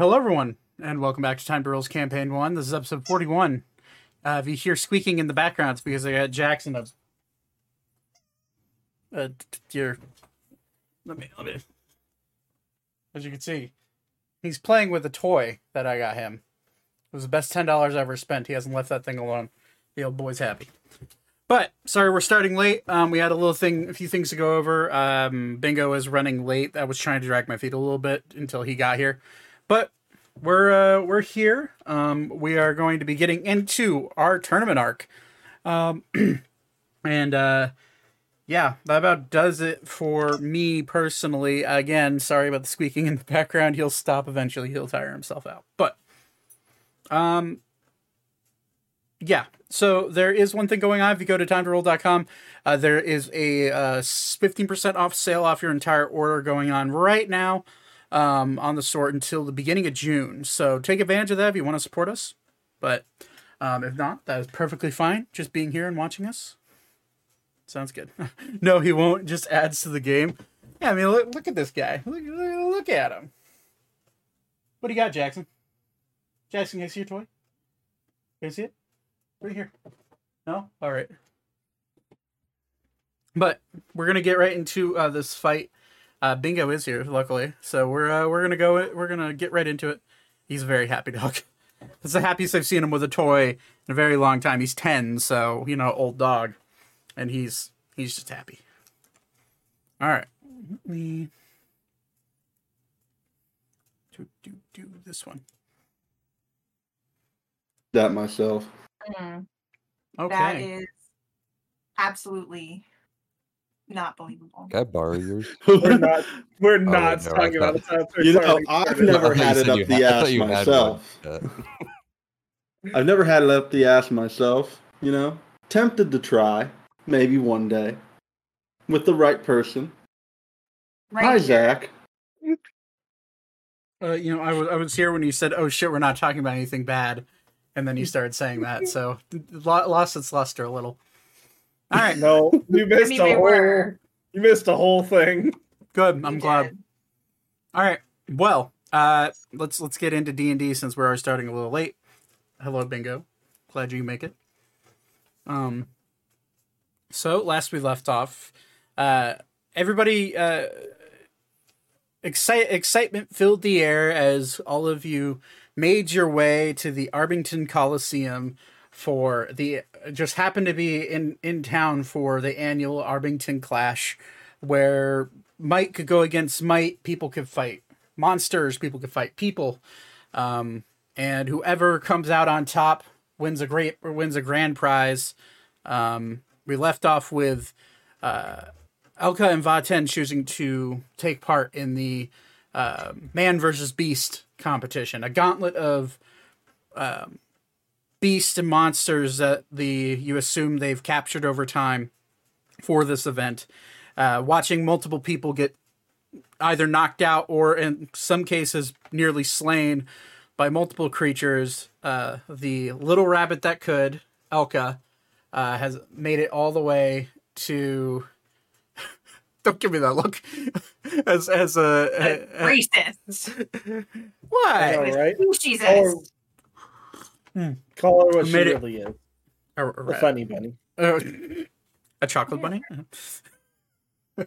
Hello, everyone, and welcome back to Time to Campaign 1. This is episode 41. Uh, if you hear squeaking in the background, it's because I got Jackson up. Uh, dear. Let me, let me. As you can see, he's playing with a toy that I got him. It was the best $10 I ever spent. He hasn't left that thing alone. The old boy's happy. But sorry, we're starting late. Um, we had a little thing, a few things to go over. Um, Bingo is running late. I was trying to drag my feet a little bit until he got here, but we're uh, we're here. Um, we are going to be getting into our tournament arc, um, and uh, yeah, that about does it for me personally. Again, sorry about the squeaking in the background. He'll stop eventually. He'll tire himself out, but um, yeah. So there is one thing going on. If you go to timetorole.com, uh, there is a uh, 15% off sale off your entire order going on right now um, on the store until the beginning of June. So take advantage of that if you want to support us. But um, if not, that is perfectly fine. Just being here and watching us sounds good. no, he won't. Just adds to the game. Yeah, I mean, look, look at this guy. Look, look, at him. What do you got, Jackson? Jackson, can I see your toy? Can I see it? Right here. No? All right. But we're gonna get right into uh, this fight. Uh, Bingo is here, luckily, so we're uh, we're gonna go. We're gonna get right into it. He's a very happy dog. It's the happiest I've seen him with a toy in a very long time. He's ten, so you know, old dog, and he's he's just happy. All right, let me do do do this one. That myself. Mm, Okay. That is absolutely not believable. Can I borrow yours? We're not. We're wait, not no, talking I about thought- the You know, I've never I thought you had it up the had- ass thought you had myself. I've never had it up the ass myself. You know, tempted to try, maybe one day, with the right person. Right Hi, here. Zach. Uh, you know, I was I was here when you said, "Oh shit, we're not talking about anything bad," and then you started saying that, so lost its luster a little. All right, No, you missed mean, a whole. were. You missed a whole thing. good. I'm You glad. did. All right, well, uh, let's let's get into D and D since we are starting a little late. Hello, Bingo. Glad you can make it. Um. So last we left off, uh, everybody uh, excite excitement filled the air as all of you made your way to the Arbington Coliseum for the just happened to be in in town for the annual Arbington Clash, where might could go against might, people could fight monsters, people could fight people, um, and whoever comes out on top wins a great or wins a grand prize. Um, we left off with uh, Elka and Vaten choosing to take part in the uh, man versus beast competition, a gauntlet of um, beasts and monsters that the you assume they've captured over time for this event. Uh, watching multiple people get either knocked out or, in some cases, nearly slain by multiple creatures. Uh, the little rabbit that could, Elka, uh, has made it all the way to. Don't give me that look. as as a, a, a Racist. what? I know, right? Jesus. Call Hmm. call her what she it- really is. A, a A funny bunny. Uh, a chocolate bunny.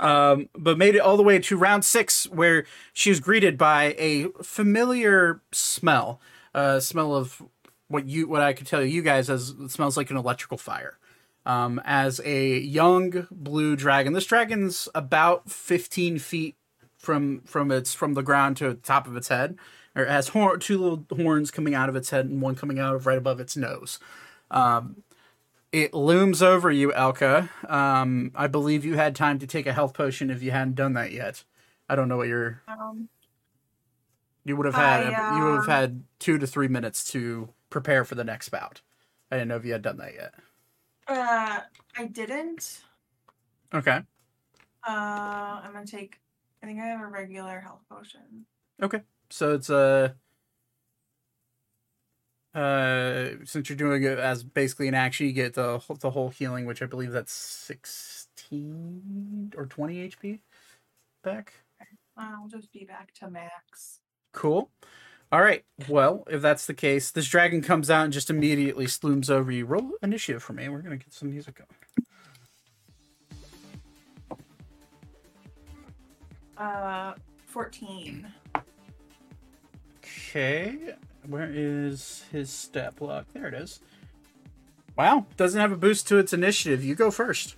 um, but made it all the way to round six, where she was greeted by a familiar smell, uh, smell of what you what I could tell you guys as it smells like an electrical fire. Um, as a young blue dragon, this dragon's about fifteen feet from from its from the ground to the top of its head, or it has hor- two little horns coming out of its head and one coming out of right above its nose. Um, it looms over you, Elka. Um, I believe you had time to take a health potion if you hadn't done that yet. I don't know what your Um, you would have had. I, You would have uh, had two to three minutes to prepare for the next bout. I didn't know if you had done that yet. uh, I didn't. Okay. Uh, I'm gonna take. I think I have a regular health potion. So it's a. Uh, since you're doing it as basically an action, you get the the whole healing, which I believe that's sixteen or twenty HP back. I'll just be back to max. Cool. All right. Well, if that's the case, this dragon comes out and just immediately slooms over you. Roll initiative for me. We're gonna get some music going. Uh, 14. Okay. Where is his stat block? There it is. Wow. Doesn't have a boost to its initiative. You go first.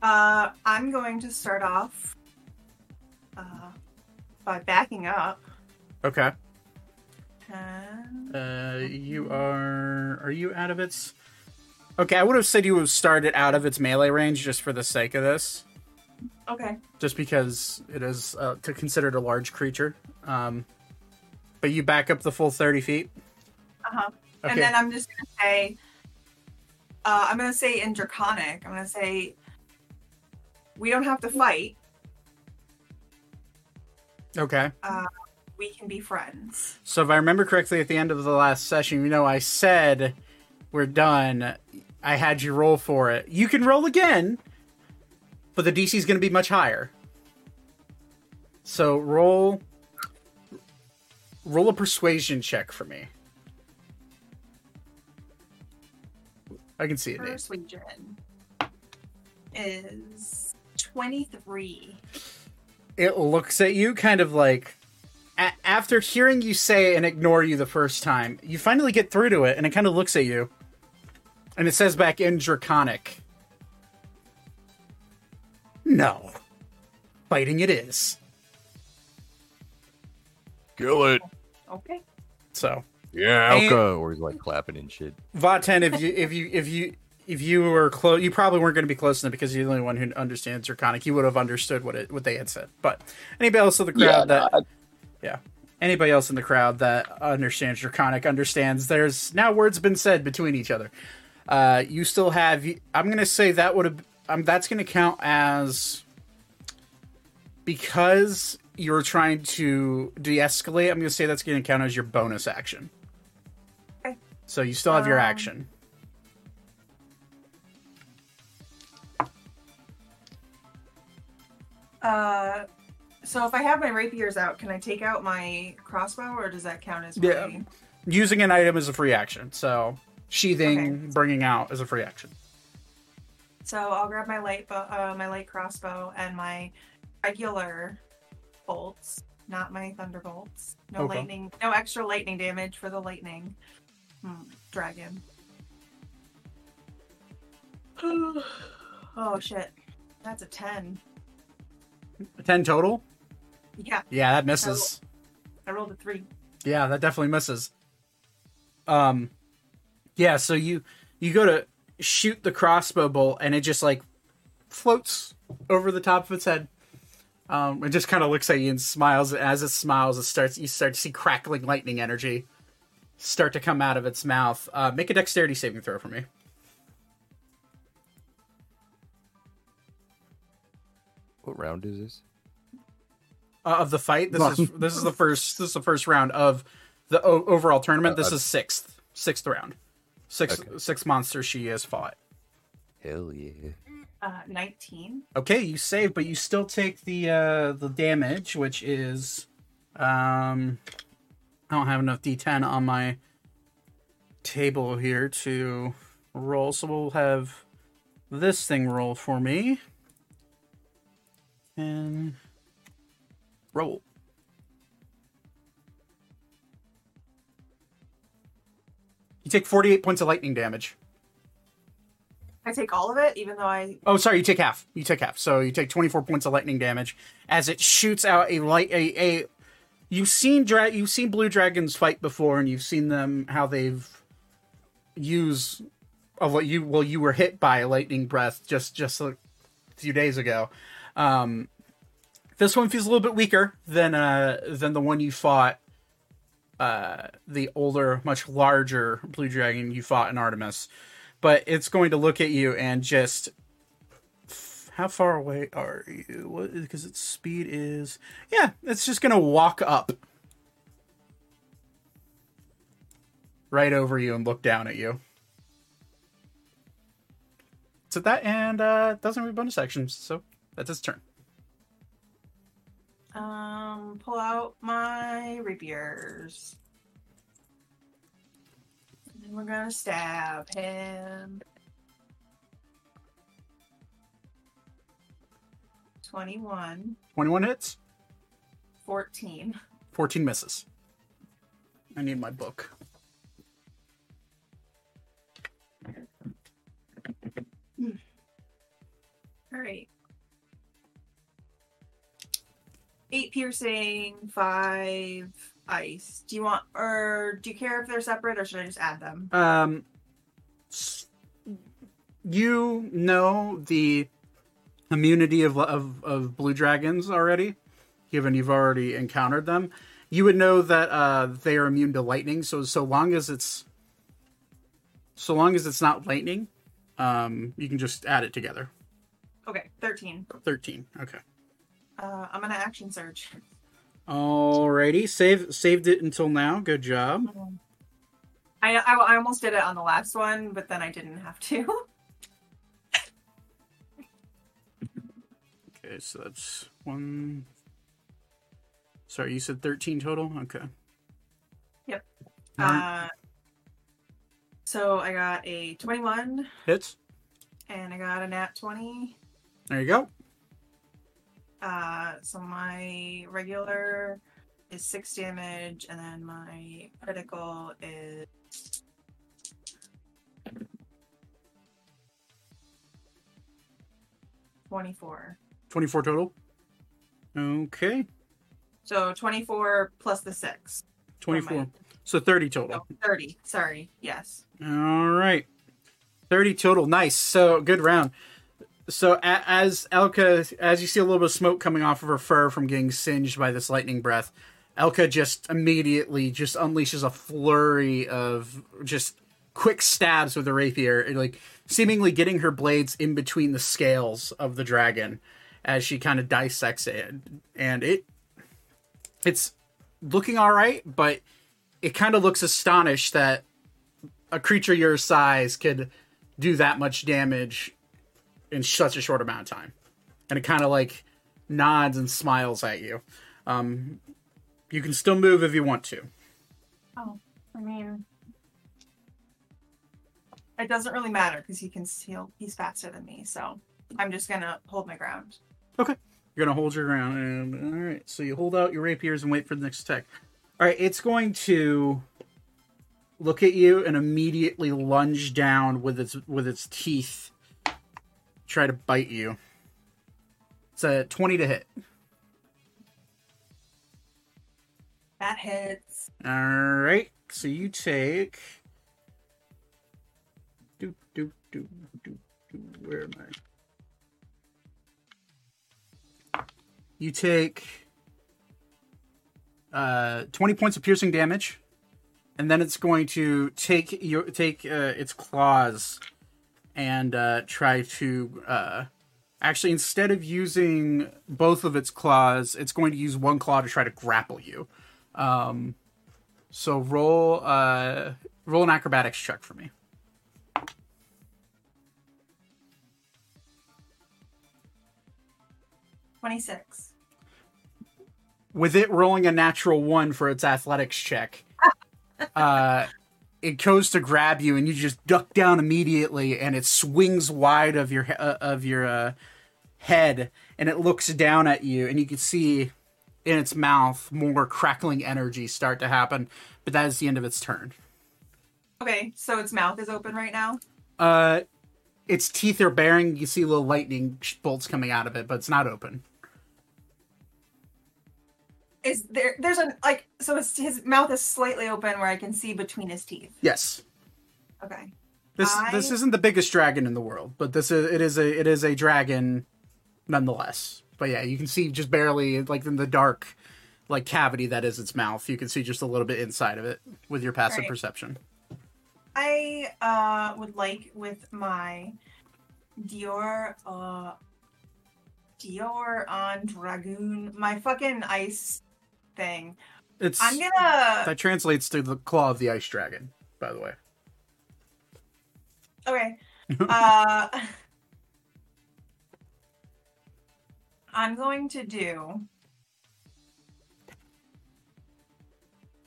Uh, I'm going to start off uh, by backing up. Okay. And Uh, you are. Are you out of its? Okay, I would have said you would have started out of its melee range just for the sake of this, okay. just because it is uh, to considered a large creature. Um, but you back up the full thirty feet. Uh huh. Okay. And then I'm just gonna say, uh, I'm gonna say in Draconic, I'm gonna say, we don't have to fight. okay. We can be friends. So if I remember correctly, at the end of the last session, you know, I said we're done. I had you roll for it. You can roll again, but the DC is going to be much higher. So roll roll a persuasion check for me. I can see it. Nate. Persuasion is 23. It looks at you kind of like a- after hearing you say and ignore you the first time, you finally get through to it and it kind of looks at you. And it says back in Draconic. No. Fighting it is. Kill it. Okay. So Yeah, And- Alka. Or he's like clapping and shit. Vaten, if you if you if you if you were close, you probably weren't going to be close enough because you're the only one who understands Draconic. You would have understood what it what they had said. But anybody else in the crowd that yeah, anybody else in the crowd that understands Draconic understands. There's now words been said between each other. Uh, you still have. I'm going to say that would have. Um, that's going to count as because you're trying to de-escalate. I'm going to say that's going to count as your bonus action. Okay. So you still have your Um, action. Uh, so if I have my rapiers out, can I take out my crossbow, or does that count as Yeah. Using an item is a free action. So sheathing, Okay. bringing out is a free action. So I'll grab my light, bo- uh, my light crossbow, and my regular bolts, not my thunderbolts. No Okay. lightning, no extra lightning damage for the lightning hmm, dragon. oh shit, that's a ten. Ten total. Yeah, Yeah, that misses. I rolled a three. Yeah, that definitely misses. Um, yeah. So you you go to shoot the crossbow bolt, and it just like floats over the top of its head. Um, it just kind of looks at you and smiles. As it smiles, it starts. You start to see crackling lightning energy start to come out of its mouth. Uh, make a dexterity saving throw for me. What round is this? uh, of the fight. This is this is the first this is the first round of the o- overall tournament. This Uh, is sixth sixth round. Six Okay. six monsters she has fought. Hell yeah. Uh, nineteen. Okay, you save, but you still take the uh the damage, which is um I don't have enough D10 on my table here to roll, so we'll have this thing roll for me. And roll. You take 48 points of lightning damage. I take all of it, even though I. Oh, sorry, you take half. You take half. So you take 24 points of lightning damage as it shoots out a light a, a you've seen dra- you've seen blue dragons fight before and you've seen them how they've use of what you well you were hit by a lightning breath just just a few days ago. Um this one feels a little bit weaker than uh than the one you fought uh the older much larger blue dragon you fought in Artemis but it's going to look at you and just how far away are you? Because its speed is yeah it's just to walk up right over you and look down at you. So that and uh doesn't have bonus actions so that's its turn. Um, pull out my rapiers. And we're gonna stab him. 21, 21 hits, 14. 14 misses. I need my book. All right. Eight piercing, five ice. Do you want, or do you care if they're separate, or should I just add them? Um, you know the immunity of, of of blue dragons already, given you've already encountered them. You would know that uh, they are immune to lightning. So so long as it's so long as it's not lightning, um, you can just add it together. Okay, 13. Thirteen. Okay. Uh, I'm gonna action surge. Alrighty. Save saved it until now. Good job. I, I, I almost did it on the last one, but then I didn't have to. Okay, so that's one. Sorry, you said thirteen total. Okay. Yep. Uh, so I got a 21, Hits. and I got a nat 20. There you go. Uh, so my regular is six damage, and then my critical is twenty-four. 24 total. Okay. So twenty-four plus the six. for my- 24. So 30 total. Oh, Thirty. Sorry. Yes. All right. 30 total. Nice. So good round. So as Elka, as you see a little bit of smoke coming off of her fur from getting singed by this lightning breath, Elka just immediately just unleashes a flurry of just quick stabs with the rapier, and, like seemingly getting her blades in between the scales of the dragon as she kind of dissects it, and it it's looking all right, but it kind of looks astonished that a creature your size could do that much damage in such a short amount of time. And it kind of like nods and smiles at you. Um, you can still move if you want to. Oh, I mean, it doesn't really matter because he can steal. He's faster than me, so I'm just gonna hold my ground. Okay, you're gonna hold your ground, and all right. So you hold out your rapiers and wait for the next attack. All right, it's going to look at you and immediately lunge down with its with its teeth, try to bite you. It's a twenty to hit. That hits. All right. So you take. Do do do do do. Where am I? You take. Uh, twenty points of piercing damage, and then it's going to take your take uh, its claws, and uh, try to. Uh, actually, instead of using both of its claws, it's going to use one claw to try to grapple you. Um, so roll uh roll an acrobatics check for me. Twenty-six. With it rolling a natural one for its athletics check, uh, it goes to grab you, and you just duck down immediately, and it swings wide of your uh, of your uh, head, and it looks down at you, and you can see in its mouth more crackling energy start to happen. But that is the end of its turn. Okay, so its mouth is open right now. Uh, its teeth are baring. You see little lightning bolts coming out of it, but it's not open. Is there? There's a like. So his, his mouth is slightly open where I can see between his teeth. Yes. Okay. This I- this isn't the biggest dragon in the world, but this is it is a it is a dragon nonetheless. But yeah, you can see just barely like in the dark like cavity that is its mouth. You can see just a little bit inside of it with your passive Right. perception. I uh would like with my Dior uh Dior on Dragoon my fucking ice thing. It's I'm gonna that translates to the claw of the ice dragon, by the way. Okay. uh I'm going to do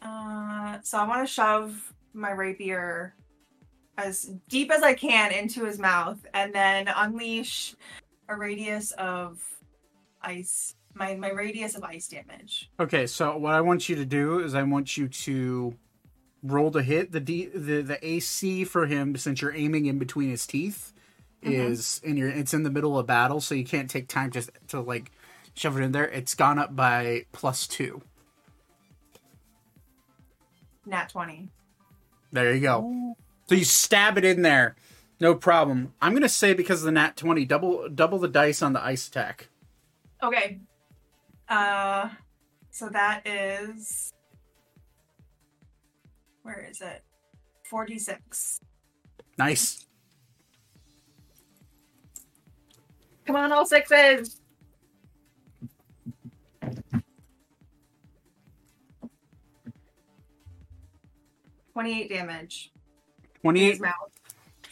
uh so I wanna shove my rapier as deep as I can into his mouth and then unleash a radius of ice my my radius of ice damage. Okay, so what I want you to do is I want you to roll to hit the D, the the AC for him since you're aiming in between his teeth mm-hmm. is and you're it's in the middle of battle, so you can't take time just to like shove it in there. It's gone up by plus two. Nat twenty. There you go. Oh. So you stab it in there, no problem. I'm gonna say because of the nat twenty, double double the dice on the ice attack. Okay. Uh, so that is. Where is it? Forty six. Nice. Come on, all sixes. Twenty-eight damage. in 28, his mouth.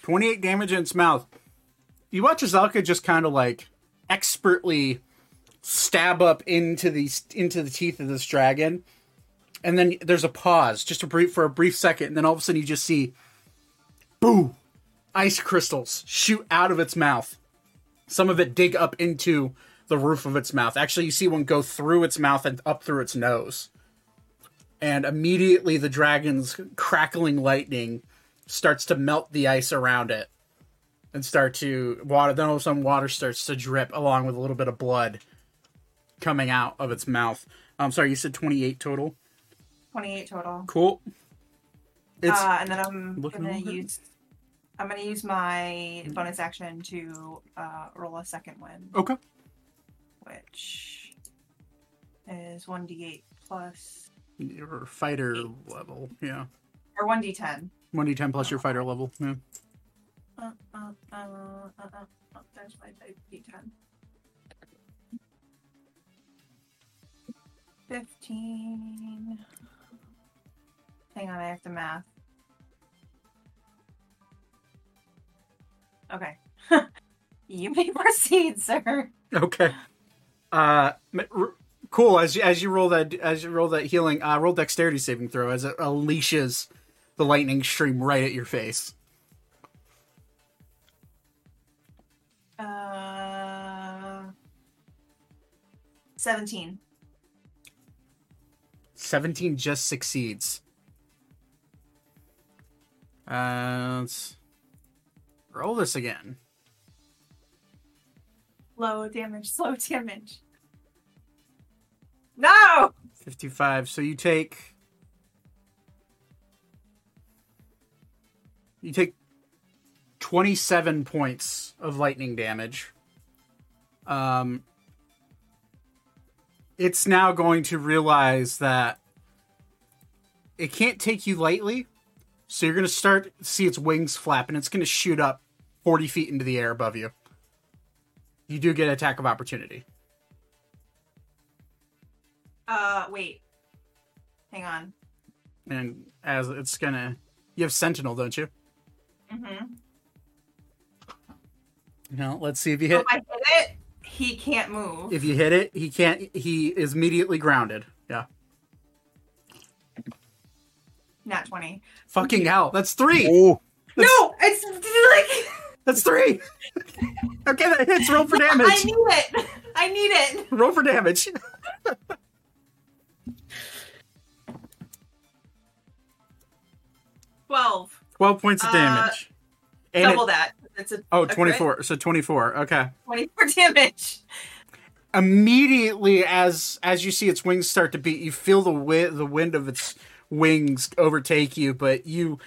28 damage in its mouth. You watch as Elka just kind of like expertly stab up into the into the teeth of this dragon, and then there's a pause, just a brief for a brief second, and then all of a sudden you just see, boo, ice crystals shoot out of its mouth. Some of it dig up into the roof of its mouth. Actually, you see one go through its mouth and up through its nose. And immediately the dragon's crackling lightning starts to melt the ice around it and start to water then all of a sudden water starts to drip along with a little bit of blood coming out of its mouth i'm sorry you said 28 total Twenty-eight total. cool it's uh, and then I'm looking gonna use. I'm gonna use my bonus action to uh, roll a second win, okay which is one d8 plus your fighter level yeah or one d10. 1d10 plus your fighter level yeah Uh, uh, uh, uh, uh, uh, there's my type d10. Fifteen. Hang on, I have to math. Okay. you may proceed, sir. okay uh r- cool as you as you roll that as you roll that healing uh roll dexterity saving throw as it unleashes the lightning stream right at your face Uh, 17. 17 just succeeds. Uh, let's roll this again. Low damage, slow damage. No! 55. So you take. You take 27 points of lightning damage. Um, it's now going to realize that it can't take you lightly. So you're going to start to see its wings flap and it's going to shoot up 40 feet into the air above you. You do get attack of opportunity. Uh, wait. Hang on. And as it's going to. You have Sentinel, don't you? Mm-hmm. No, let's see if you hit. if I hit it, he can't move. If you hit it, he can't. He is immediately grounded. Yeah. Not 20. Fucking hell. That's three. Oh, No! It's like. That's three. okay, that hits. Roll for damage. I damage. need it! I need it! Roll for damage. 12. 12 points of Uh, damage. And Double it- that. It's a oh, a crit. So 24. Okay. 24 damage. Immediately as as you see its wings start to beat, you feel the wi- the wind of its wings overtake you, but you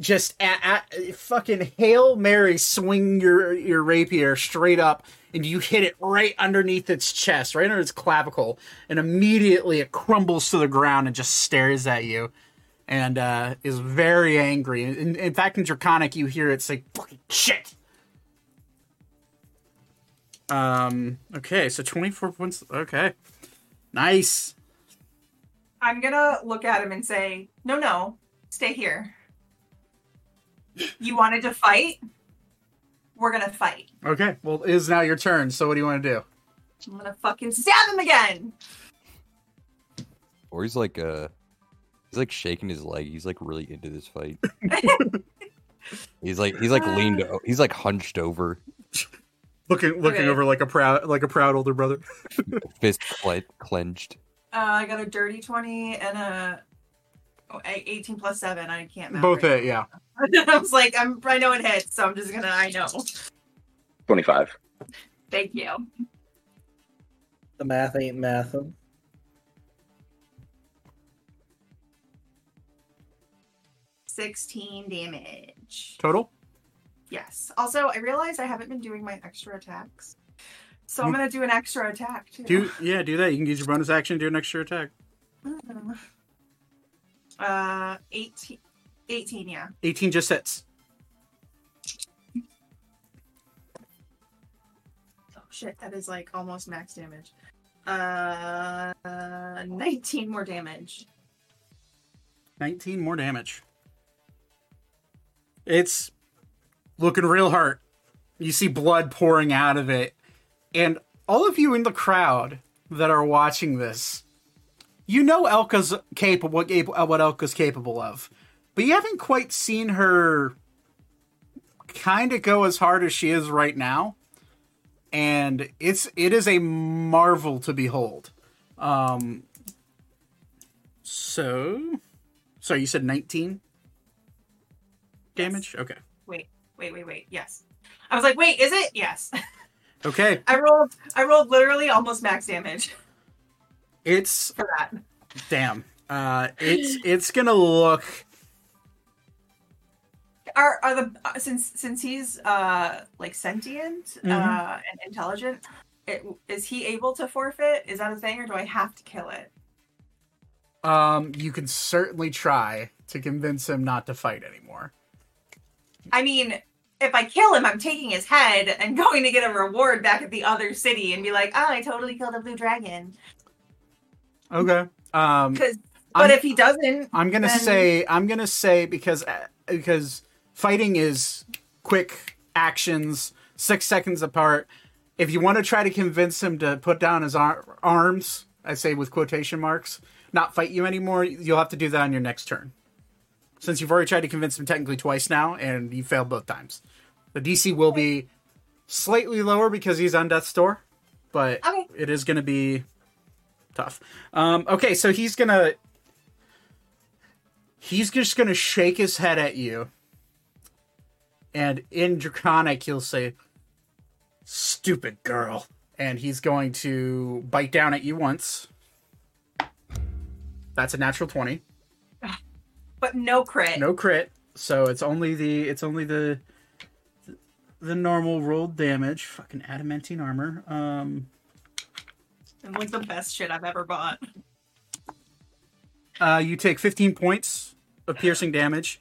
just at, at, fucking hail mary swing your your rapier straight up and you hit it right underneath its chest right under its clavicle and immediately it crumbles to the ground and just stares at you and uh, is very angry in, in fact in draconic you hear it say fucking shit um okay so 24 points okay nice I'm gonna look at him and say, no, no, stay here. You wanted to fight? We're gonna fight. okay well it is now your turn so what do you want to do I'm gonna fucking stab him again. or he's like a He's like shaking his leg. He's like really into this fight. he's like he's like leaned. o- He's like hunched over, Looking looking Okay. over like a proud like a proud older brother. fist cle- clenched. Uh, I got a dirty 20 and a oh, a- 18 plus 7. I can't math Both right hit, yeah. I was like, I'm, I know it hits, so I'm just gonna, I know. 25. Thank you. The math ain't mathing. Sixteen damage. Total? Yes. Also, I realized I haven't been doing my extra attacks, so I'm Mm. gonna do an extra attack too. Do yeah, do that. You can use your bonus action to do an extra attack. Mm. Uh, 18, 18, yeah. 18 just hits. Oh shit, that is like almost max damage. Uh, 19 more damage. 19 more damage. It's looking real hard. You see blood pouring out of it. And all of you in the crowd that are watching this, you know Elka's capable what what Elka's capable of. But you haven't quite seen her kind of go as hard as she is right now. And it's it is a marvel to behold. Um so so you said 19 damage? Okay. Wait, wait, wait, wait. Yes. I was like, wait, is it? Yes. Okay. I rolled I rolled literally almost max damage It's for that. damn. Uh it's it's to look Are are the uh, since since he's uh like sentient Mhm. uh and intelligent, it, is he able to forfeit? Is that a thing or do I have to kill it? um you can certainly try to convince him not to fight anymore. I mean, if I kill him, I'm taking his head and going to get a reward back at the other city and be like, "Oh, I totally killed a blue dragon." Okay. Um but I'm- if he doesn't, I'm gonna then- say I'm gonna say because uh, because fighting is quick actions, six seconds apart. If you want to try to convince him to put down his ar- arms, I say with quotation marks, not fight you anymore, you'll have to do that on your next turn. Since you've already tried to convince him technically twice now, and you failed both times, the DC will be slightly lower because he's on death's door, but Okay. it is going to be tough. Um, okay, so he's gonna he's just gonna shake his head at you, and in Draconic he'll say, "Stupid girl," and he's going to bite down at you once. That's a natural twenty, but no crit. no crit. So it's only the it's only the the normal rolled damage. Fucking adamantine armor. Um. And like the best shit I've ever bought. Uh, you take 15 points of piercing damage,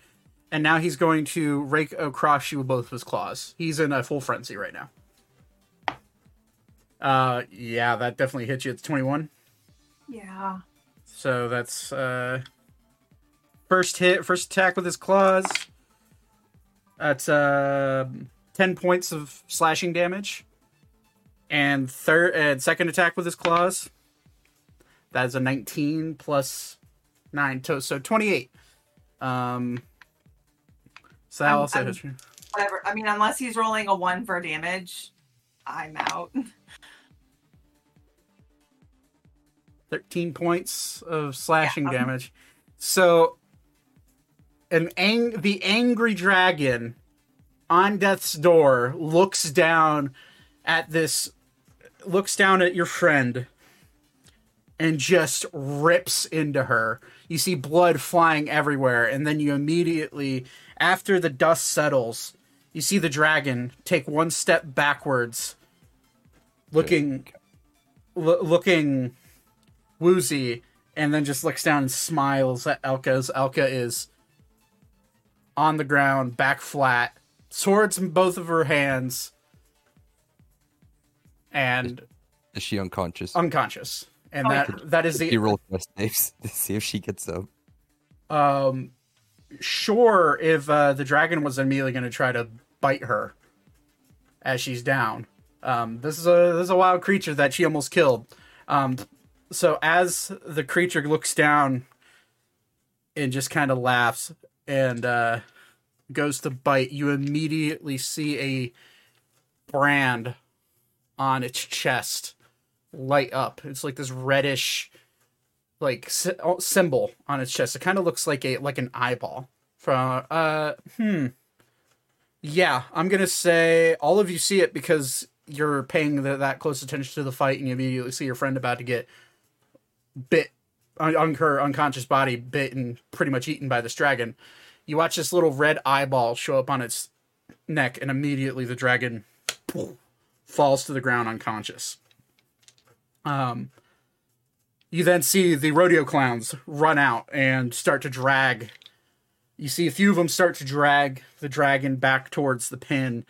and now he's going to rake across you with both of his claws. He's in a full frenzy right now. Uh, yeah, that definitely hits you. It's 21. Yeah. So that's uh, first hit, first attack with his claws. That's uh, 10 points of slashing damage. And third and second attack with his claws. That is a 19 plus 9 to, so 28. Um so that I'm- also hits. Whatever. I mean, unless he's rolling a one for damage, I'm out. 13 points of slashing Yeah. damage. So an ang- the angry dragon on death's door looks down at this looks down at your friend and just rips into her. You see blood flying everywhere and then you immediately after the dust settles, you see the dragon take one step backwards looking lo- looking woozy and then just looks down and smiles at Elka as Elka is on the ground, back flat, swords in both of her hands, and Is she unconscious? unconscious. And Oh, that that is the roll quest saves to see if she gets up. um sure if uh, the dragon was immediately going to try to bite her as she's down. Um, this is a this is a wild creature that she almost killed. Um, so as the creature looks down, and just kind of laughs and uh, goes to bite. You immediately see a brand on its chest light up. It's like this reddish, like oh, symbol on its chest. It kind of looks like a like an eyeball. From uh, hmm, yeah, I'm gonna say all of you see it because you're paying the, that close attention to the fight, and you immediately see your friend about to get bit on, her unconscious body, bit and pretty much eaten by this dragon. You watch this little red eyeball show up on its neck, and immediately the dragon falls to the ground unconscious. Um, you then see the rodeo clowns run out and start to drag. You see a few of them start to drag the dragon back towards the pin,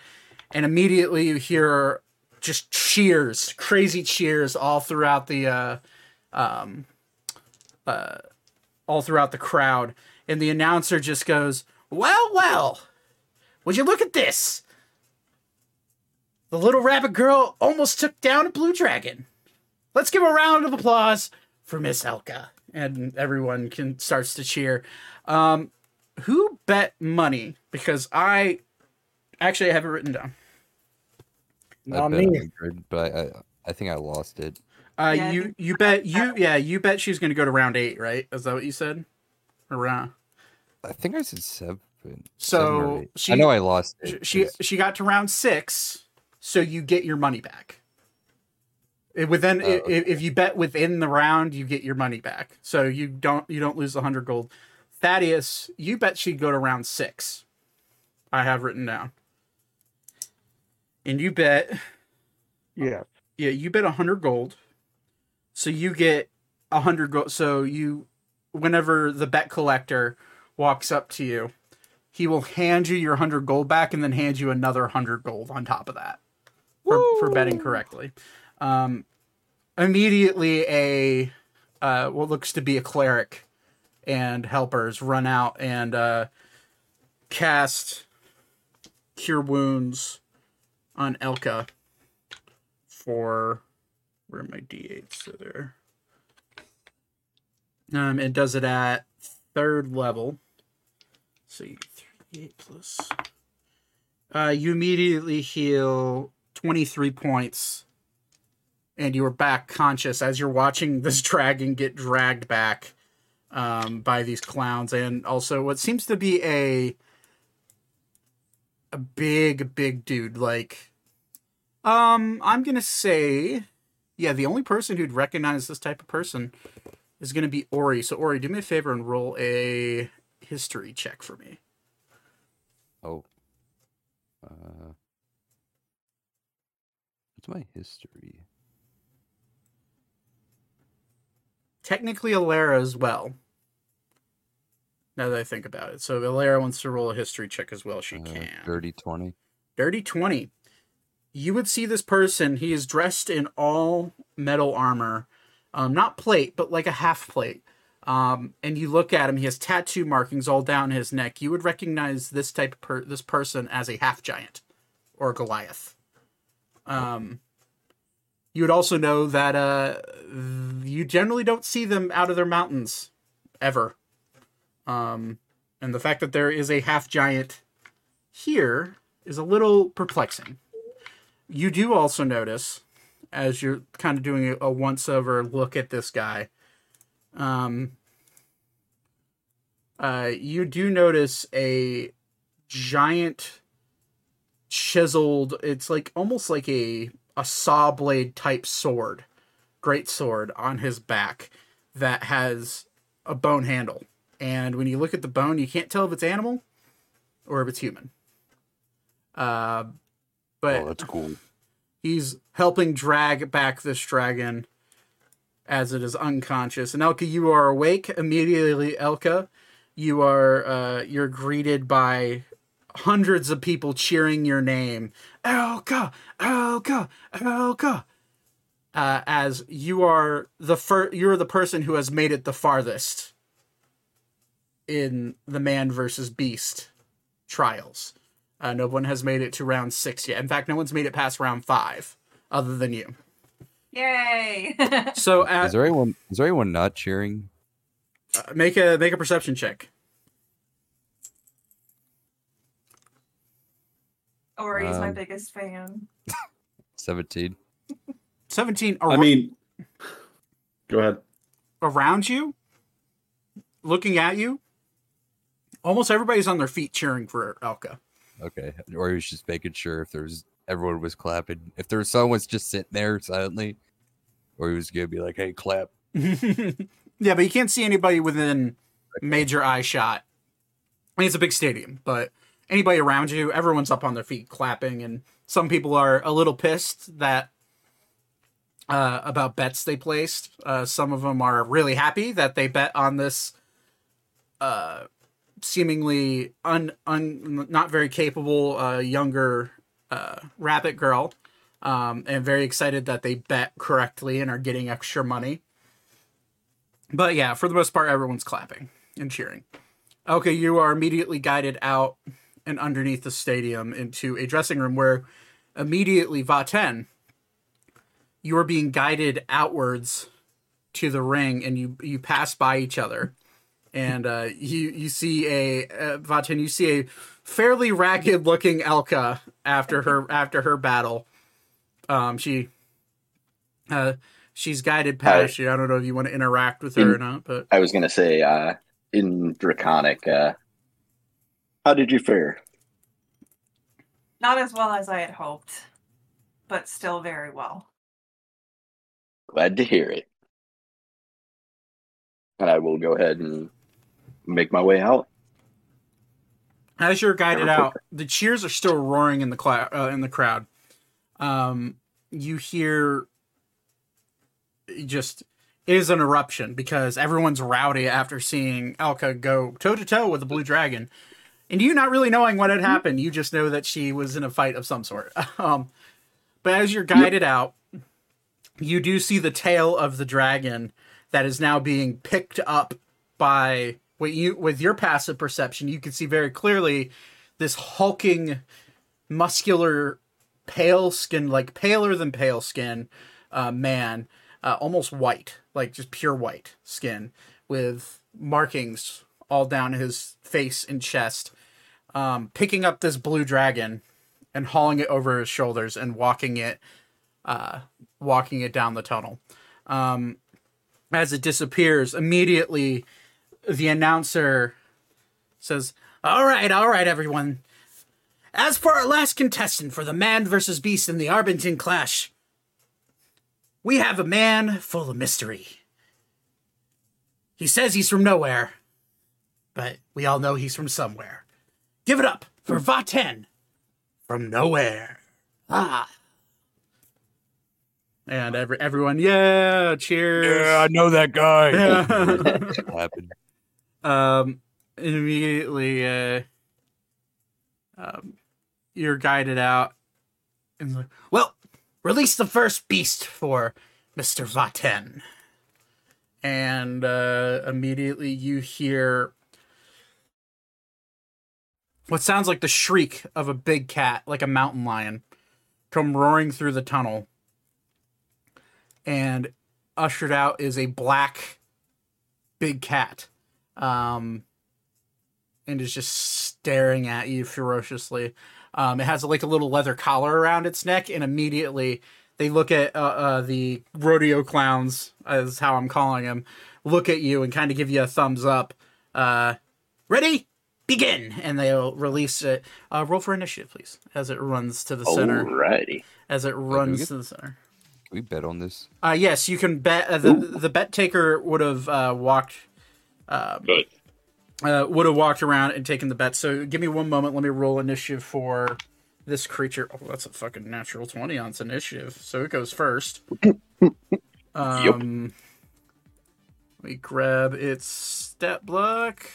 and immediately you hear just cheers, crazy cheers all throughout the uh, um, uh, all throughout the crowd, and the announcer just goes, "Well, well, would you look at this? The little rabbit girl almost took down a blue dragon. Let's give a round of applause for Miss Elka." And everyone can starts to cheer. Um, who bet money? Because I actually I have it written down. I Not bet me. 100, but I, I, I think I lost it. Uh, Yeah, you you bet you yeah you bet she's gonna go to round eight, right? Is that what you said? Around. I think I said seven. So, seven she- I know I lost it. She 'cause- she got to round six, so you get your money back. It, within Oh, okay. if, if you bet within the round, you get your money back. So you don't you don't lose the hundred gold. Thaddeus, you bet she'd go to round six. I have written down. And you bet Yeah. yeah, you bet a hundred gold. So you get a hundred gold. So you, whenever the bet collector walks up to you, he will hand you your hundred gold back and then hand you another hundred gold on top of that for, for betting correctly. Um, immediately, a uh, what looks to be a cleric and helpers run out and uh, cast cure wounds on Elka for where are my d8s so there. Um it does it at third level so you get 3d8 plus uh you immediately heal 23 points and you are back conscious as you're watching this dragon get dragged back um, by these clowns and also what seems to be a a big big dude like um, I'm gonna say, yeah, the only person who'd recognize this type of person is gonna be Ori. So Ori, do me a favor and roll a history check for me. Oh. Uh, what's my history? Technically, Alara as well. Now that I think about it, so if Alara wants to roll a history check as well. She Uh, can. Dirty 20. Dirty 20. You would see this person. He is dressed in all metal armor, um, not plate, but like a half plate. Um, and you look at him. He has tattoo markings all down his neck. You would recognize this type of per- this person as a half giant or Goliath. Um, you would also know that uh, you generally don't see them out of their mountains ever. Um, and the fact that there is a half giant here is a little perplexing. You do also notice, as you're kind of doing a, once over look at this guy, um, uh, you do notice a giant chiseled, it's like almost like a, a saw blade type sword, great sword on his back that has a bone handle. And when you look at the bone, you can't tell if it's animal or if it's human. Uh, but Oh, that's cool. he's helping drag back this dragon as it is unconscious. And Elka, you are awake immediately. Elka, you are uh, you're greeted by hundreds of people cheering your name, Elka, Elka, Elka. Uh, as you are the fir- you're the person who has made it the farthest in the man versus beast trials. Uh, no one has made it to round six yet. In fact, no one's made it past round five, other than you. Yay! So, uh, Is there anyone? Is there anyone not cheering? Uh, make a make a perception check. Or he's my Um, biggest fan. Seventeen. 17 I mean, go ahead. around you, looking at you. Almost everybody's on their feet cheering for Elka. Okay. Or he was just making sure if there's everyone was clapping. If there was someone just sitting there silently, or he was gonna be like, "Hey, clap." yeah, but you can't see anybody within major eye shot. I mean, it's a big stadium, but anybody around you, everyone's up on their feet clapping, and some people are a little pissed that uh, about bets they placed. Uh, some of them are really happy that they bet on this uh, seemingly un, un not very capable uh, younger uh, rabbit girl, um, and very excited that they bet correctly and are getting extra money. But yeah, for the most part, everyone's clapping and cheering. Okay, you are immediately guided out and underneath the stadium into a dressing room where immediately Vaten, you are being guided outwards to the ring, and you you pass by each other, and uh, you you see a uh, Vaten, you see a fairly ragged looking Elka after her after her battle. Um, she uh, she's guided past you. I don't know if you want to interact with her or not, but I was gonna say, uh, in Draconic, uh, how did you fare? Not as well as I had hoped, but still very well. Glad to hear it. And I will go ahead and make my way out. As you're guided out, the cheers are still roaring in the uh, in the crowd. Um, you hear just it is an eruption because everyone's rowdy after seeing Elka go toe to toe with the blue dragon, and you not really knowing what had happened. You just know that she was in a fight of some sort. Um, but as you're guided out, you do see the tail of the dragon that is now being picked up by what you with your passive perception you can see very clearly this hulking muscular pale skin like paler than pale skin uh, man uh, almost white like just pure white skin with markings all down his face and chest um, picking up this blue dragon and hauling it over his shoulders and walking it uh, walking it down the tunnel. Um, as it disappears immediately the announcer says, All right, all right, everyone. As for our last contestant for the man versus beast in the Arbington clash, we have a man full of mystery. He says he's from nowhere, but we all know he's from somewhere. Give it up for Vaten from nowhere. Ah. And every, everyone, yeah, cheers. Yeah, I know that guy. Yeah. Um immediately uh um you're guided out and like well release the first beast for mr vaten. And uh immediately you hear what sounds like the shriek of a big cat like a mountain lion come roaring through the tunnel. And ushered out is a black big cat um, and is just staring at you ferociously. Um, it has like a little leather collar around its neck, and immediately they look at uh, uh, the rodeo clowns, as how I'm calling them, look at you and kind of give you a thumbs up. Uh, ready? Begin, and they'll release it. Uh, roll for initiative, please, as it runs to the center. Alrighty. As it runs get- to the center. Can we bet on this? Uh, yes, you can bet. Uh, the the bet taker would have uh, walked Good. uh, would have walked around and taken the bet. So give me one moment. Let me roll initiative for this creature. Oh, that's a fucking natural 20 on its initiative. So it goes first. Um, Let me grab its stat block.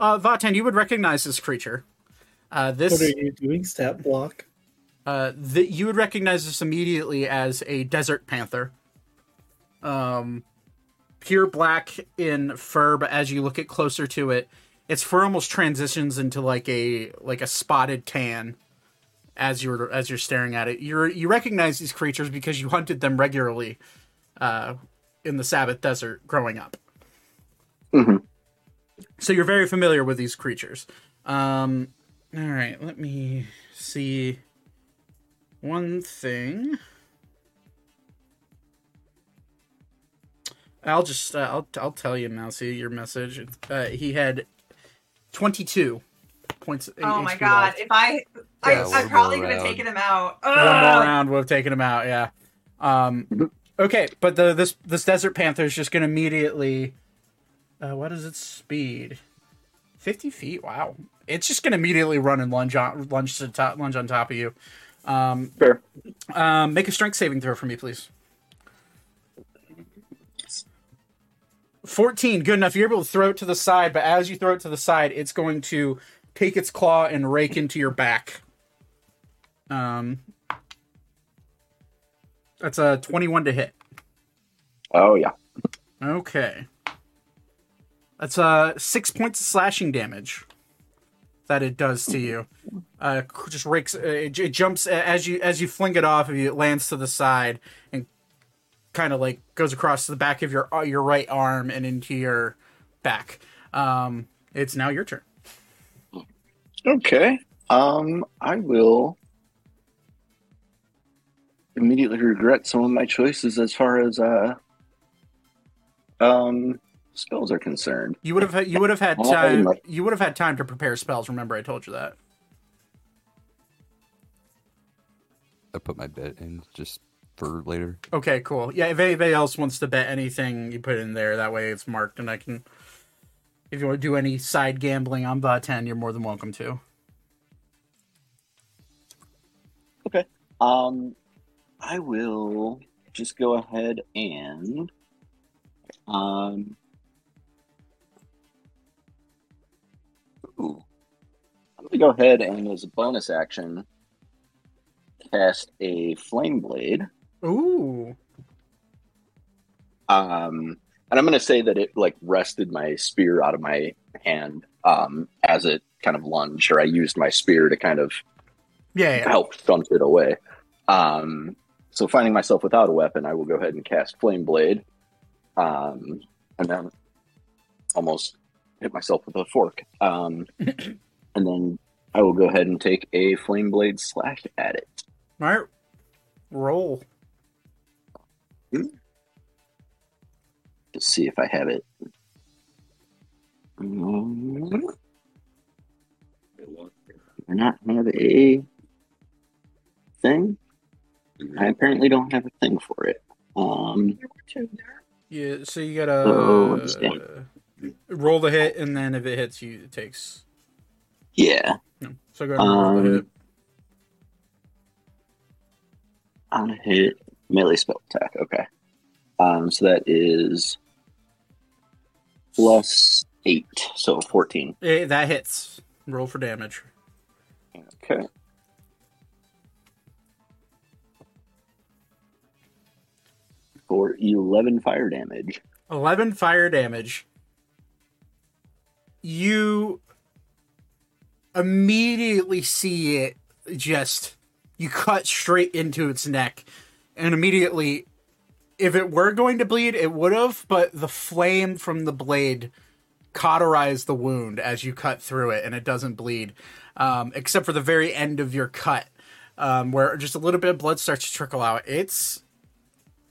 Uh, Vaten, you would recognize this creature. Uh, this What are you doing? Stat block. uh, the, you would recognize this immediately as a desert panther. Um, pure black in fur, but as you look at closer to it, its fur almost transitions into like a like a spotted tan. As you're as you're staring at it, you you recognize these creatures because you hunted them regularly, uh, in the Sabbath Desert growing up. hmm So you're very familiar with these creatures. Um, all right, let me see one thing. I'll just uh, I'll I'll tell you, Mousy, your message. Uh, he had twenty two points. Oh my god! left. If I, I Yeah, one I probably more could have taken him out. One more Ugh. round would have taken him out. Yeah. Um. Okay, but the this this desert panther is just going to immediately. Uh, what is its speed? Fifty feet. Wow. It's just going to immediately run and lunge on lunge to top lunge on top of you. Um. Fair. Um. Make a strength saving throw for me, please. 14 good enough. You're able to throw it to the side but as you throw it to the side it's going to take its claw and rake into your back. Um that's a 21 to hit. Oh yeah. okay. That's uh six points of slashing damage that it does to you. Uh just rakes uh, it, it jumps as you as you fling it off of you it lands to the side and kind of like goes across the back of your uh, your right arm and into your back um it's now your turn Okay. Um, I will immediately regret some of my choices as far as uh um spells are concerned. you would have you would have had time you would have had time to prepare spells remember i told you that I put my bet in just for later. Okay, cool. Yeah, if anybody else wants to bet anything, you put it in there. That way it's marked, and I can. If you want to do any side gambling on Vaten, you're more than welcome to. Okay. Um, I will just go ahead and um. Ooh. I'm gonna go ahead and as a bonus action cast a flame blade. Ooh. Um, and I'm gonna say that it like wrested my spear out of my hand um as it kind of lunged, or I used my spear to kind of Yeah, yeah. help stunt it away. Um, so finding myself without a weapon, I will go ahead and cast Flame Blade, um, and then almost hit myself with a fork. Um, and then I will go ahead and take a Flame Blade slash at it. All right. Roll. To see if I have it. Um, I not have a thing. I apparently don't have a thing for it. Um, Yeah, so you gotta understand. uh, roll the hit, and then if it hits you, it takes. yeah, No. So go ahead and roll the Um, hit. on a hit melee spell attack. Okay. Um, so that is plus eight, so fourteen. Eh, that hits. Roll for damage. Okay. For eleven fire damage. 11 fire damage. You immediately see it just you cut straight into its neck and immediately if it were going to bleed it would have but the flame from the blade cauterized the wound as you cut through it and it doesn't bleed um, except for the very end of your cut um, where just a little bit of blood starts to trickle out it's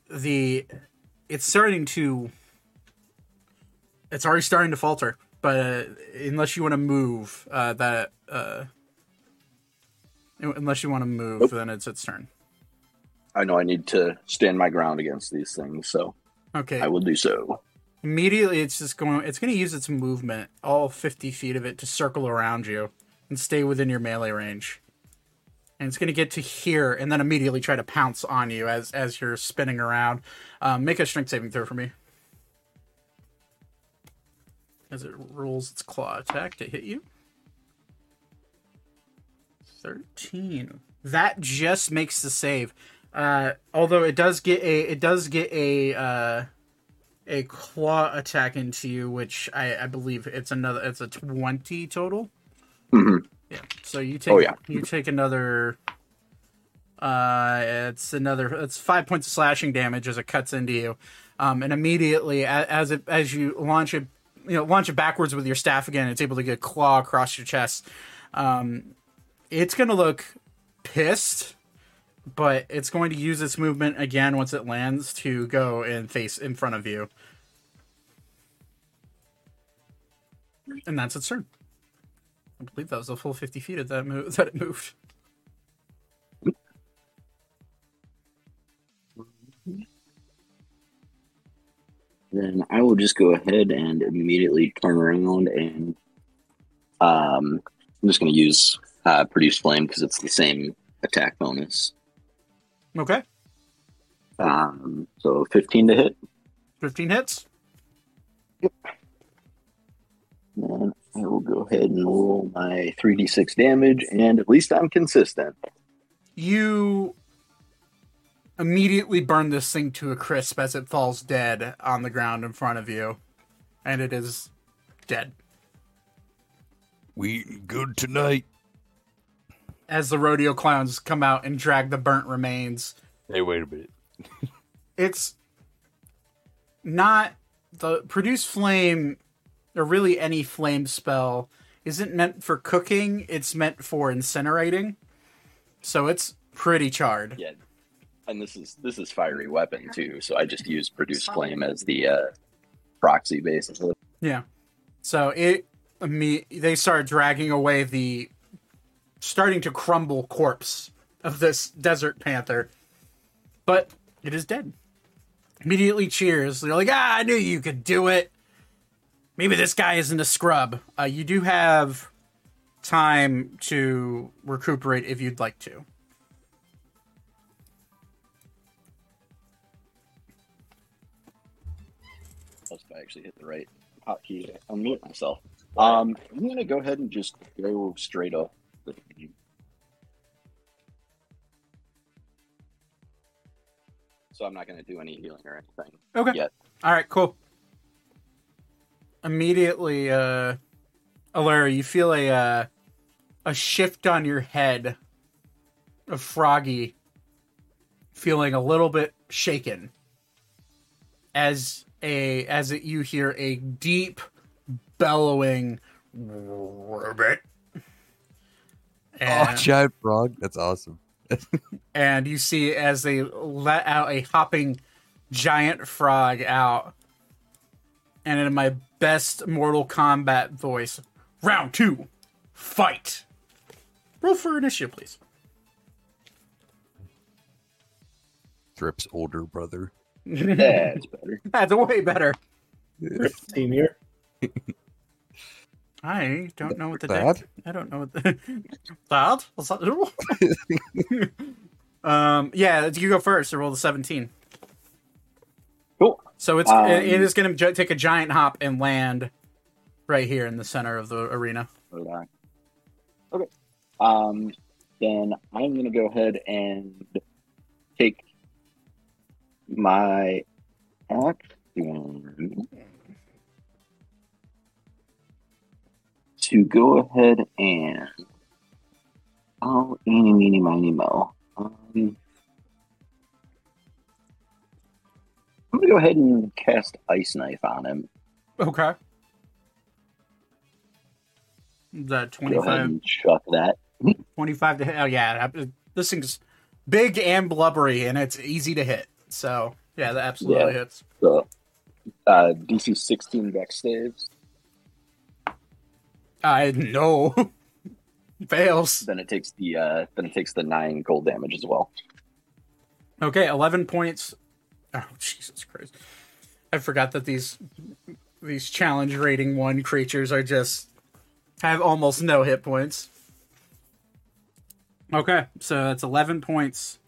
the it's starting to it's already starting to falter but uh, unless you want to move uh, that uh, unless you want to move Nope. then it's its turn I know I need to stand my ground against these things, so okay. I will do so. immediately it's just going it's going to use its movement all 50 feet of it to circle around you and stay within your melee range. And it's going to get to here and then immediately try to pounce on you as as you're spinning around. Um, make a strength saving throw for me. As it rolls its claw attack to hit you. 13 that just makes the save uh, although it does get a it does get a uh, a claw attack into you, which I, I believe it's another it's a twenty total. Mhm. Yeah. So you take Oh, yeah. you take another uh it's another it's five points of slashing damage as it cuts into you. Um and immediately as it as you launch it you know launch it backwards with your staff again. It's able to get a claw across your chest. Um, it's gonna look pissed, but it's going to use its movement again once it lands to go and face in front of you. And that's its turn. I believe that was a full fifty feet of that move that it moved. Then I will just go ahead and immediately turn around and um, I'm just going to use uh, produce flame because it's the same attack bonus. Okay, Um, so 15 to hit. fifteen hits. And I will go ahead and roll my 3d6 damage, and at least I'm consistent. you immediately burn this thing to a crisp as it falls dead on the ground in front of you and it is dead We eating good tonight. As the rodeo clowns come out and drag the burnt remains Hey, wait a minute. it's not the produce flame or really any flame spell isn't meant for cooking it's meant for incinerating so it's pretty charred Yeah. And this is this is fiery weapon too, so I just use produce flame as the uh, proxy basically. Yeah. So it me they start dragging away the starting to crumble corpse of this desert panther. But it is dead. Immediately cheers. They're like, ah, I knew you could do it. Maybe this guy isn't a scrub. Uh, you do have time to recuperate if you'd like to. Plus, if I actually hit the right hotkey to unmute myself. Um, I'm gonna go ahead and just go straight up. So I'm not gonna do any healing or anything. Okay. Yet. All right, cool. Immediately, uh, Alara, you feel a uh, a shift on your head of Froggy feeling a little bit shaken as a as it, you hear a deep bellowing ribbit. Oh, And, giant frog. That's awesome. And you see as they let out a hopping giant frog out and in my best mortal kombat voice round two fight roll for initiative please Drip's older brother. That's better. that's way better Senior. i don't know what the Dad? deck i don't know what the dad What's that? um yeah you go first roll the 17 Cool. So it's Um, it, it is going to gi- take a giant hop and land right here in the center of the arena. Hold. Okay. Um, then I'm gonna go ahead and take my action to go ahead and oh, eeny, meeny, miny, mo. Um, I'm gonna go ahead and cast Ice Knife on him. Okay. Is that Go ahead 25, and chuck that. 25 to hit? Oh, yeah. This thing's big and blubbery, and it's easy to hit. So, yeah, that absolutely Yeah. hits. So, uh, DC 16 Dex saves. I no. Fails. Then it takes the uh, then it takes the nine cold damage as well. Okay, 11 points. Oh, Jesus Christ. I forgot that these these challenge rating 1 creatures are just have almost no hit points. Okay, so that's 11 points.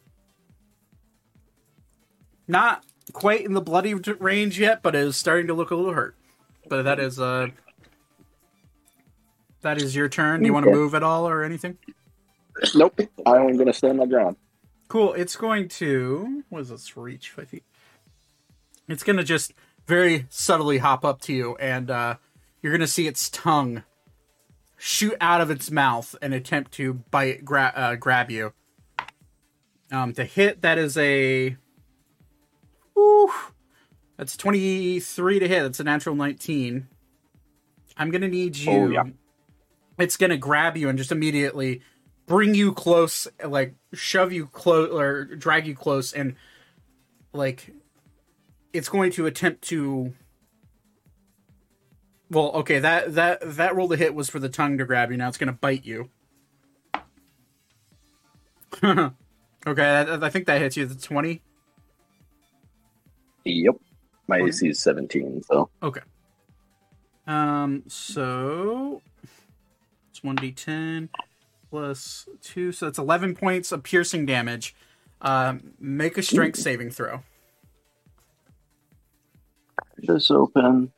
Not quite in the bloody range yet, but it is starting to look a little hurt. But that is uh that is your turn. Do you want to move at all or anything? Nope, I'm gonna stand my ground. Cool. It's going to what is this reach five feet? It's gonna just very subtly hop up to you, and uh, you're gonna see its tongue shoot out of its mouth and attempt to bite, gra- uh, grab you. Um, to hit, that is a. Whew, that's twenty three to hit. That's a natural nineteen. I'm gonna need you. Oh, yeah. It's gonna grab you and just immediately bring you close, like shove you close or drag you close, and like it's going to attempt to. Well, okay that that that roll to hit was for the tongue to grab you. Now it's gonna bite you. okay, I, I think that hits you. The twenty. Yep. My AC is 17, so Okay. Um. So it's one d ten plus two, so that's eleven points of piercing damage. Um. Make a strength saving throw. this open.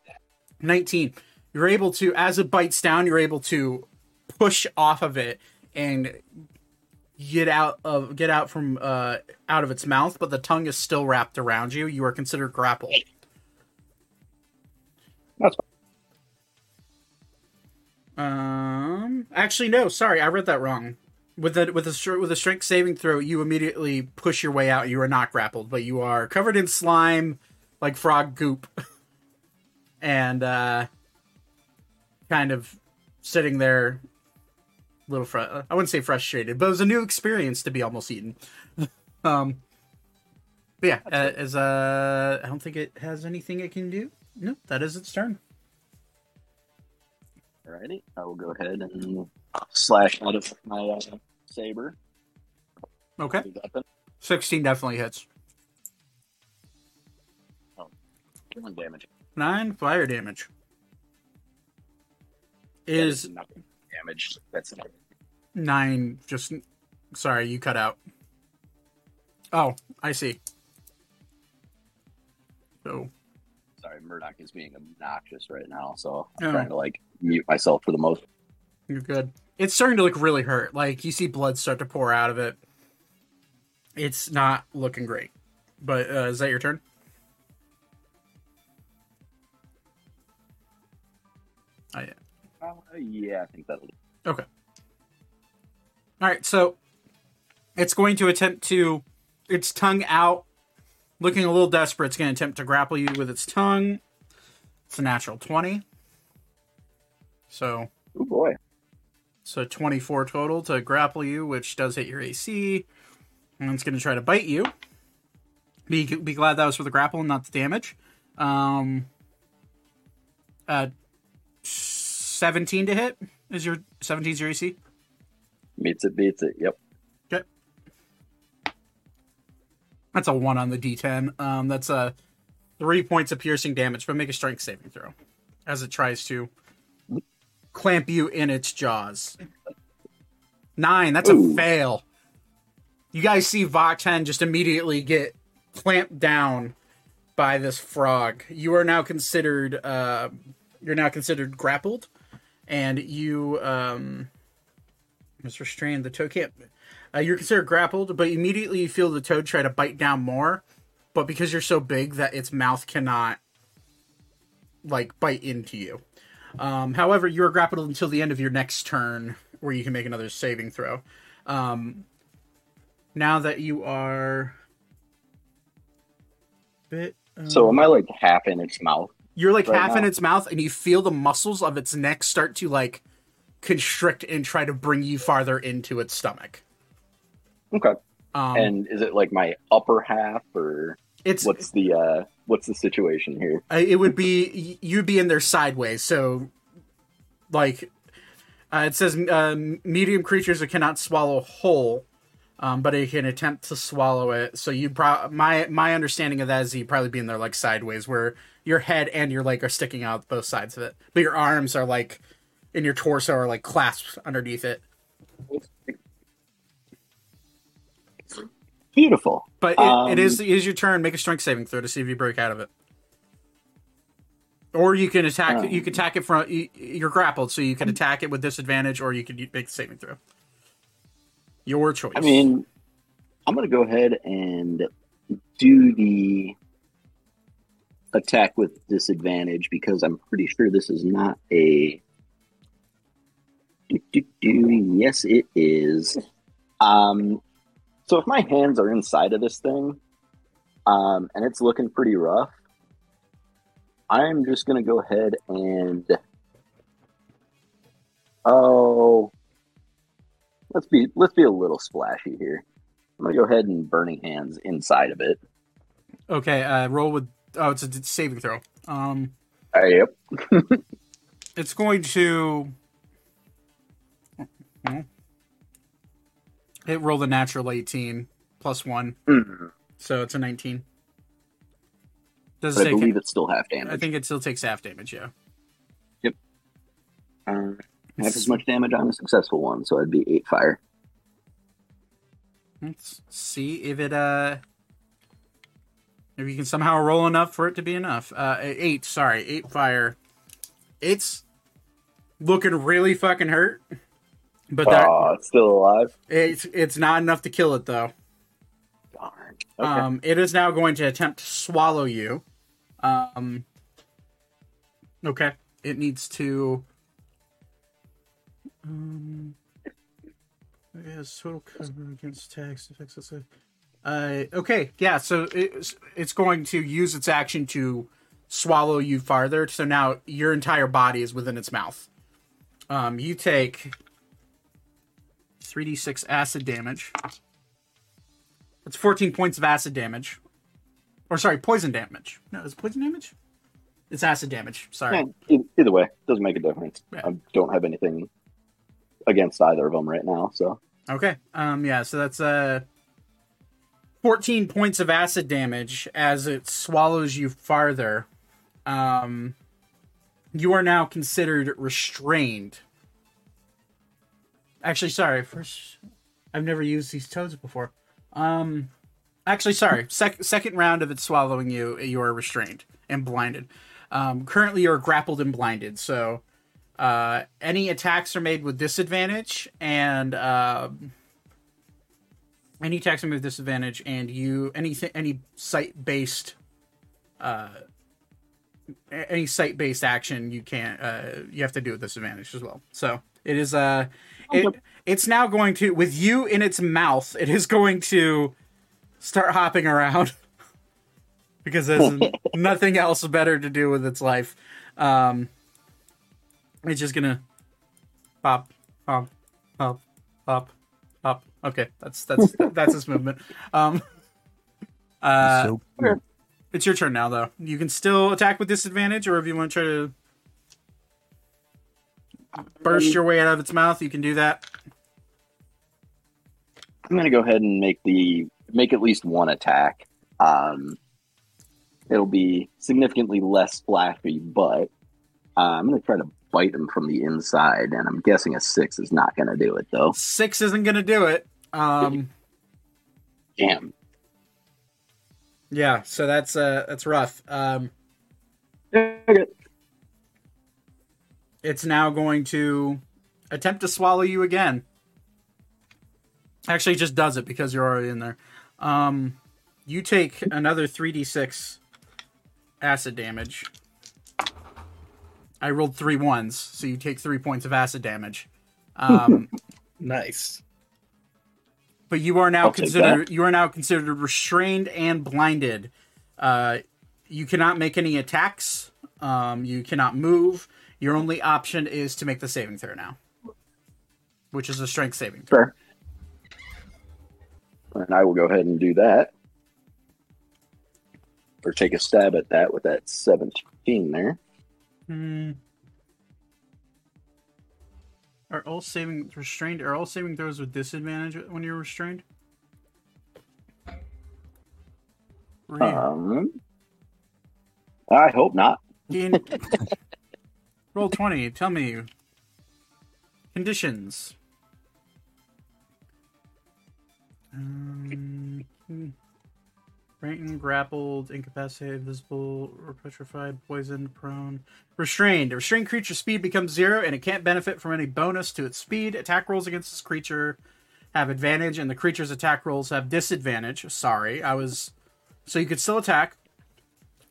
Nineteen. You're able to, as it bites down, you're able to push off of it and get out of get out from uh out of its mouth, but the tongue is still wrapped around you. You are considered grappled. That's Um, actually, no. Sorry, I read that wrong. With the with str- with a strength saving throw, you immediately push your way out. You are not grappled, but you are covered in slime, like frog goop, and uh, kind of sitting there, a little fr- I wouldn't say frustrated, but it was a new experience to be almost eaten. um, but yeah, uh, as uh, I don't think it has anything it can do. No, that is its turn. Alrighty. I will go ahead and slash out of my uh, saber. Okay, sixteen definitely hits. One damage. Nine fire damage. Is nothing damage. That's not nine just sorry, you cut out. Oh, I see. So. Murdoch is being obnoxious right now, so I'm Oh. trying to like mute myself for the most. you're good. It's starting to look really hurt. Like you see blood start to pour out of it. It's not looking great. But uh, is that your turn? Oh, yeah. Uh, yeah, I think that'll. do. Okay. All right, so it's going to attempt to its tongue out, looking a little desperate. It's going to attempt to grapple you with its tongue. It's a natural 20. So, Oh boy. so 24 total to grapple you, which does hit your AC. And it's going to try to bite you. Be, be glad that was for the grapple and not the damage. Um, uh, 17 to hit is your 17 is your AC. Meets it, beats it. Yep. That's a one on the D10. Um, that's a three points of piercing damage, but make a strength saving throw as it tries to clamp you in its jaws. Nine. That's a fail. You guys see Vaten just immediately get clamped down by this frog. You are now considered. Uh, you're now considered grappled, and you um, was restrained. The toad can't. Uh, you're considered grappled, but immediately you feel the toad try to bite down more. But because you're so big that its mouth cannot, like, bite into you. Um, however, you are grappled until the end of your next turn, where you can make another saving throw. Um, now that you are, bit. um, So am I like half in its mouth? you're like right half in its mouth, and you feel the muscles of its neck start to like constrict and try to bring you farther into its stomach. Okay. Um, and is it like my upper half, or it's what's the uh what's the situation here? uh, it would be you'd be in there sideways. So, like, uh, it says um, medium creatures that cannot swallow whole, um, but it can attempt to swallow it. So you pro- my my understanding of that is you'd probably be in there like sideways, where your head and your leg are sticking out both sides of it, but your arms are like in your torso are like clasped underneath it. Beautiful. But it, Um, it is it is your turn. Make a strength saving throw to see if you break out of it. Or you can attack. Um, you can attack it from. you- You're grappled, so you can attack it with disadvantage, or you can make the saving throw. Your choice. I mean, I'm gonna go ahead and do the attack with disadvantage because I'm pretty sure this is not a. Do, do, do. Yes, it is. Um, so if my hands are inside of this thing, um, and it's looking pretty rough, I'm just gonna go ahead and Oh, let's be let's be a little splashy here. I'm gonna go ahead and burning hands inside of it. Okay, uh, roll with. Oh, it's a saving throw. Um, Uh, yep. it's going to. It rolled a natural 18 plus one, Mhm. so it's a 19. Does it I take? believe it's still half damage. I think it still takes half damage. Yeah. Uh, half as much damage on a successful one, so it'd be eight fire. Let's see if it uh if you can somehow roll enough for it to be enough. Uh eight, sorry, eight fire. It's looking really fucking hurt. But that Oh, it's still alive. it's it's not enough to kill it though. Darn. Okay. Um it is now going to attempt to swallow you. Um Okay. It needs to um Yes, total cover against attacks, effects. Uh, okay, yeah. So it's it's going to use its action to swallow you farther. So now your entire body is within its mouth. Um, you take three d six acid damage. That's fourteen points of acid damage, or sorry, poison damage. No, is it poison damage? It's acid damage. Sorry. Yeah, either way, doesn't make a difference. Yeah. I don't have anything against either of them right now, so Okay. Um. Yeah. So that's uh. 14 points of acid damage as it swallows you farther. Um, you are now considered restrained. Actually, sorry. First, I've never used these toads before. Um, actually, sorry. Sec- second round of it swallowing you, you are restrained and blinded. Um, currently, you're grappled and blinded. So, uh, any attacks are made with disadvantage, and um any attacks are made with disadvantage, and you anything any sight based, uh, any sight based action you can't uh you have to do with disadvantage as well. So it is uh it it's now going to with you in its mouth. It is going to start hopping around because there's nothing else better to do with its life. Um, it's just gonna pop, pop, pop, pop, pop. Okay, that's that's that's its movement. Um, uh, so cool. it's your turn now, though. You can still attack with disadvantage, or if you want to try to burst your way out of its mouth, you can do that. I'm gonna go ahead and make the make at least one attack. Um, it'll be significantly less flashy, but uh, I'm gonna try to bite him from the inside, and I'm guessing a six is not gonna do it though. Six isn't gonna do it. Um, Damn. yeah, so that's uh that's rough. Um, Okay. It's now going to attempt to swallow you again. Actually, it just does it because you're already in there. Um, you take another 3d6 acid damage. I rolled three ones, so you take three points of acid damage. Um, Nice. but you are now I'll considered you are now considered restrained and blinded. Uh, you cannot make any attacks. Um, you cannot move. Your only option is to make the saving throw now, which is a strength saving throw. Fair. And I will go ahead and do that. Or take a stab at that with that 17 there. Hmm. Are all saving restrained? Are all saving throws with disadvantage when you're restrained? Re- Um, I hope not. roll twenty. Tell me conditions. Um, grappled, incapacitated, visible, or petrified, poisoned, prone, restrained. A restrained creature's speed becomes zero, and it can't benefit from any bonus to its speed. Attack rolls against this creature have advantage, and the creature's attack rolls have disadvantage. Sorry, I was. So you could still attack.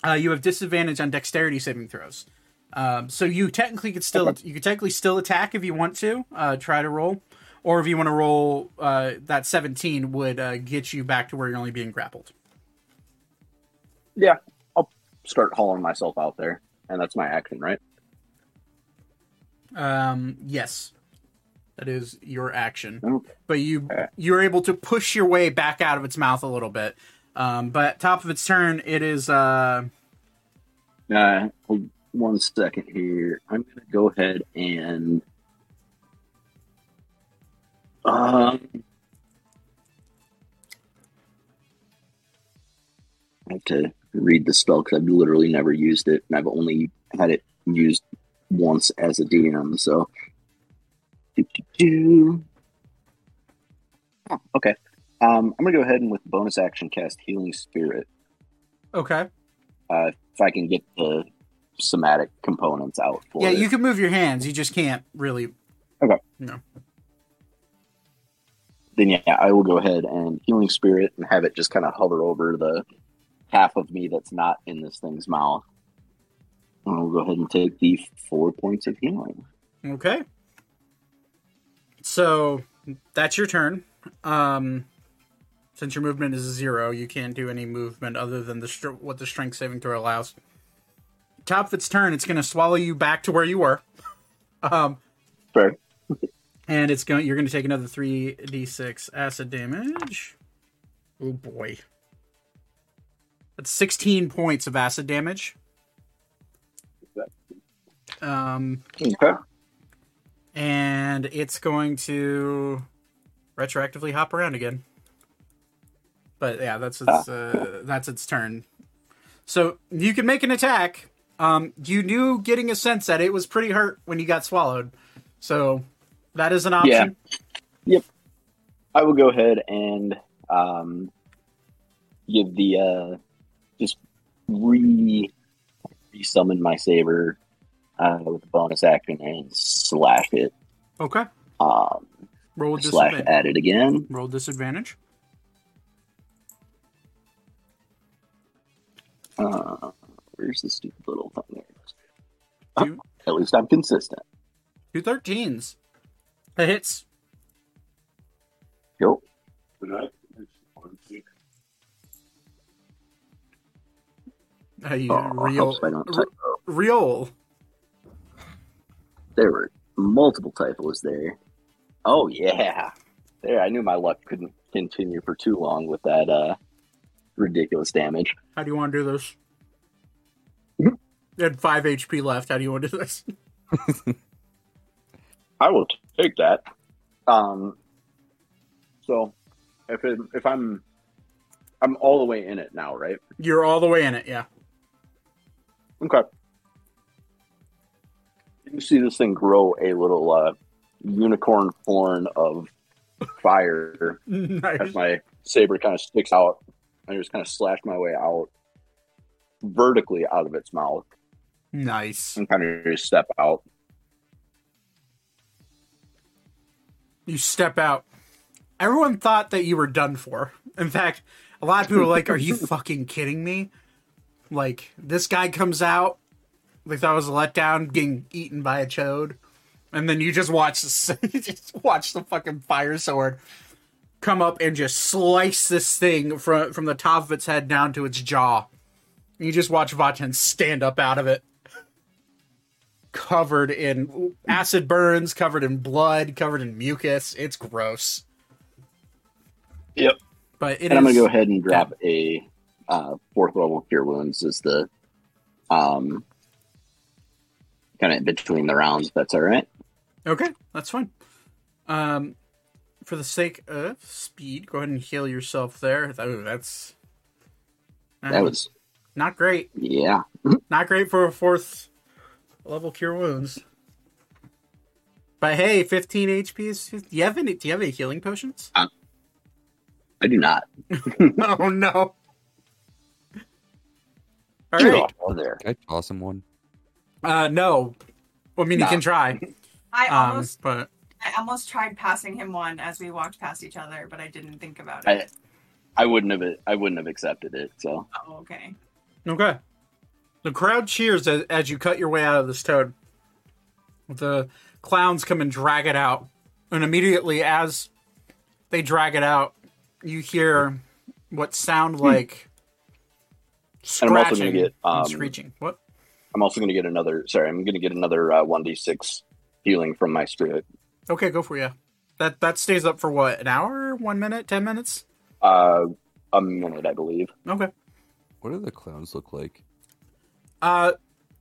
Uh, you have disadvantage on dexterity saving throws. Um, so you technically could still you could technically still attack if you want to uh, try to roll, or if you want to roll uh, that seventeen would uh, get you back to where you're only being grappled. Yeah, I'll start hauling myself out there. And that's my action, right? Um, yes, That is your action. Okay. But you you're able to push your way back out of its mouth a little bit. Um, but top of its turn, it is uh Uh, one second here. I'm gonna go ahead and um. I have to read the spell because I've literally never used it, and I've only had it used once as a DM. So, do, do, do. Oh, okay. Um, I'm gonna go ahead and with bonus action cast Healing Spirit. okay. uh, if I can get the somatic components out for Yeah, it. you can move your hands. You just can't really. Okay no then yeah, I will go ahead and healing spirit and have it just kind of hover over the half of me that's not in this thing's mouth. And we'll go ahead and take the four points of healing. Okay. So that's your turn. Um, since your movement is zero, you can't do any movement other than the str- what the strength saving throw allows. Top of its turn, it's going to swallow you back to where you were. Um, Fair. and it's going. You're going to take another three d6 acid damage. Oh boy, that's 16 points of acid damage. Um, Okay. and it's going to retroactively hop around again. But yeah, that's its uh, that's its turn. So you can make an attack. Um, you knew getting a sense that it was pretty hurt when you got swallowed, so that is an option. Yeah. Yep. I will go ahead and um, give the uh, just re resummon my saber uh, with a bonus action and slash it. Okay. Um, Roll slash disadvantage. at it again. Roll disadvantage. Uh, where's the stupid little thing there? it is. At least I'm consistent. two 13s. That hits. Yo. Uh, you Oh, real, hopes I don't re- typo. real. There were multiple typos there. Oh yeah, there. I knew my luck couldn't continue for too long with that uh, ridiculous damage. How do you want to do this? Had five HP left. How do you want to do this? I will take that. Um. So, if it, if I'm, I'm all the way in it now, right? You're all the way in it, yeah. Okay. You see this thing grow a little uh, unicorn horn of fire nice. as my saber kind of sticks out. I just kind of slash my way out vertically out of its mouth Nice. and kind of just step out. You step out. Everyone thought that you were done for. In fact, a lot of people were like, Are you fucking kidding me? Like, this guy comes out, they thought it was a letdown, getting eaten by a chode. And then you just watch you just watch the fucking fire sword come up and just slice this thing from from the top of its head down to its jaw. You just watch Vaten stand up out of it. Covered in acid burns, covered in blood, covered in mucus. It's gross. Yep. But it and I'm gonna go ahead and drop a uh, fourth level cure wounds as the um, kind of between the rounds. That's all right. Okay, that's fine. Um, for the sake of speed, go ahead and heal yourself there. Oh, that's That uh, was not great. yeah. Not great for a fourth level cure wounds. But hey, 15 HP is. Do you have any? Do you have any healing potions? I do not. oh no! All right. Oh, there. Can I toss him one? Uh, no. Well, I mean, you can try. I Um, almost but I almost tried passing him one as we walked past each other, but I didn't think about I, it. I wouldn't have. I wouldn't have accepted it. So Oh, okay. Okay. The crowd cheers as, as you cut your way out of this toad. The clowns come and drag it out. And immediately, as they drag it out, you hear what sound like Hmm. And I'm also scratching gonna get, and um, screeching. What? I'm also going to get another. Sorry, I'm going to get another uh, one d six healing from my spirit. Okay, go for you. That that stays up for what? An hour? One minute? Ten minutes? Uh, a minute, I believe. Okay. What do the clowns look like? Uh,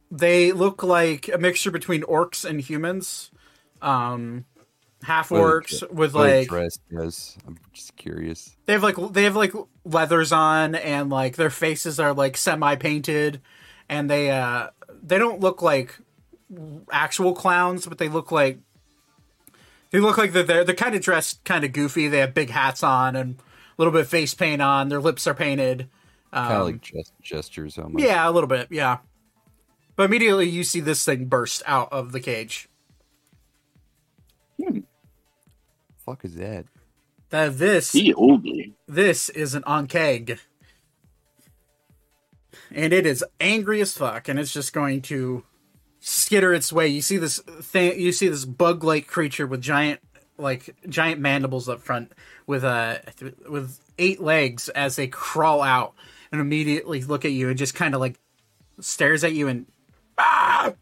they look like a mixture between orcs and humans. Um, half What are they orcs with what are they like dressed as? I'm just curious. they have like they have like leathers on and like their faces are like semi painted, and they uh they don't look like actual clowns, but they look like they look like they're they're, they're kind of dressed kind of goofy. They have big hats on and a little bit of face paint on. Their lips are painted. Kind of Um, like gest- gestures almost. Yeah, a little bit. Yeah. But immediately you see this thing burst out of the cage. Fuck is that? That this He oldly. this is an Ankheg. And it is angry as fuck, and it's just going to skitter its way. You see this thing you see this bug like creature with giant like giant mandibles up front with uh with eight legs as they crawl out and immediately look at you and just kind of like stares at you and ah!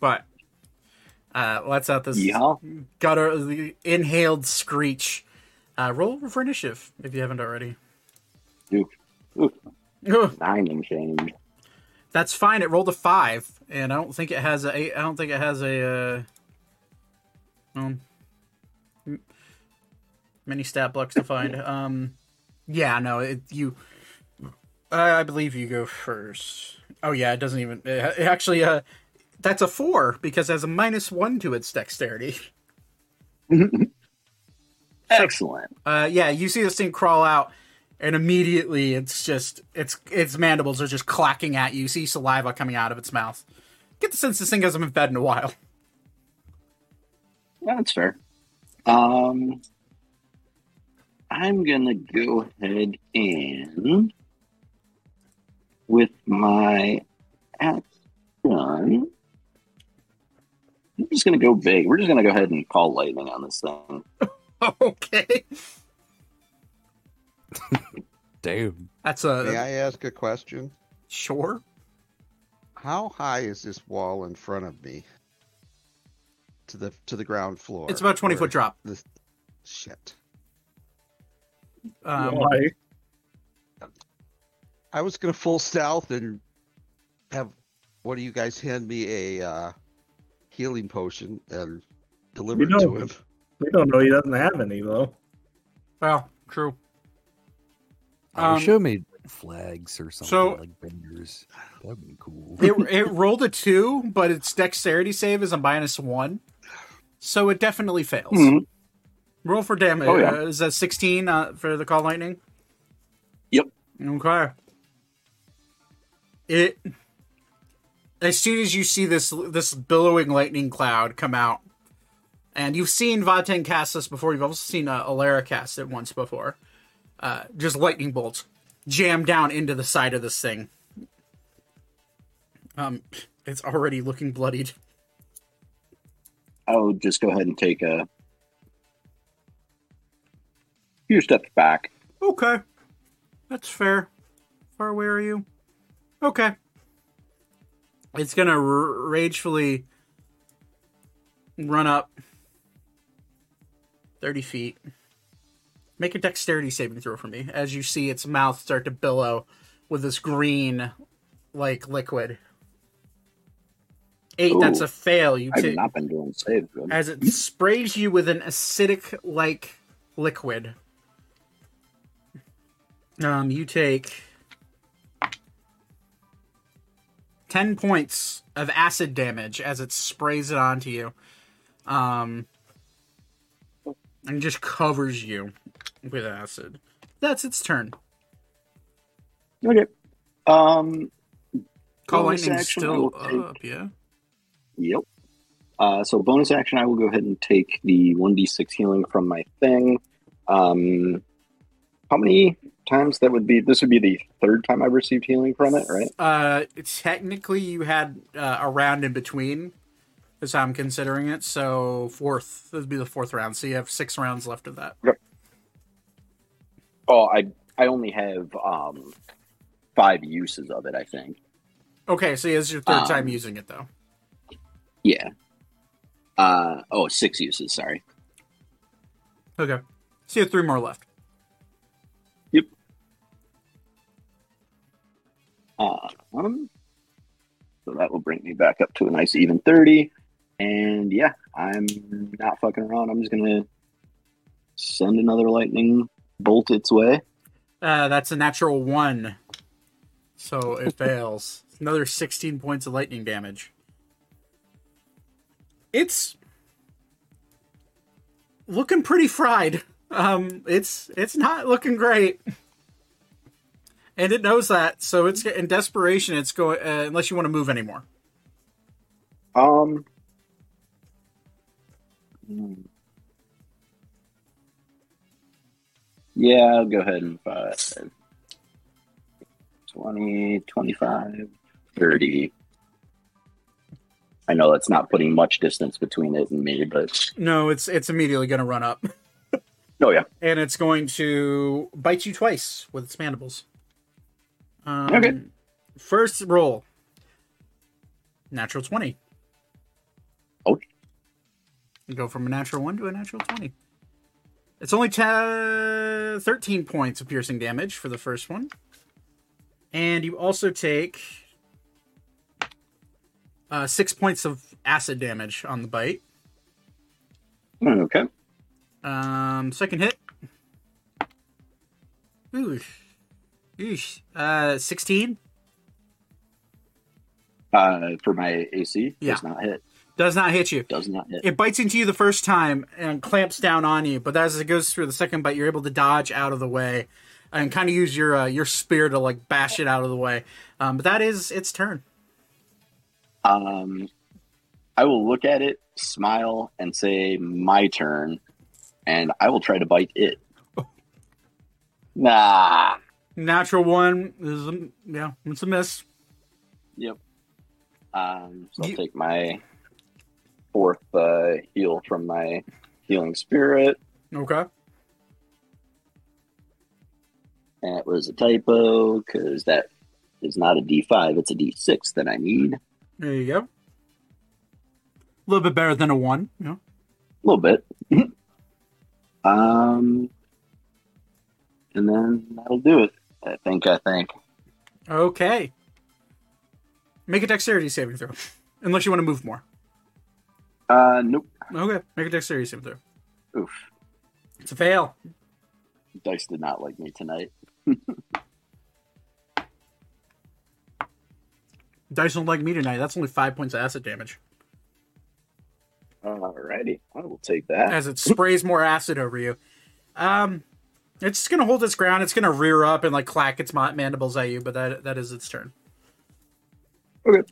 but uh lets out this Yeah. the inhaled screech. Uh, roll for initiative if you haven't already. Oof. Oof. Ugh, Nine and change. That's fine. It rolled a five, and I don't think it has a. I don't think it has a. Uh, um, many stat blocks to find. Um, yeah, no, it, you. I believe you go first. Oh yeah, it doesn't even. It, it actually, uh, that's a four because it has a minus one to its dexterity. Excellent. Uh, yeah, you see this thing crawl out, and immediately it's just its its mandibles are just clacking at you. You see saliva coming out of its mouth. Get the sense this thing hasn't been fed in a while. Yeah, that's fair. Um, I'm gonna go ahead and with my action. I'm just gonna go big. We're just gonna go ahead and call lightning on this thing. okay, Damn. that's a May I ask a question? sure. How high is this wall in front of me? To the to the ground floor. It's about twenty foot drop. This shit. Um, Why? I was gonna full stealth and have one of you guys hand me a uh, healing potion and deliver You it to him. We don't know he doesn't have any though. well, true. Um, we should have made flags or something so- like benders. That would be cool. It it rolled a two, but its dexterity save is a minus one, so it definitely fails. Mhm. Roll for damage. Oh, yeah. Uh, is that sixteen uh, for the call lightning? Yep. Okay. It as soon as you see this this billowing lightning cloud come out, and you've seen Vaten cast this before. You've also seen uh, Alara cast it once before. Uh, just lightning bolts jam down into the side of this thing. Um, it's already looking bloodied. I'll just go ahead and take a few steps back. Okay, that's fair. Far away are you? Okay. It's gonna r- ragefully run up thirty feet. Make a dexterity saving throw for me as you see its mouth start to billow with this green, like liquid. Eight. That's a fail. You I've not been doing saves good. as it sprays you with an acidic like liquid. Um, you take ten points of acid damage as it sprays it onto you. Um, and just covers you with acid. That's its turn. Okay. Um. Call bonus lightning's action, still take- up, yeah. Yep. Uh, so bonus action, I will go ahead and take the one d six healing from my thing. Um, how many times that would be? This would be the third time I've received healing from it, right? Uh, technically, you had uh, a round in between, is how I'm considering it. So fourth, this would be the fourth round. So you have six rounds left of that. yep. Oh, I I only have um five uses of it. I think. Okay, so it's your third time Um, using it though. Yeah. Uh oh, six uses. Sorry. Okay. So you have three more left. Um, so that will bring me back up to a nice even 30. And yeah, I'm not fucking around. I'm just going to send another lightning bolt its way. Uh, that's a natural one. So it fails. Another 16 points of lightning damage. It's looking pretty fried. Um, it's it's not looking great, and it knows that. So it's in desperation. It's going uh, unless you want to move anymore. Um, hmm. yeah, I'll go ahead and uh, 20, 25, 30. I know that's not putting much distance between it and me, but No, it's it's immediately going to run up, oh yeah, and it's going to bite you twice with its mandibles. Um, Okay. First roll. Natural twenty. Oh. You go from a natural one to a natural twenty. It's only te- thirteen points of piercing damage for the first one, and you also take uh, six points of acid damage on the bite. okay. Um, second hit. Ooh. Oosh. Uh, 16 Uh, for my AC, Yeah. does not hit. does not hit you. Does not hit. It bites into you the first time and clamps down on you, but as it goes through the second bite, you're able to dodge out of the way and kind of use your uh, your spear to like bash it out of the way. Um, but that is its turn. Um, I will look at it, smile, and say, "My turn," and I will try to bite it. Nah. Natural one is a, yeah, it's a miss. Yep. Um, so I'll You- take my fourth uh, heal from my healing spirit, Okay. and it was a typo because that is not a D5; it's a D6 that I need. There you go. A little bit better than a one. You know? A little bit. um, and then that'll do it. I think. I think. Okay. Make a dexterity saving throw, unless you want to move more. Uh, nope. Okay, make a dexterity saving throw. Oof. It's a fail. Dice did not like me tonight. Dice don't like me tonight. That's only five points of acid damage. Alrighty, I will take that. As it sprays more acid over you. Um, it's just gonna hold its ground. It's gonna rear up and like clack its mandibles at you, but that that is its turn. Okay.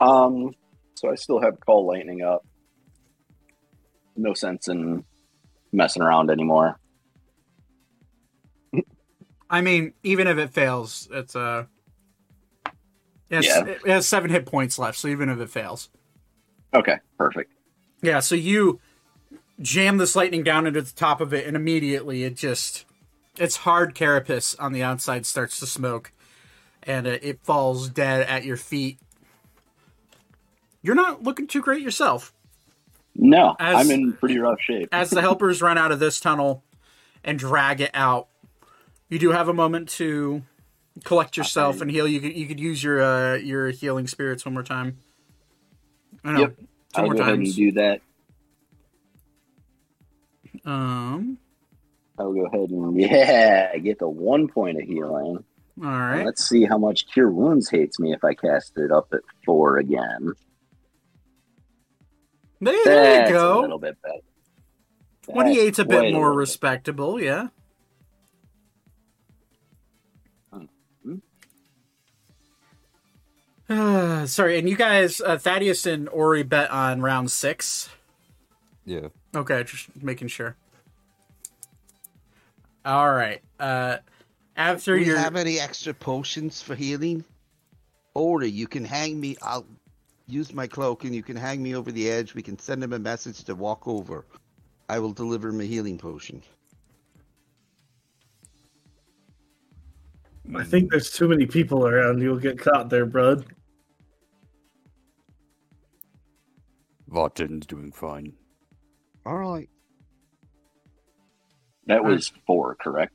Um, so I still have call lightning up. No sense in messing around anymore. I mean, even if it fails, it's uh, it's, Yeah. it has seven hit points left. So even if it fails, Okay, perfect. yeah. So you jam this lightning down into the top of it, and immediately it just its hard carapace on the outside starts to smoke, and it, it falls dead at your feet. You're not looking too great yourself. No, As- I'm in pretty rough shape. As the helpers run out of this tunnel and drag it out, you do have a moment to collect yourself and heal. You could you could use your uh, your healing spirits one more time. I know. Yep. I'll more go ahead and do that. Um. I'll go ahead and yeah, get the one point of healing. All right. Let's see how much Cure Wounds hates me if I cast it up at four again. There, there That's you a little bit better. Twenty eight's a bit more little bit. respectable. Yeah. Uh, sorry, and you guys, uh, Thaddeus and Ori bet on round six. Yeah. Okay, just making sure. All right. Uh, after Do you your have any extra potions for healing? Or you can hang me. I'll use my cloak and you can hang me over the edge. We can send him a message to walk over. I will deliver him a healing potion. I think there's too many people around. You'll get caught there, bud. Vaten's doing fine. All right. That was four, correct?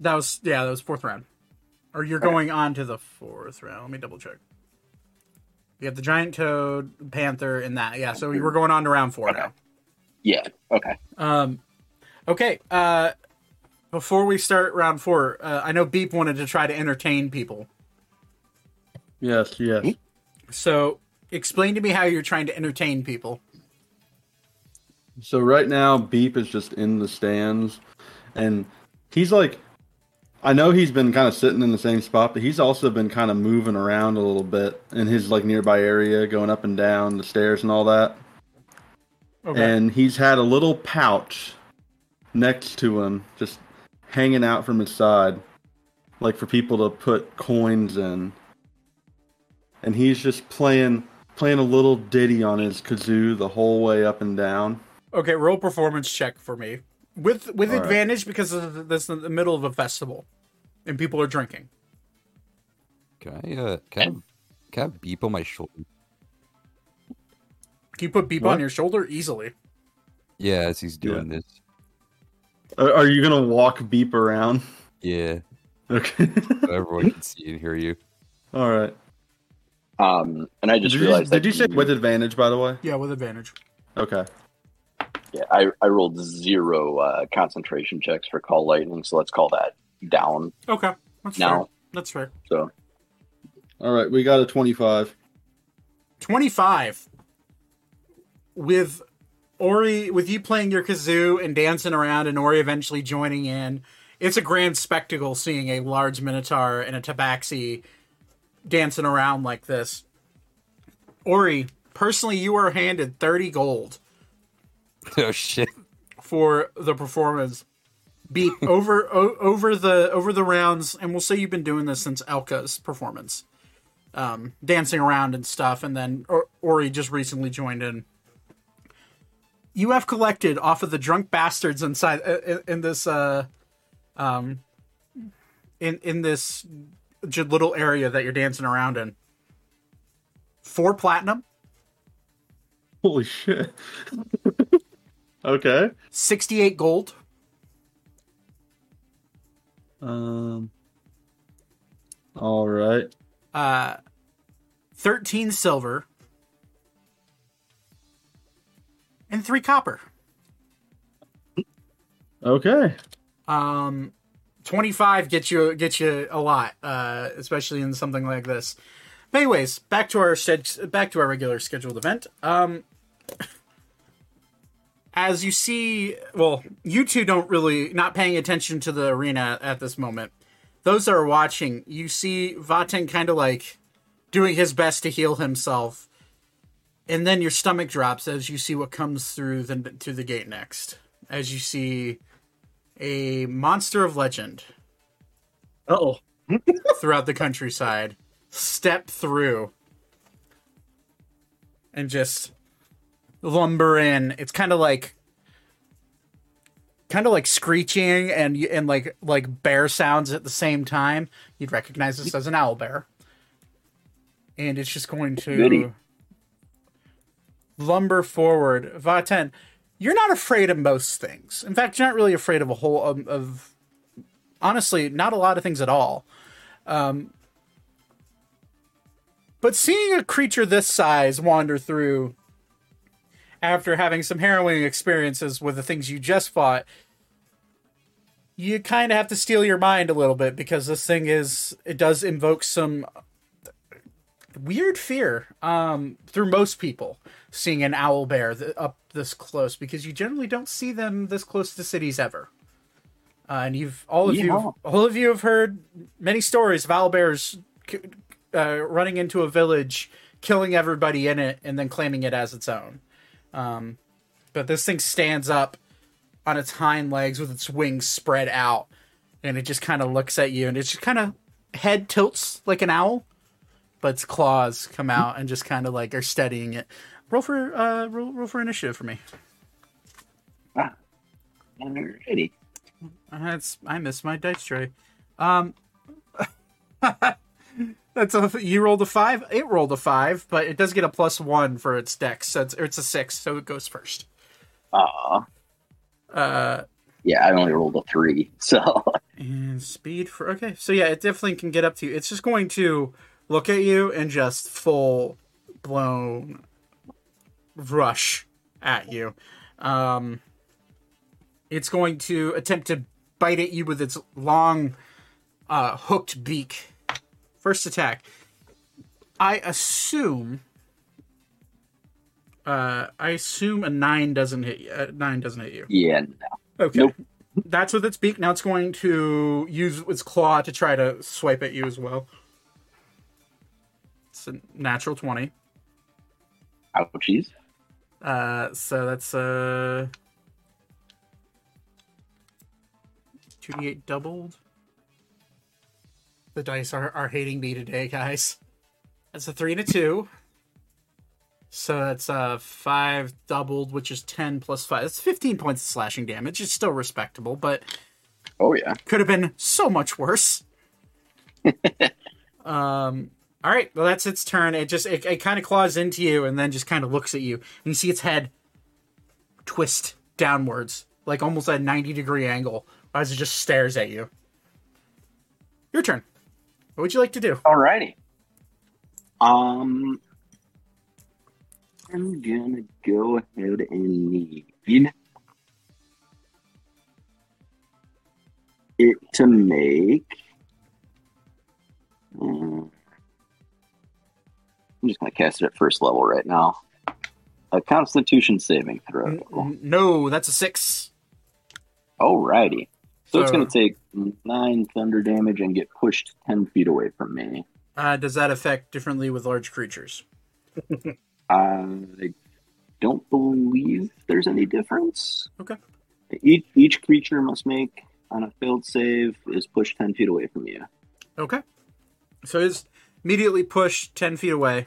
That was yeah, that was fourth round. Or you're going on to the fourth round. Let me double check. You have the giant toad, panther, and that. Yeah, so we were going on to round four Okay. now. Yeah. Okay. Um, okay. Uh, before we start round four, uh, I know Beep wanted to try to entertain people. Yes, yes. So explain to me how you're trying to entertain people. So right now, Beep is just in the stands, and he's like, I know he's been kind of sitting in the same spot, but he's also been kind of moving around a little bit in his like nearby area, going up and down the stairs and all that. Okay. And he's had a little pouch next to him, just hanging out from his side, like for people to put coins in. And he's just playing playing a little ditty on his kazoo the whole way up and down. Okay. Roll performance check for me with with All right. advantage because of the, this is the middle of a festival, and people are drinking. Can I, uh, can I, can I beep on my shoulder? Can you put Beep What? on your shoulder easily? Yeah, as he's doing this. Are, are you gonna walk Beep around? Yeah, Okay. so everyone can see and hear you. All right. Um, and I just Did you, realized. did you say with advantage, by the way? Yeah, with advantage. Okay. Yeah, I, I rolled zero uh, concentration checks for call lightning, so let's call that down Okay, that's fair. now. That's fair. So All right. We got a twenty-five. 25 with Ori with you playing your kazoo and dancing around and Ori eventually joining in. It's a grand spectacle seeing a large minotaur and a tabaxi dancing around like this. Ori, personally you are handed 30 gold oh shit! for the performance. Beat over o- over the over the rounds and we'll say you've been doing this since Elka's performance. Um, dancing around and stuff and then or- Ori just recently joined in. You have collected off of the drunk bastards inside uh, in, in this uh um in in this little area that you're dancing around in. Four platinum, Holy shit. okay. 68 gold, Um. All right. uh 13 silver and 3 copper. Okay. Um 25 gets you gets you a lot, uh especially in something like this. But anyways, back to our back to our regular scheduled event. Um as you see, well, you two don't really not paying attention to the arena at this moment. Those that are watching, you see Vaten kind of like doing his best to heal himself, and then your stomach drops as you see what comes through the to the gate next. As you see a monster of legend Oh, throughout the countryside step through and just lumber in. It's kind of like kind of like screeching and and like like bear sounds at the same time. You'd recognize this as an owl bear. And it's just going to Goody. lumber forward. Vaten, you're not afraid of most things. In fact, you're not really afraid of a whole of, of honestly, not a lot of things at all. Um, but seeing a creature this size wander through after having some harrowing experiences with the things you just fought, you kind of have to steel your mind a little bit because this thing is it does invoke some weird fear um, through most people seeing an owl bear th- up this close because you generally don't see them this close to cities ever. Uh, and you've all of you all of you have heard many stories of owl bears uh, running into a village, killing everybody in it, and then claiming it as its own. Um, but this thing stands up on its hind legs with its wings spread out, and it just kind of looks at you, and it just kind of head tilts like an owl, but its claws come out and just kind of like are steadying it. Roll for uh, roll, roll for initiative for me. alrighty. Uh, That's I missed my dice tray. Um, That's a you rolled a five. It rolled a five, but it does get a plus one for its dex. So it's, it's a six, so it goes first. Aw. Uh, Yeah, I only rolled a three. So and speed for okay. So yeah, it definitely can get up to you. It's just going to look at you and just full blown rush at you. Um, it's going to attempt to bite at you with its long, uh, hooked beak. First attack. I assume. Uh, I assume a nine doesn't hit you. Uh, nine doesn't hit you. yeah, no. Okay. Nope. That's with its beak. Now it's going to use its claw to try to swipe at you as well. It's a natural 20. ouchies. Uh, so that's uh, 2d8 doubled. The dice are, are hating me today, guys. That's a 3 and a 2. So that's uh, 5 doubled, which is 10 plus 5. That's 15 points of slashing damage. It's still respectable, but Oh yeah. could have been so much worse. um. All right. Well, that's its turn. It just it, it kind of claws into you and then just kind of looks at you, and you see its head twist downwards, like almost at a ninety degree angle, as it just stares at you. Your turn. What would you like to do? Alrighty. Um, I'm gonna go ahead and need it to make. um, I'm just gonna cast it at first level right now. A Constitution saving throw. N- No, that's a six. Alrighty. So it's gonna take nine thunder damage and get pushed ten feet away from me. Uh, does that affect differently with large creatures? I don't believe there's any difference. Okay. Each, each creature must make on a failed save is pushed 10 feet away from you. Okay. So it's immediately pushed 10 feet away.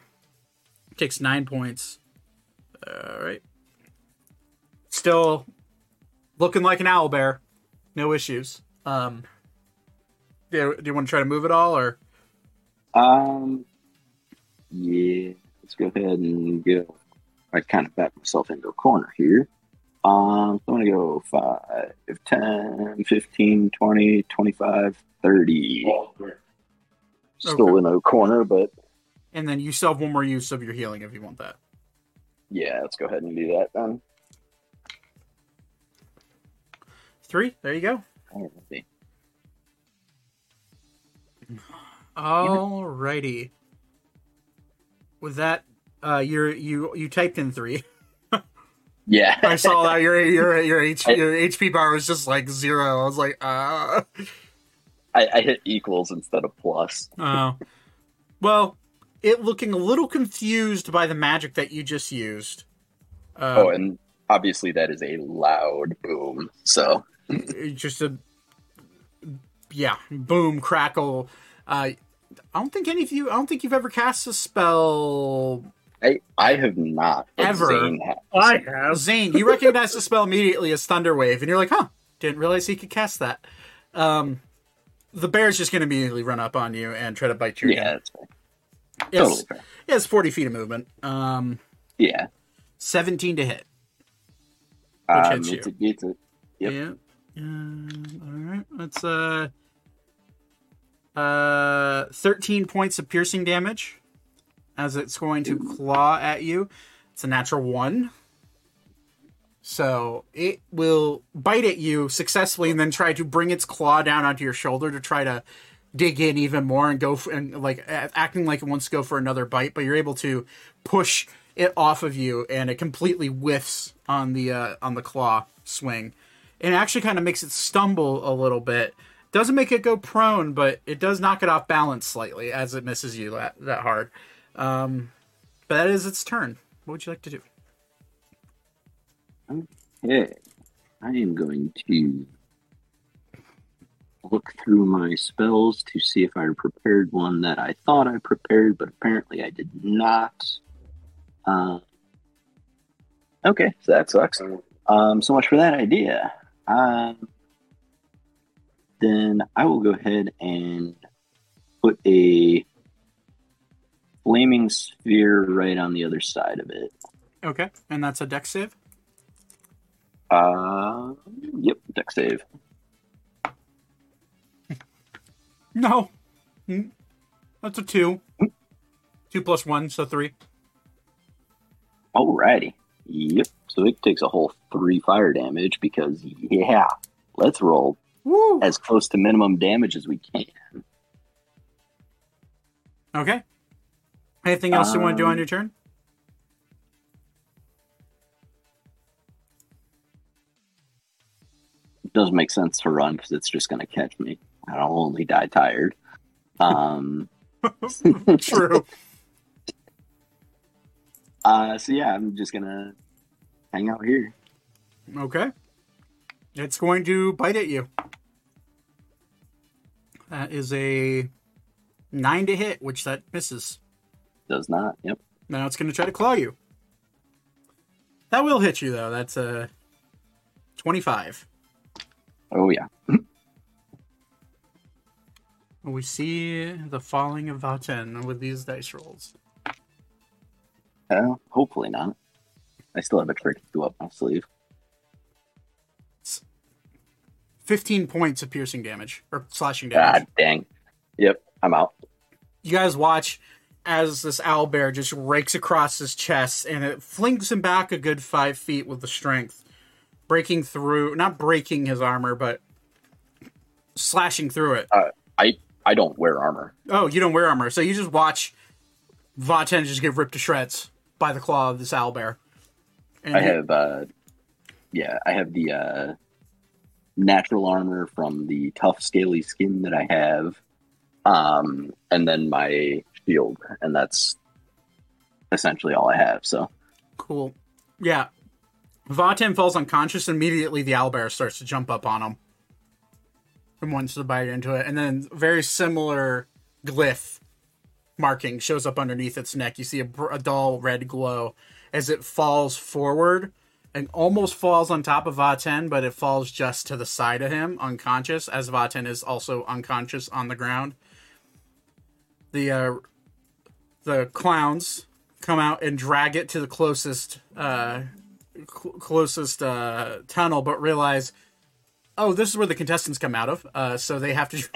Takes nine points. All right. Still looking like an owl bear. No issues. Um, do you, do you want to try to move it all or? Um, yeah, let's go ahead and go. I kind of back myself into a corner here. Um, so I'm going to go 5, 10, 15, 20, 25, 30. Still Okay. in a corner, but And then you still have one more use of your healing if you want that. yeah, let's go ahead and do that then. Three. There you go. See. Alrighty. With that, uh, you're you you typed in three. Yeah. I saw that your your your H, your HP bar was just like zero. I was like, uh I, I hit equals instead of plus. oh. Well, it looking a little confused by the magic that you just used. Uh, oh, and obviously that is a loud boom. So just a yeah, boom, crackle. Uh, I don't think any of you. I don't think you've ever cast a spell. I I have not Ever. Zane has. I have. Zane, you recognize the spell immediately as Thunder Wave, and you're like, huh, didn't realize he could cast that. Um, the bear's just going to immediately run up on you and try to bite you. Yeah, again. that's fair. Yes, Totally fair. It has 40 feet of movement. Um, Yeah. 17 to hit. Um, hits it's you. a, it's a, Yep. Yeah. Um, all right. That's uh, uh, 13 points of piercing damage as it's going to claw at you. It's a natural one. So it will bite at you successfully and then try to bring its claw down onto your shoulder to try to dig in even more and go for, and like acting like it wants to go for another bite, but you're able to push it off of you and it completely whiffs on the uh, on the claw swing. And it actually kind of makes it stumble a little bit. Doesn't make it go prone, but it does knock it off balance slightly as it misses you that, that hard. Um, but that is its turn. What would you like to do? Okay. I am going to look through my spells to see if I prepared one that I thought I prepared, but apparently I did not. Uh, okay, so that sucks. Um, so much for that idea. Um, then I will go ahead and put a flaming sphere right on the other side of it. Okay, and that's a deck save. Uh, yep, deck save. No, Mm. that's a two. Two plus one, so three. Alrighty. Yep. So it takes a whole three fire damage because yeah, let's roll Woo! as close to minimum damage as we can. Okay. Anything else you want to do on Um, your turn? It doesn't make sense to run because it's just going to catch me. I'll only die tired. Um. True. Uh. So yeah, I'm just gonna hang out here. Okay. It's going to bite at you. That is a nine to hit, which that misses. Does not. Yep. Now it's going to try to claw you. That will hit you though. That's a twenty-five. Oh yeah. We see the falling of Vaten with these dice rolls. Uh, hopefully not. I still have a trick to up my sleeve. Fifteen points of piercing damage or slashing damage. God dang. Yep. I'm out. you guys watch as this owl bear just rakes across his chest and it flings him back a good five feet with the strength, breaking through, not breaking his armor, but slashing through it. I I don't wear armor. Oh, you don't wear armor, so you just watch Vaten just get ripped to shreds by the claw of this owl bear. And I have uh yeah, I have the uh natural armor from the tough scaly skin that I have. Um and then my shield and that's essentially all I have. So Cool. Yeah. Vaten falls unconscious. Immediately, the owlbear starts to jump up on him and wants to bite into it. And then, very similar glyph marking shows up underneath its neck. You see a, a dull red glow as it falls forward and almost falls on top of Vaten, but it falls just to the side of him, unconscious, as Vaten is also unconscious on the ground. The uh, the clowns come out and drag it to the closest uh, cl- closest uh, tunnel, but realize, oh, this is where the contestants come out of. Uh, so they have to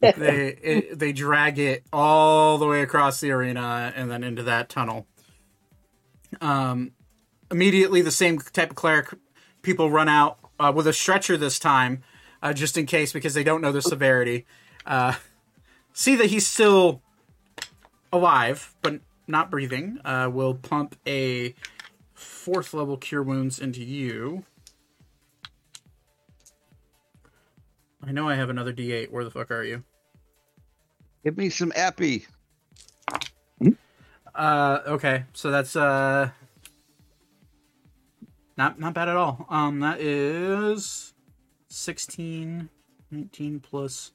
they it, they drag it all the way across the arena and then into that tunnel. Um, immediately, the same type of cleric people run out uh, with a stretcher this time, uh, just in case because they don't know the severity. Uh, see that he's still alive, but not breathing. Uh, will pump a fourth level cure wounds into you. I know I have another D8. Where the fuck are you? Give me some epi. Uh, okay, so that's uh, not not bad at all. Um, that is 16, 19 plus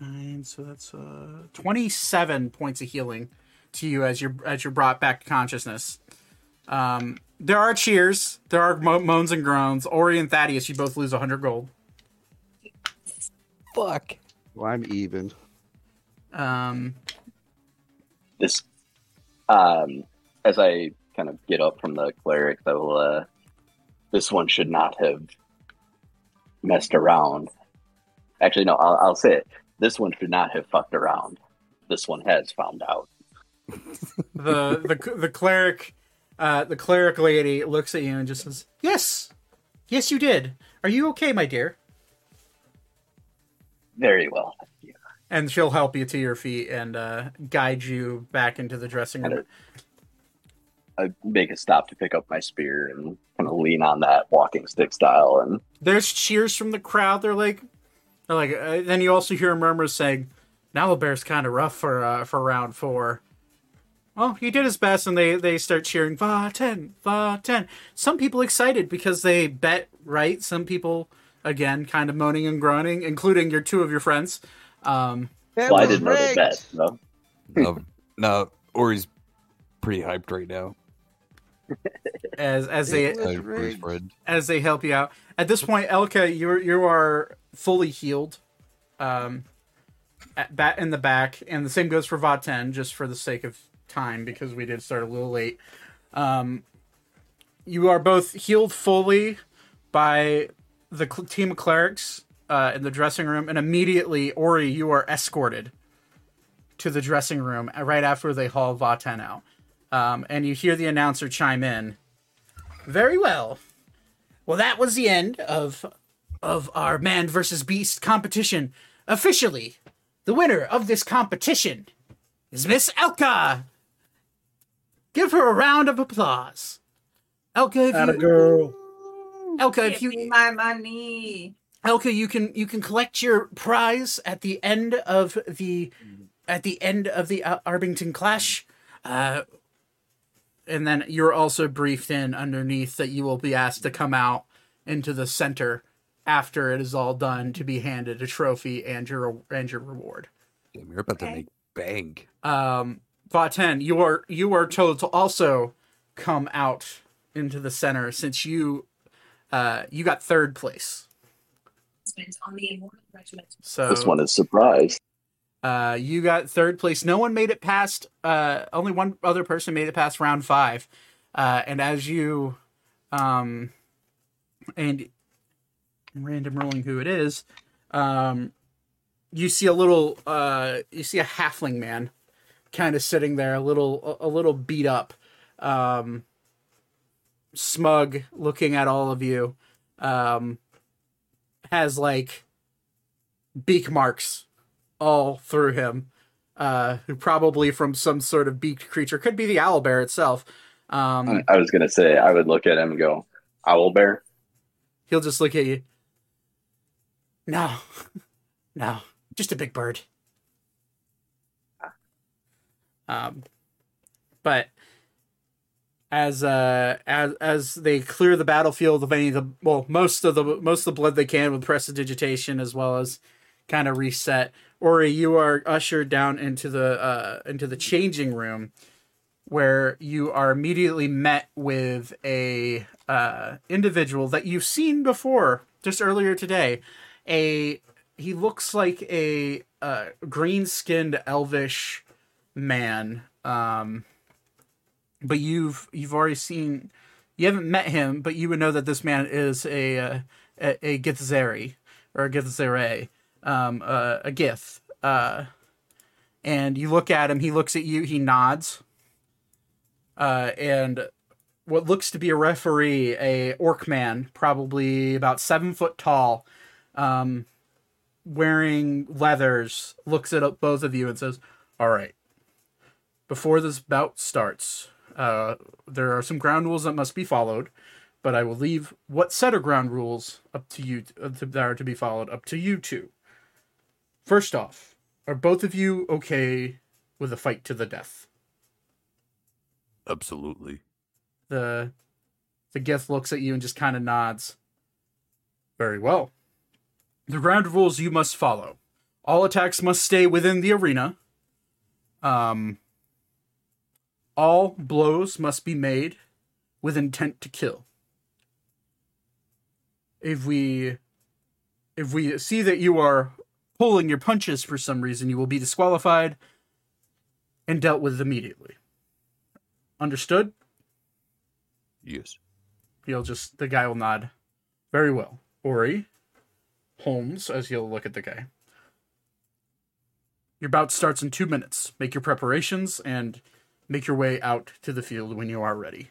nine, so that's uh 27 points of healing to you as you're as you're brought back to consciousness. Um, there are cheers, there are mo- moans and groans. Ori and Thaddeus, you both lose 100 gold. Fuck. Well, I'm even. Um, this um as I kind of get up from the cleric I will uh this one should not have messed around. Actually no, I'll, I'll say it. This one should not have fucked around. This one has found out. the the the cleric, uh, the cleric lady looks at you and just says, "Yes, yes, you did. Are you okay, my dear?" Very well. thank you. and she'll help you to your feet and uh, guide you back into the dressing room. I make a stop to pick up my spear and kind of lean on that walking stick style and There's cheers from the crowd. They're like, they're like. Uh, then you also hear murmurs saying, "Now the bear's kind of rough for uh, for round four. Well, he did his best, and they they start cheering Va ten, Va ten. Some people excited because they bet right. Some people again kind of moaning and groaning, including your two of your friends. Um, That well, I didn't know the bet. No. no, no, Ori's pretty hyped right now. as as they It was Excited for his rigged. friend. as they help you out. At this point, Elka, you you are fully healed, um, at bat in the back, and the same goes for Vaten, just for the sake of time because we did start a little late. Um, you are both healed fully by the cl- team of clerics uh, in the dressing room, and immediately, Ori, you are escorted to the dressing room uh, right after they haul Vaten out. Um, and you hear the announcer chime in. Very well. Well, that was the end of of our man versus beast competition. Officially, the winner of this competition is Miss Elka. Give her a round of applause. Elka, if Atta you, girl. Elka, if you me my money. Elka, you can you can collect your prize at the end of the at the end of the uh, Arbington Clash, uh, and then you're also briefed in underneath that you will be asked to come out into the center after it is all done to be handed a trophy and your and your reward. Damn, you're about to make bank. Um, Vaten, you are you are told to also come out into the center since you uh, you got third place. on the Immortal Regiment. So This one is surprise. Uh, you got third place. No one made it past. Uh, only one other person made it past round five. Uh, and as you, um, and random rolling who it is, um, you see a little. Uh, you see a halfling man, kind of sitting there, a little, a, a little beat up, um, smug, looking at all of you. Um, has like beak marks all through him. Uh, who probably from some sort of beaked creature could be the owl bear itself. Um, I- I was gonna say I would look at him and go, "Owl bear." he'll just look at you. No, no, just a big bird. Um, but as uh as as they clear the battlefield of any of the well most of the most of the blood they can with prestidigitation as well as kind of reset. Ori, you are ushered down into the uh into the changing room where you are immediately met with a uh, individual that you've seen before just earlier today. A he looks like a uh, green-skinned elvish man, um, but you've you've already seen. You haven't met him, but you would know that this man is a a, a Githzeri or a Githzere, um, a Gith. Uh, and you look at him. He looks at you. He nods uh, and what looks to be a referee, a orc man, probably about seven foot tall, um, wearing leathers, looks at both of you and says, "All right, before this bout starts, uh, there are some ground rules that must be followed." But I will leave what set of ground rules up to you uh, to, that are to be followed up to you two. First off, are both of you okay with a fight to the death? Absolutely. the the Gith looks at you and just kind of nods. Very well. The ground rules you must follow. All attacks must stay within the arena. Um all blows must be made with intent to kill. If we if we see that you are pulling your punches for some reason, you will be disqualified and dealt with immediately. Understood? Yes. He'll just the guy will nod. Very well. Ori, Holmes, as he'll look at the guy. Your bout starts in two minutes. Make your preparations and make your way out to the field when you are ready.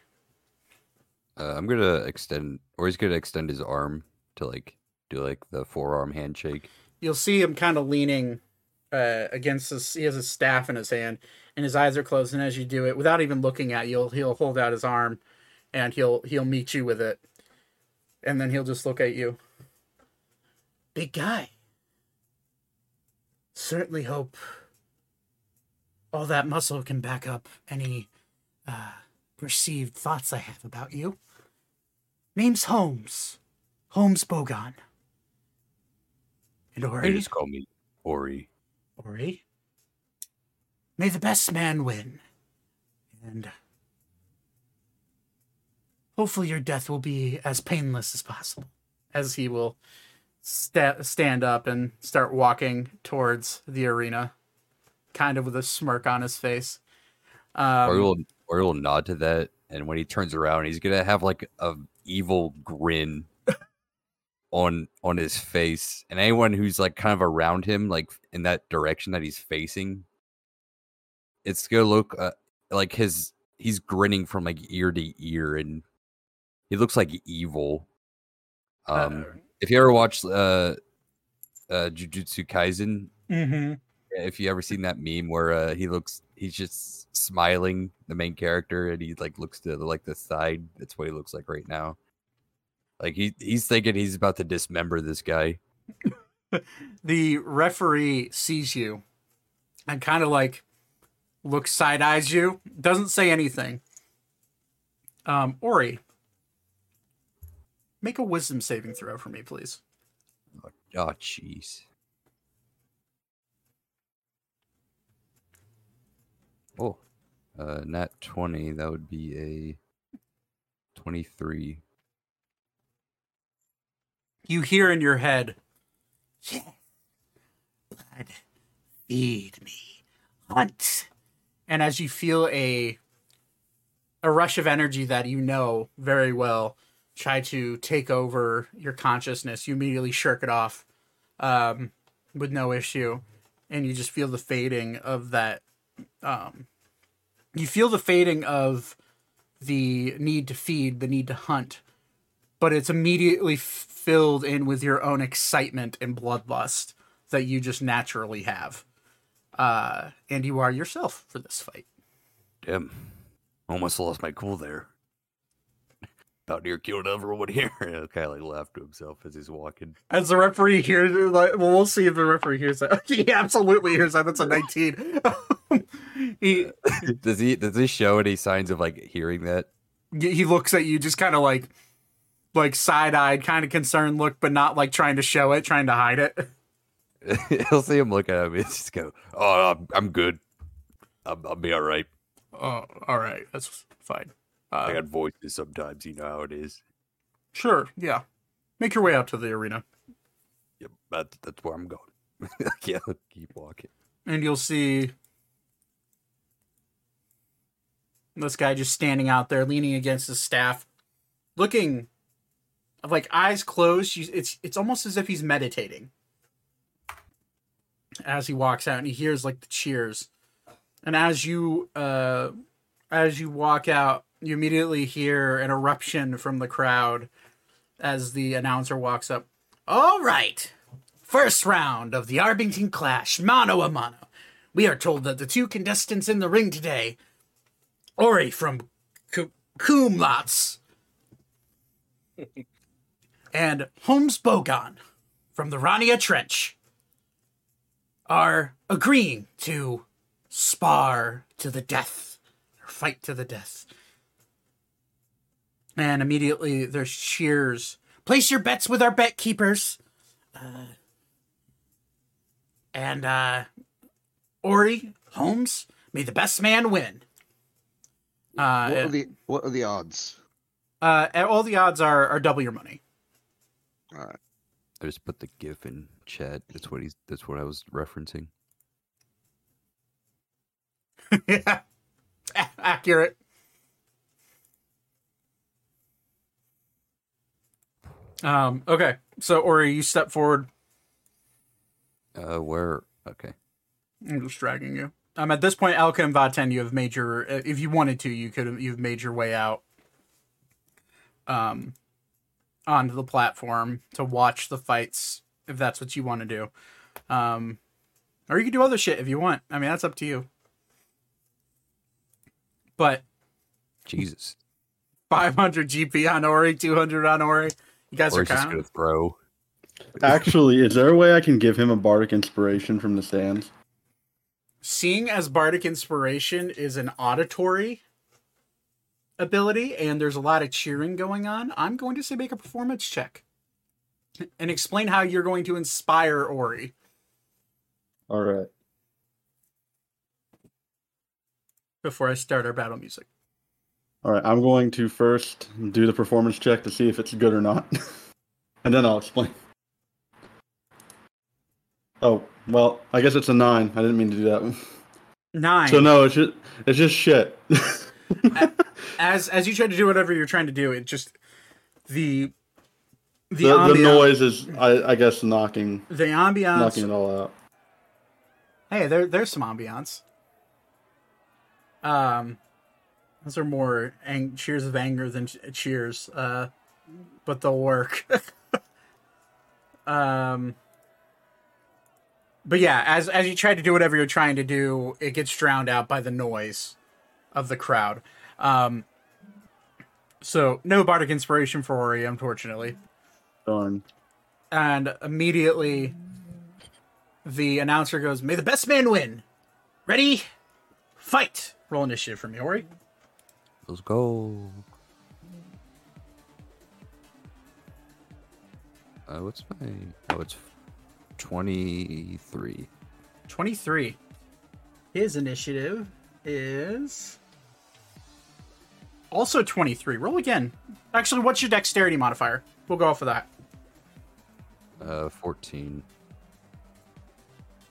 Uh, I'm gonna extend, or he's gonna extend his arm to like do like the forearm handshake. You'll see him kind of leaning uh, against his. He has a staff in his hand, and his eyes are closed. And as you do it, without even looking at you, He'll he'll hold out his arm, and he'll he'll meet you with it, and then he'll just look at you. Big guy. Certainly hope all that muscle can back up any uh, perceived thoughts I have about you. Name's Holmes. Holmes Bogon. And Ori. They just call me Ori. Ori. May the best man win. And hopefully your death will be as painless as possible. As he will sta- stand up and start walking towards the arena, kind of with a smirk on his face. Um, Ori will Ori will nod to that, and when he turns around, he's gonna have like a evil grin on on his face, and anyone who's like kind of around him, like in that direction that he's facing, it's gonna look uh, like his he's grinning from like ear to ear, and he looks like evil. Um, if you ever watched uh, uh, Jujutsu Kaisen, mhm. If you ever seen that meme where uh, he looks he's just smiling the main character and he like looks to the, like the side? That's what he looks like right now. Like he he's thinking he's about to dismember this guy. The referee sees you and kind of like looks side eyes you, doesn't say anything. Um, Ori, make a wisdom saving throw for me, please. oh jeez oh. Uh nat 20 that would be a 23 You hear in your head, "Yeah, blood, feed me, hunt," and as you feel a a rush of energy that you know very well try to take over your consciousness, you immediately shirk it off um, with no issue, and you just feel the fading of that. Um, you feel the fading of the need to feed, the need to hunt, but it's immediately filled in with your own excitement and bloodlust that you just naturally have. Uh, and you are yourself for this fight. damn almost lost my cool there about near killed everyone here kind of like laughed to himself as he's walking As the referee hears, like, well, we'll see if the referee hears that. he absolutely hears that. That's a 19. he does he does he show any signs of like hearing that he looks at you just kind of like, like side eyed, kind of concerned look, but not like trying to show it, trying to hide it. He'll see him look at him and just go, "Oh, I'm, I'm good. I'll, I'll be all right. Oh, all right, that's fine. I Uh, got voices sometimes. You know how it is. sure, yeah. Make your way out to the arena. Yep, that, that's where I'm going. yeah, keep walking. and you'll see this guy just standing out there leaning against his staff looking like eyes closed it's it's almost as if he's meditating as he walks out and he hears like the cheers and as you uh as you walk out you immediately hear an eruption from the crowd as the announcer walks up all right First round of the Arbington Clash, mano a mano. We are told that the two contestants in the ring today, Ori from Ku- and Holmes Bogon from the Rania Trench, are agreeing to spar to the death, or fight to the death. And immediately there's cheers. Place your bets with our bet keepers. And uh Ori Holmes, may the best man win. Uh, What are the what are the odds? uh, all the odds are are double your money. All right. I just put the GIF in chat. That's what he's. That's what I was referencing. yeah, accurate. Um. Okay. So Ori, you step forward. Uh, where? Okay. I'm just dragging you. Um. At this point, Elka and Vaten, you have made your. uh, If you wanted to, you could. You've made your way out. Um. Onto the platform to watch the fights, if that's what you want to do. Um. Or you can do other shit if you want. I mean, that's up to you. But Jesus. 500 GP on Ori, 200 on Ori. You guys Or are just kind gonna of throw. Actually, is there a way I can give him a bardic inspiration from the stands? seeing as bardic inspiration is an auditory ability, and there's a lot of cheering going on. I'm going to say make a performance check and explain how you're going to inspire Ori. All right. Before I start our battle music. All right. I'm going to first do the performance check to see if it's good or not, and then I'll explain. Oh well, I guess it's a nine. I didn't mean to do that one. Nine. So no, it's just it's just shit. as as you try to do whatever you're trying to do, it just the the the, the noise is, I, I guess, knocking the ambiance. knocking it all out. Hey, there there's some ambiance. Um, those are more ang- cheers of anger than ch- cheers. Uh, but they'll work. um. But yeah, as as you try to do whatever you're trying to do, it gets drowned out by the noise of the crowd. Um, so no bardic inspiration for Ori, unfortunately. Darn. And immediately, the announcer goes, "May the best man win." Ready, fight. Roll initiative for me, Ori. Let's go. Uh, what's my? Oh, it's twenty-three. Twenty-three. His initiative is also twenty-three. Roll again. Actually, what's your dexterity modifier? We'll go off of that. Uh, fourteen.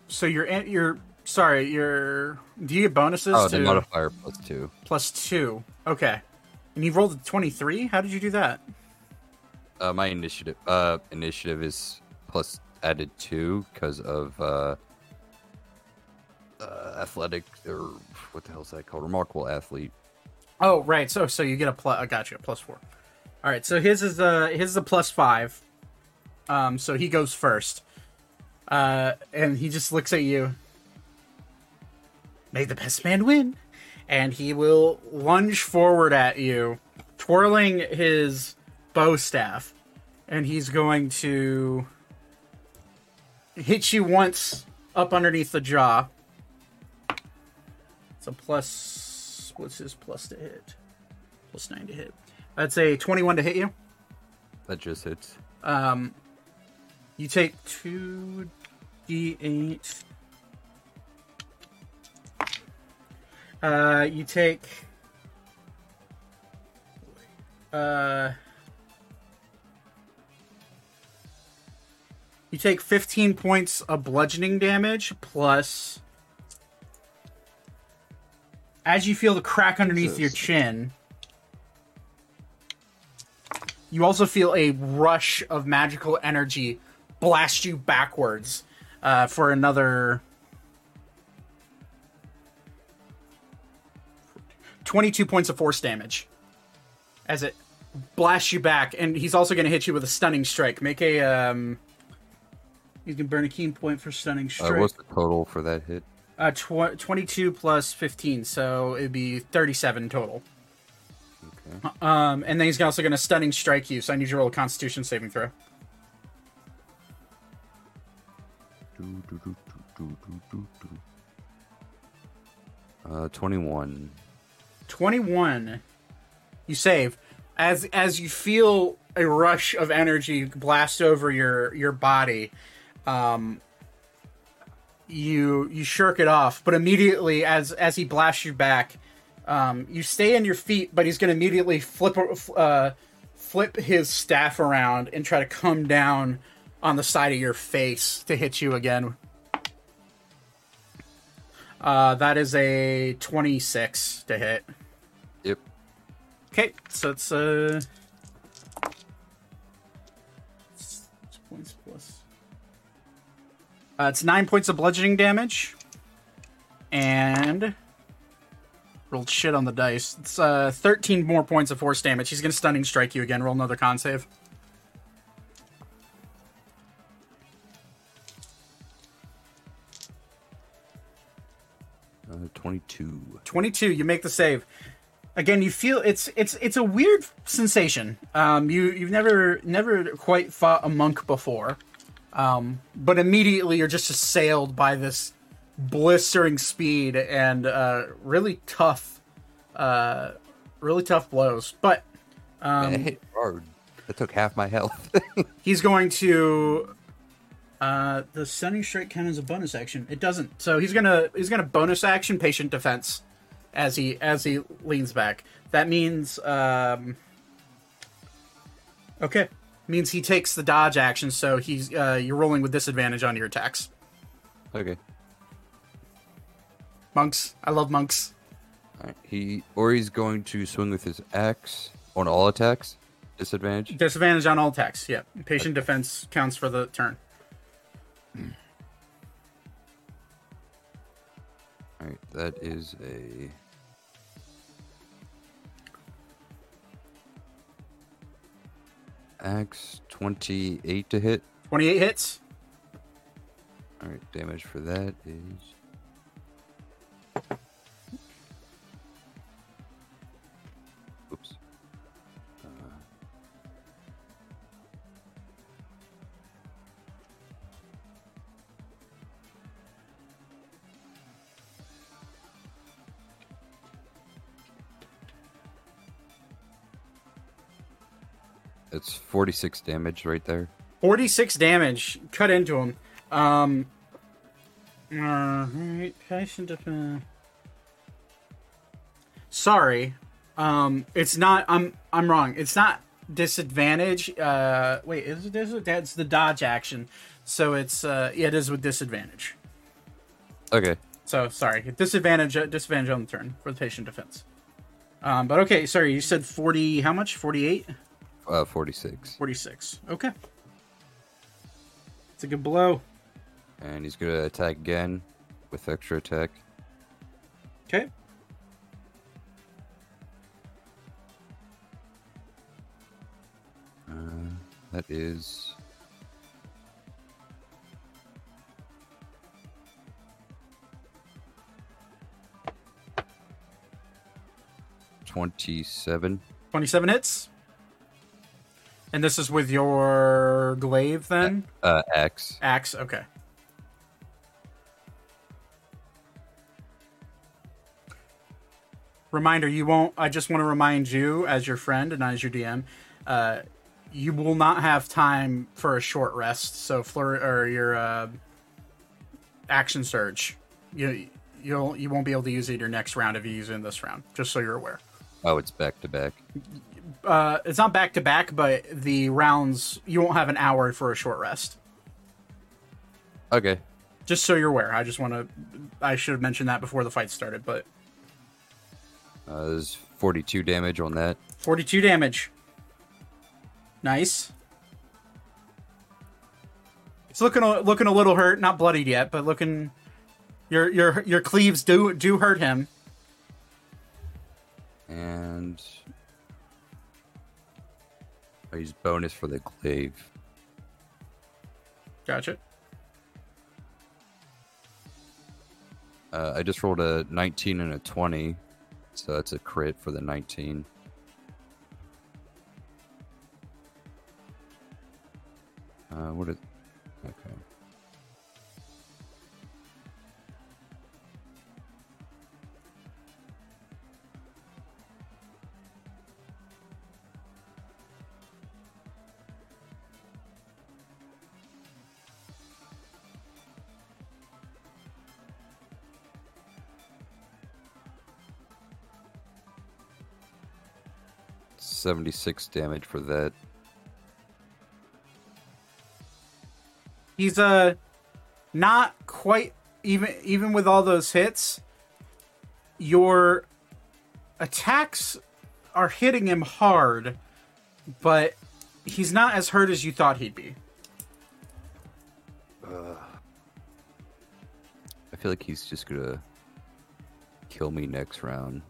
So you're you're sorry. You're do you get bonuses Oh, to the modifier plus two. plus two? Okay. And you rolled a twenty-three. How did you do that? Uh, my initiative. Uh, initiative is plus added two because of uh, uh, athletic or what the hell is that called? Remarkable athlete. Oh, right. So so you get a plus. I got you. A plus four. All right. So his is uh his is a plus five. Um. So he goes first. Uh, and he just looks at you may the best man win. And he will lunge forward at you, twirling his bow staff. And he's going to hit you once up underneath the jaw. It's a plus. What's his plus to hit? Plus nine to hit. That's a 21 to hit you. That just hits. Um, you take 2d8 Uh, you take. Uh, you take 15 points of bludgeoning damage plus. As you feel the crack underneath your chin, you also feel a rush of magical energy blast you backwards uh, for another 22 points of force damage as it blasts you back and he's also going to hit you with a stunning strike make a um you can burn a ki point for stunning Uh, strike what's the total for that hit? uh, tw- 22 plus 15 so it'd be 37 total Okay. um and then he's also going to stunning strike you so i need you to roll a constitution saving throw. Uh, twenty-one. 21 you save. As as you feel a rush of energy blast over your your body um you you shirk it off. But immediately as as he blasts you back um you stay on your feet but he's going to immediately flip uh flip his staff around and try to come down on the side of your face to hit you again uh that is a 26 to hit Yep. Okay, so it's uh six points plus. Uh, it's nine points of bludgeoning damage, and rolled shit on the dice. It's uh thirteen more points of force damage. He's gonna stunning strike you again. Roll another con save. Uh, twenty-two. 22 you make the save again you feel it's it's it's a weird sensation um you you've never never quite fought a monk before um but immediately you're just assailed by this blistering speed and uh really tough uh really tough blows but um it hit hard. That took half my health. he's going to uh the stunning strike count as a bonus action it doesn't so he's gonna he's gonna bonus action patient defense as he as he leans back that means um okay means he takes the dodge action so he's uh you're rolling with disadvantage on your attacks okay. Monks. I love monks. Right. He or he's going to swing with his axe on all attacks. Disadvantage. Disadvantage on all attacks. Yeah. Patient defense counts for the turn. All right. That is a. Axe twenty-eight to hit. 28 hits. All right. Damage for that is. It's 46 damage right there. 46 damage. Cut into him. Um. Alright. Patient defense. Sorry. Um. It's not. I'm. I'm wrong. It's not disadvantage. Uh. Wait. Is it? Is it? That's the dodge action. So it's. Uh. Yeah. It is with disadvantage. Okay. So sorry. Disadvantage. uh, Disadvantage on the turn for the patient defense. Um. But okay. Sorry. You said 40. How much? 48. Uh, 46. 46. Okay. It's a good blow. And he's going to attack again with extra attack. Okay. Uh, that is. Twenty-seven. 27 hits. And this is with your glaive then? Uh, X. Axe, okay. Reminder, you won't I just want to remind you as your friend and not as your DM, uh you will not have time for a short rest. So flur or your uh action surge. You you'll you won't be able to use it your next round if you use it in this round, just so you're aware. Oh, it's back to back. Uh, it's not back to back, but the rounds you won't have an hour for a short rest. Okay. Just so you're aware, I just want to. I should have mentioned that before the fight started, but Uh, there's 42 damage on that. 42 damage. Nice. It's looking a, looking a little hurt, not bloodied yet, but looking. Your your your cleaves do do hurt him. And. I use bonus for the glaive. Gotcha. Uh, I just rolled a 19 and a 20, so that's a crit for the 19. Uh, what is? 76 damage for that. He's uh not quite even even with all those hits. Your attacks are hitting him hard, but he's not as hurt as you thought he'd be. Uh, I feel like he's just gonna kill me next round.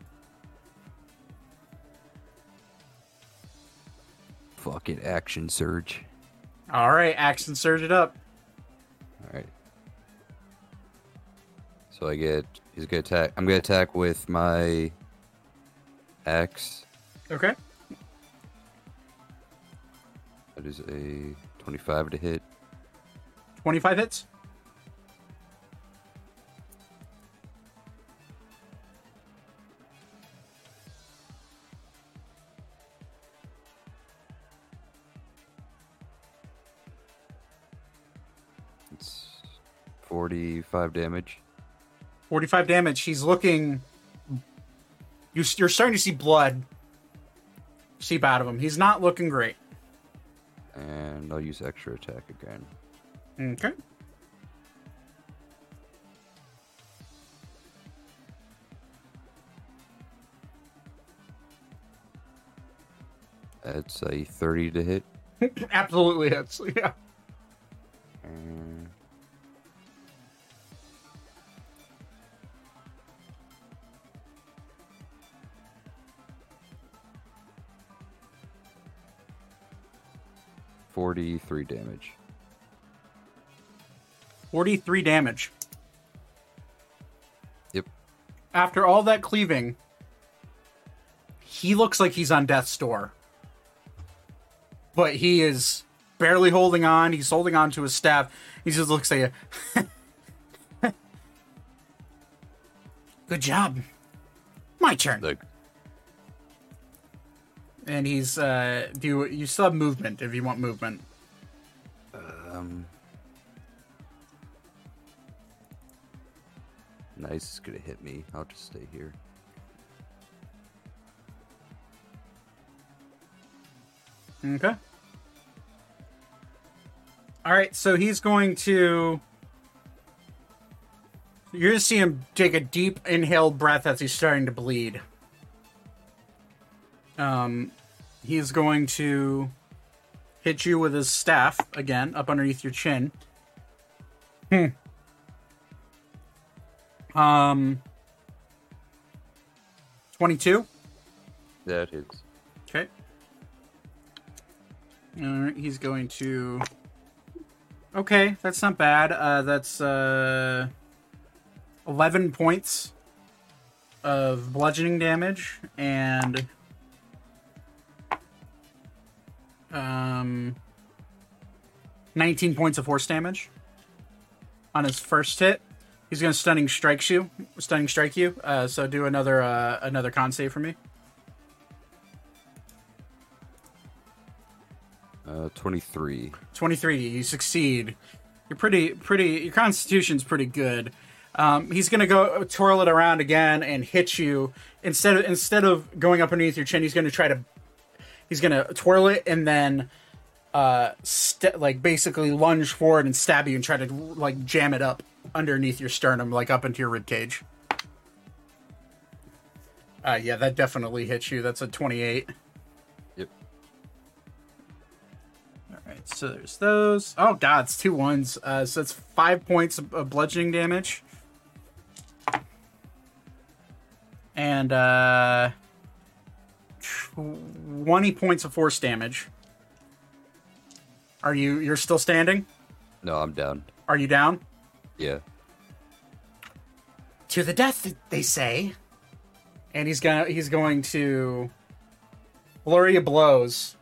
Action surge. All right, action surge it up. All right. So I get he's gonna attack. I'm gonna attack with my axe. Okay. That is a 25 to hit. 25 hits. 45 damage. 45 damage. He's looking. You're starting to see blood seep out of him. He's not looking great. And I'll use extra attack again. Okay. That's a 30 to hit. Absolutely hits, yeah. 43 damage. 43 damage. Yep. After all that cleaving, he looks like he's on death's door. But he is barely holding on. He's holding on to his staff. He just looks at you. Good job. My turn. Like, and he's uh do you, you still have movement if you want movement um, nice is gonna hit me. I'll just stay here. Okay. All right, so he's going to. You're going to see him take a deep inhaled breath as he's starting to bleed. Um, he's going to hit you with his staff again, up underneath your chin. Hmm. Um, twenty-two. That hits. Okay. All right, he's going to. Okay, that's not bad. Uh, that's uh, eleven points of bludgeoning damage and um, nineteen points of force damage on his first hit. He's going to stunning strike you, stunning strike you. Uh, so do another uh, another con save for me. Uh, twenty-three. 23 you succeed you're pretty pretty your constitution's pretty good um, he's gonna go twirl it around again and hit you instead of instead of going up underneath your chin he's gonna try to he's gonna twirl it and then uh st- like basically lunge forward and stab you and try to like jam it up underneath your sternum like up into your rib cage uh yeah that definitely hits you that's a 28 Yep. Alright, so there's those. Oh god, it's two ones. Uh, so it's five points of bludgeoning damage. And uh 20 points of force damage. Are you you're still standing? No, I'm down. Are you down? Yeah. To the death, they say. And he's gonna he's going to flurry of blows.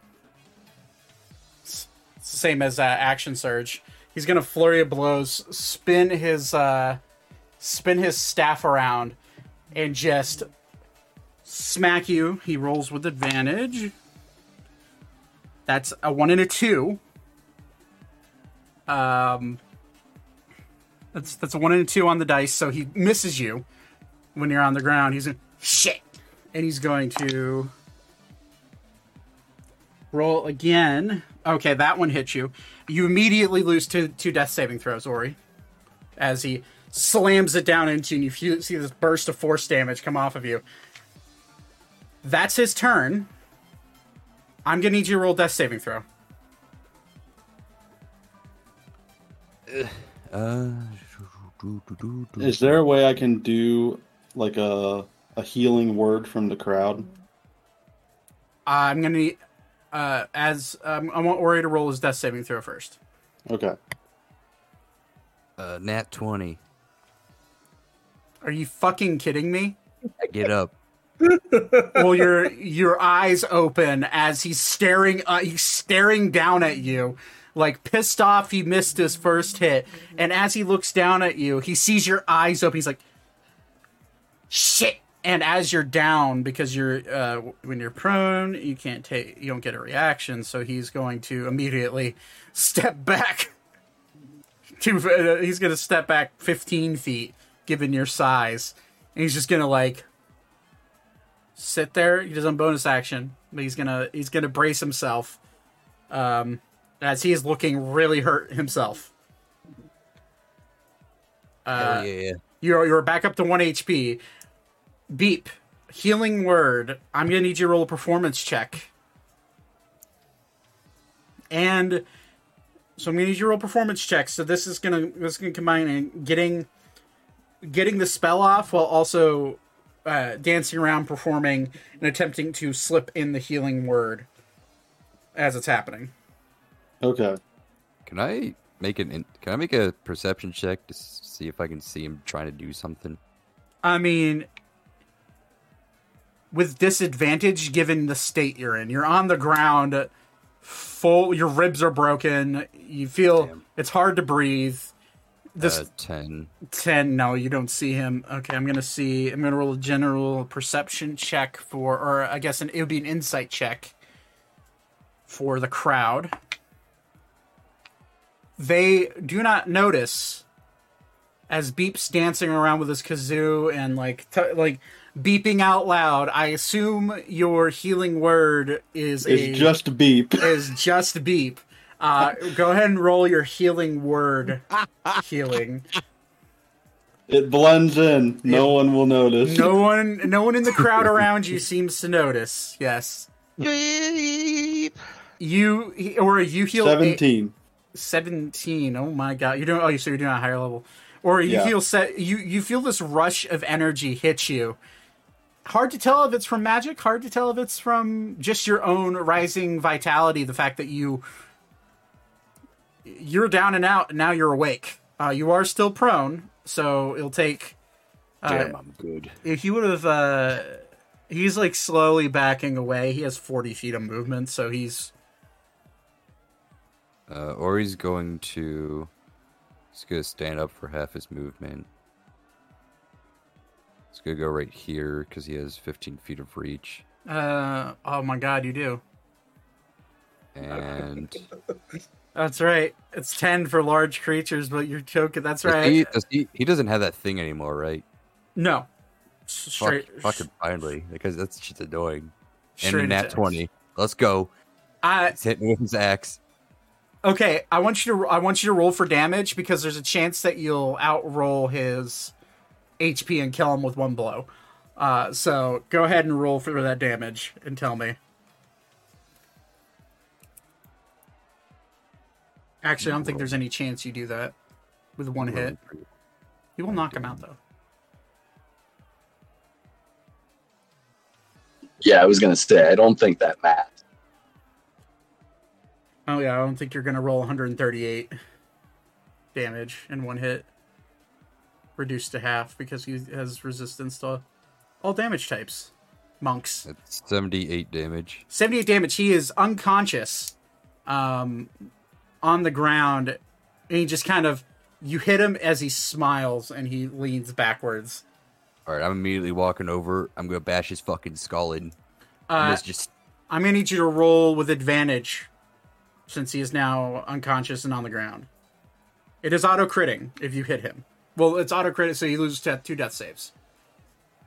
It's the same as uh, action surge. He's gonna flurry of blows, spin his uh, spin his staff around, and just smack you. He rolls with advantage. That's a one and a two. Um, that's that's a one and a two on the dice, so he misses you when you're on the ground. He's in shit, and he's going to roll again. Okay, that one hits you. You immediately lose two two death saving throws, Ori, as he slams it down into you. And you see this burst of force damage come off of you. That's his turn. I'm gonna need you to roll death saving throw. Uh. Is there a way I can do like a a healing word from the crowd? I'm gonna need, uh, as um, I want Ori to roll his death saving throw first. Okay. Uh, nat twenty. Are you fucking kidding me? I get up. Well, your your eyes open as he's staring. Uh, he's staring down at you, like pissed off. He missed his first hit, and as he looks down at you, he sees your eyes open. He's like, "Shit!" And as you're down, because you're uh, when you're prone, you can't take, you don't get a reaction. So he's going to immediately step back. To uh, he's going to step back 15 feet, given your size, and he's just going to like sit there. He does on bonus action, but he's gonna he's gonna brace himself, um, as he is looking really hurt himself. Uh, Hell yeah. You're you're back up to one HP. Beep, healing word. I'm gonna need you to roll a performance check. and so I'm gonna need your roll performance check. So this is gonna this is gonna combine in getting getting the spell off while also uh, dancing around, performing, and attempting to slip in the healing word as it's happening. Okay. Can I make an? in- Can I make a perception check to see if I can see him trying to do something? I mean, with disadvantage given the state you're in, you're on the ground, full. Your ribs are broken. You feel Damn. it's hard to breathe. This uh, ten. 10 no you don't see him okay i'm gonna see i'm gonna roll a general perception check for or i guess an, it would be an insight check for the crowd they do not notice as beeps dancing around with his kazoo and like t- like beeping out loud i assume your healing word is a just beep. is just beep uh, go ahead and roll your healing word healing It blends in. No one will notice. No one, no one in the crowd around you seems to notice. Yes, Beep. you or you heal eight- Seventeen. seventeen. Oh my god, you're doing. Oh, so you're doing a higher level, or you Yeah. feel set. You you feel this rush of energy hit you. Hard to tell if it's from magic. Hard to tell if it's from just your own rising vitality. The fact that you you're down and out, and now you're awake. Uh, you are still prone, so it'll take. Uh, Damn, I'm good. if he would have uh he's like slowly backing away he has 40 feet of movement so he's Uh, or he's going to. He's gonna stand up for half his movement. He's gonna go right here because he has 15 feet of reach. uh oh my god you do And that's right it's 10 for large creatures but you're joking that's right he, does he, he doesn't have that thing anymore, right? no S- Fuck, straight fucking finally, because that's just annoying. And straight a nat 20. Let's go. uh, He's hitting with his axe. okay i want you to i want you to roll for damage because there's a chance that you'll outroll his hp and kill him with one blow uh so go ahead and roll for that damage and tell me Actually, I don't think there's any chance you do that with one hit. You will knock him out though. Yeah, I was gonna say I don't think that matters. Oh yeah, I don't think you're gonna roll 138 damage in one hit, reduced to half because he has resistance to all damage types. Monks. It's 78 damage. 78 damage. He is unconscious, um, on the ground, and he just kind of you hit him as he smiles and he leans backwards. All right, I'm immediately walking over. I'm gonna bash his fucking skull in. Uh, Just- I'm gonna need you to roll with advantage, since he is now unconscious and on the ground. It is auto critting if you hit him. Well, it's auto crit, so you lose to two death saves.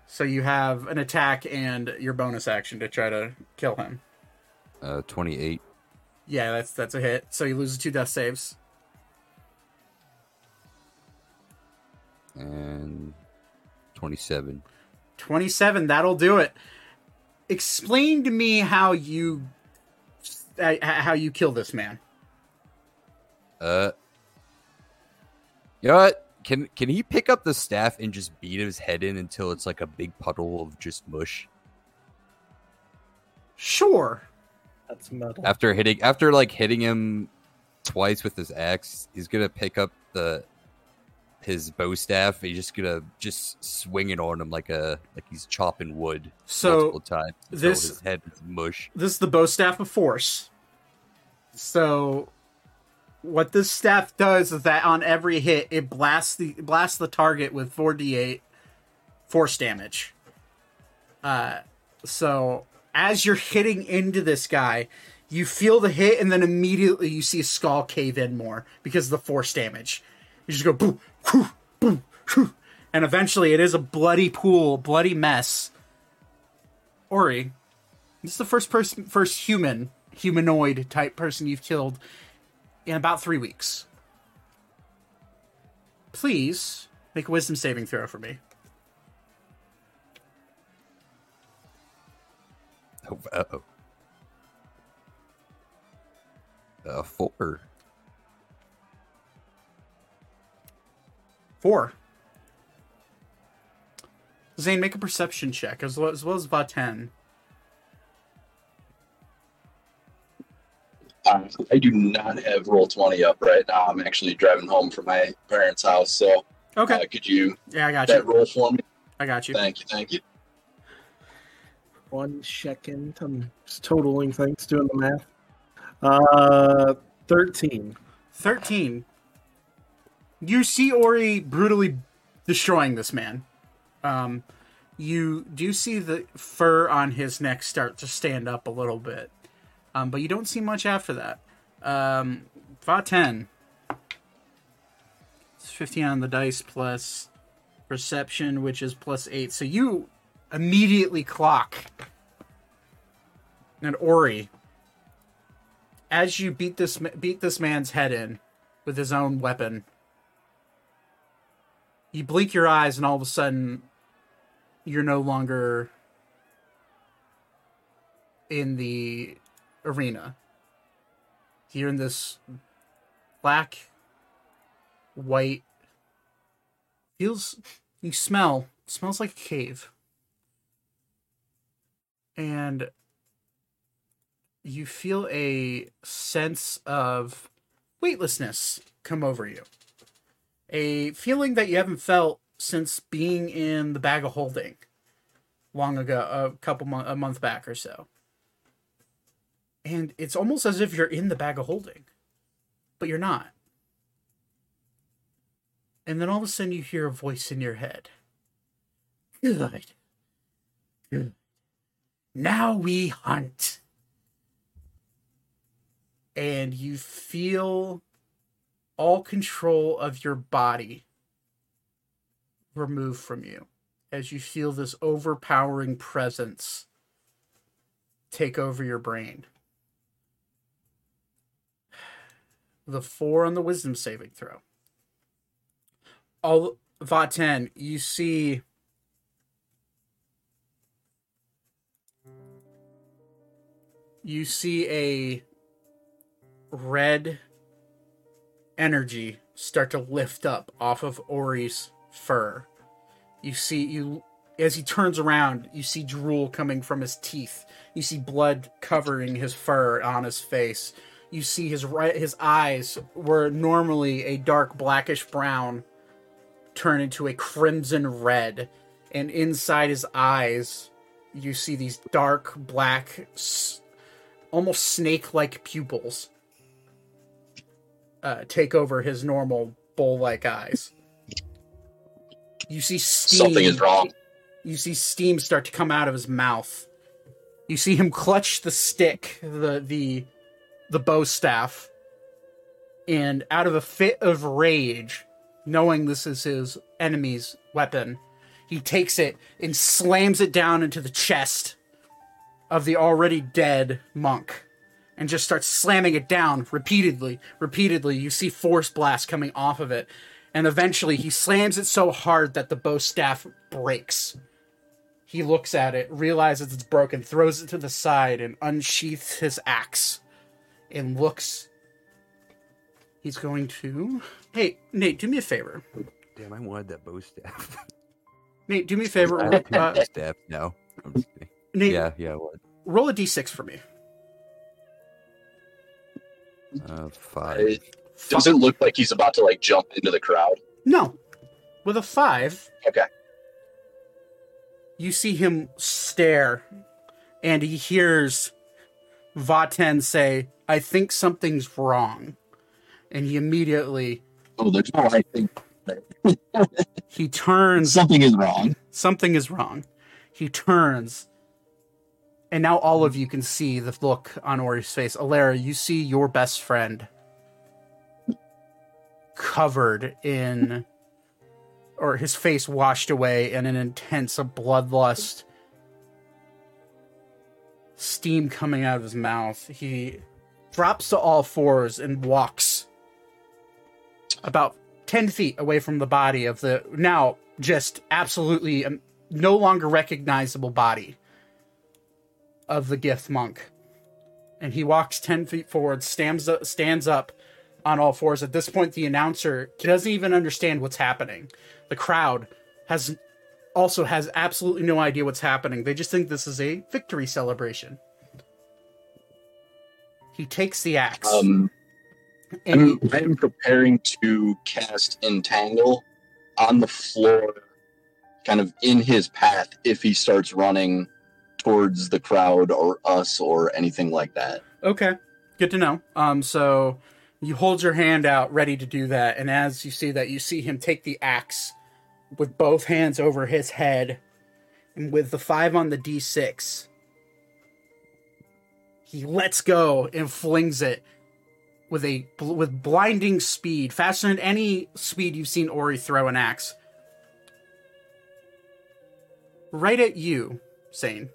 So you have an attack and your bonus action to try to kill him. uh, 28. Yeah, that's that's a hit. So he loses two death saves. and 27. 27 that'll do it explain to me how you uh, how you kill this man Uh, you know what? Can can he pick up the staff and just beat his head in until it's like a big puddle of just mush? sure That's metal. After hitting, after like hitting him twice with his axe, he's gonna pick up the his bow staff. And he's just gonna just swing it on him like a like he's chopping wood So, multiple times. this- his head is mush. this is the bow staff of force so what this staff does is that on every hit it blasts the blasts the target with 4d8 force damage uh so as you're hitting into this guy you feel the hit and then immediately you see a skull cave in more because of the force damage you just go boom boom boom and eventually it is a bloody pool bloody mess ori this is the first person, first human, humanoid type person you've killed in about three weeks. Please make a wisdom saving throw for me. Oh, uh-oh. Uh, four. Four. Zane, make a perception check as well as, well as Vaten. Um, I do not have Roll20 up right now. I'm actually driving home from my parents' house. So, Okay. uh, could you yeah, I got that you. roll for me? I got you. Thank you, thank you. One second. I'm totaling things, doing the math. Uh, 13. 13. You see Ori brutally destroying this man. Um, you do see the fur on his neck start to stand up a little bit. Um, but you don't see much after that. Um, Vaten. It's 15 on the dice plus perception, which is plus 8. So you immediately clock. And Ori, as you beat this beat this man's head in with his own weapon, you blink your eyes, and all of a sudden, you're no longer in the arena. You're in this black, white. Feels. You smell. Smells like a cave. And you feel a sense of weightlessness come over you. A feeling that you haven't felt since being in the bag of holding long ago, a couple month, a month back or so. And it's almost as if you're in the bag of holding, but you're not. And then all of a sudden you hear a voice in your head. Good. Good. Now we hunt and you feel all control of your body removed from you as you feel this overpowering presence take over your brain. The four on the wisdom saving throw. All Vaten, you see you see a red energy start to lift up off of Ori's fur. You see you as he turns around, you see drool coming from his teeth. You see blood covering his fur on his face. You see his right his eyes were normally a dark blackish brown turn into a crimson red and inside his eyes you see these dark black s- almost snake-like pupils uh, take over his normal bowl-like eyes. You see steam. Something is wrong. You see steam start to come out of his mouth. You see him clutch the stick, the the the bow staff, and out of a fit of rage, knowing this is his enemy's weapon, he takes it and slams it down into the chest of the already dead monk and just starts slamming it down repeatedly. Repeatedly, you see force blast coming off of it, and eventually he slams it so hard that the bow staff breaks. He looks at it, realizes it's broken, throws it to the side, and unsheaths his axe and looks. He's going to. Hey, Nate, do me a favor. Damn, I wanted that bow staff. Nate, do me a favor. I Uh, bow staff now. I'm just kidding. Nate, Yeah, yeah. What? roll a d6 for me. Uh, five. It- Does it look like he's about to like jump into the crowd? No. With a five, Okay. you see him stare, and he hears Vaten say, I think something's wrong. And he immediately Oh, there's no I think he turns something is wrong. something is wrong. He turns, and now all of you can see the look on Ori's face. Alara, you see your best friend covered in, or his face washed away in an intense bloodlust, steam coming out of his mouth. He drops to all fours and walks about 10 feet away from the body of the now just absolutely um, no longer recognizable body of the gift monk and he walks 10 feet forward, stands up, stands up on all fours. At this point, the announcer doesn't even understand what's happening. The crowd has also has absolutely no idea what's happening. They just think this is a victory celebration. He takes the axe. Um, and I'm, I'm preparing to cast Entangle on the floor, kind of in his path if he starts running towards the crowd or us or anything like that. Okay, good to know. Um, so you hold your hand out, ready to do that, and as you see that, you see him take the axe with both hands over his head, and with the five on the d6, he lets go and flings it with a with blinding speed, faster than any speed you've seen Ori throw an axe. Right at you, Zane.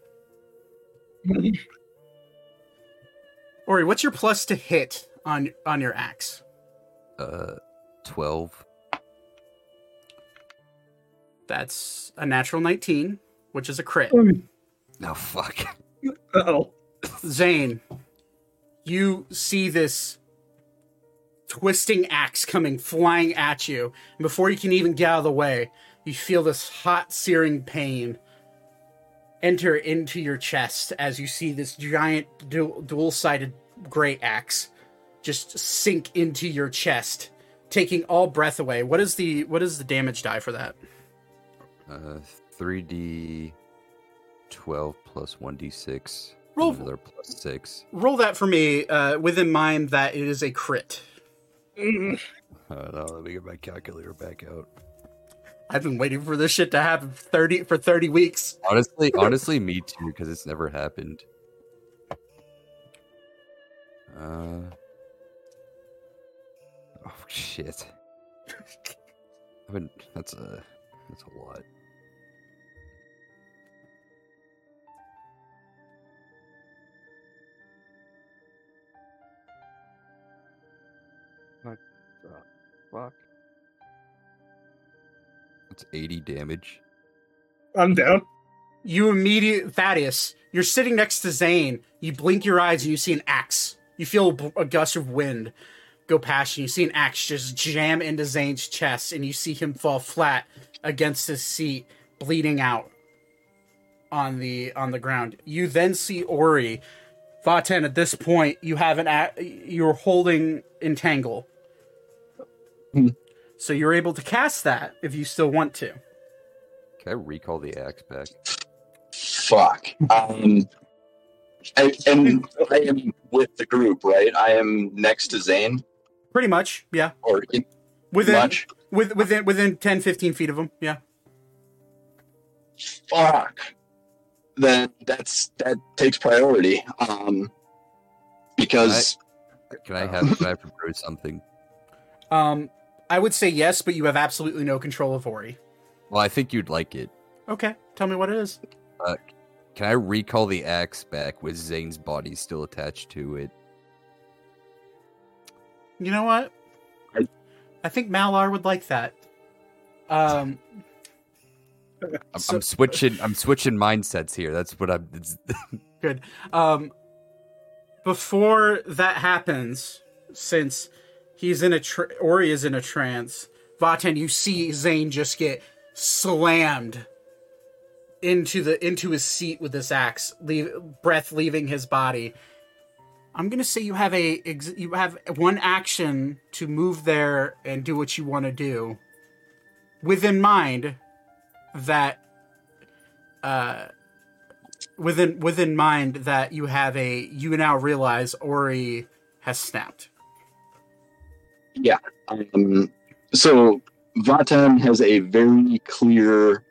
Ori, what's your plus to hit on on your axe? Uh, twelve. That's a natural 19, which is a crit. No fuck. Oh, Zane, you see this twisting axe coming flying at you. And before you can even get out of the way, you feel this hot, searing pain enter into your chest as you see this giant du- dual sided gray axe just sink into your chest, taking all breath away. What is the what is the damage die for that? Uh, three d twelve plus one d six. Roll- Another plus six. Roll that for me, uh, with in mind that it is a crit. mm, Uh, no, let me get my calculator back out. I've been waiting for this shit to happen for thirty for thirty weeks. Honestly, honestly, me too, because it's never happened. Uh. Oh shit. I mean, that's a that's a lot. Fuck. That's eighty damage. I'm down. You immediate Thaddeus, you're sitting next to Zane. You blink your eyes and you see an axe. You feel a gust of wind go past you. You see an axe just jam into Zane's chest, and you see him fall flat against his seat, bleeding out on the on the ground. You then see Ori. Vaten, at this point, you have an a- you're holding entangle, Hmm. So you're able to cast that if you still want to. Can I recall the axe back? Fuck. Um, I, and I am with the group, right? I am next to Zane, Pretty much, yeah. or in Within much. with, within within 10 15 feet of him yeah Fuck. Then that's that takes priority. Um, because Can I have can I propose something? um i would say yes but you have absolutely no control of ori Well, I think you'd like it. okay tell me what it is Uh, can I recall the axe back with Zane's body still attached to it? you know what I- i think malar would like that um I'm, So- I'm switching. I'm switching mindsets here. That's what I'm. It's, good um before that happens since he's in a tr- ori is in a trance. Vaten you see zane just get slammed into the into his seat with this axe leave breath leaving his body. I'm gonna say you have a ex- you have one action to move there and do what you want to do. Within mind that uh within within mind that you have a you now realize ori has snapped um, so Vaten has a very clear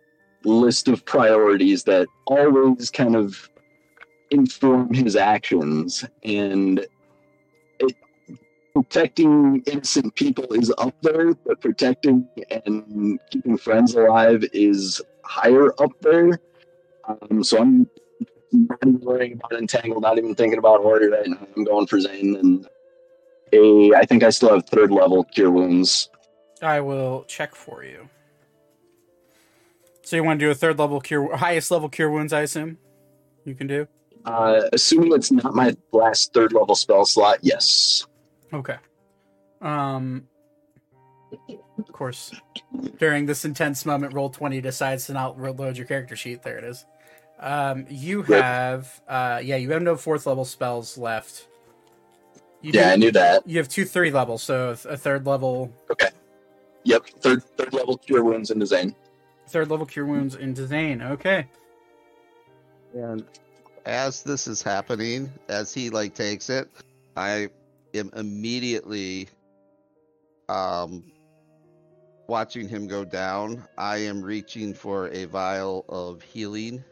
list of priorities that always kind of inform his actions, and it, protecting innocent people is up there, but protecting and keeping friends alive is higher up there. Um, so I'm not even worrying about entangled not even thinking about Ori right now. I'm going for Zane, and a I think I still have third level Cure Wounds. i will check for you so you want to do a third level cure highest level cure wounds i assume you can do Uh, assuming it's not my last third level spell slot, yes. Okay. Um. Of course, during this intense moment, Roll20 decides to not reload your character sheet. There it is. Um, you have, uh, yeah, you have no fourth level spells left. You Yeah, do- I knew that. You have two three levels, so a third level, Okay. Yep, third third level cure wounds into Zane. third level cure wounds into Zane. Okay. And as this is happening, as he like takes it, I am immediately um watching him go down. I am reaching for a vial of healing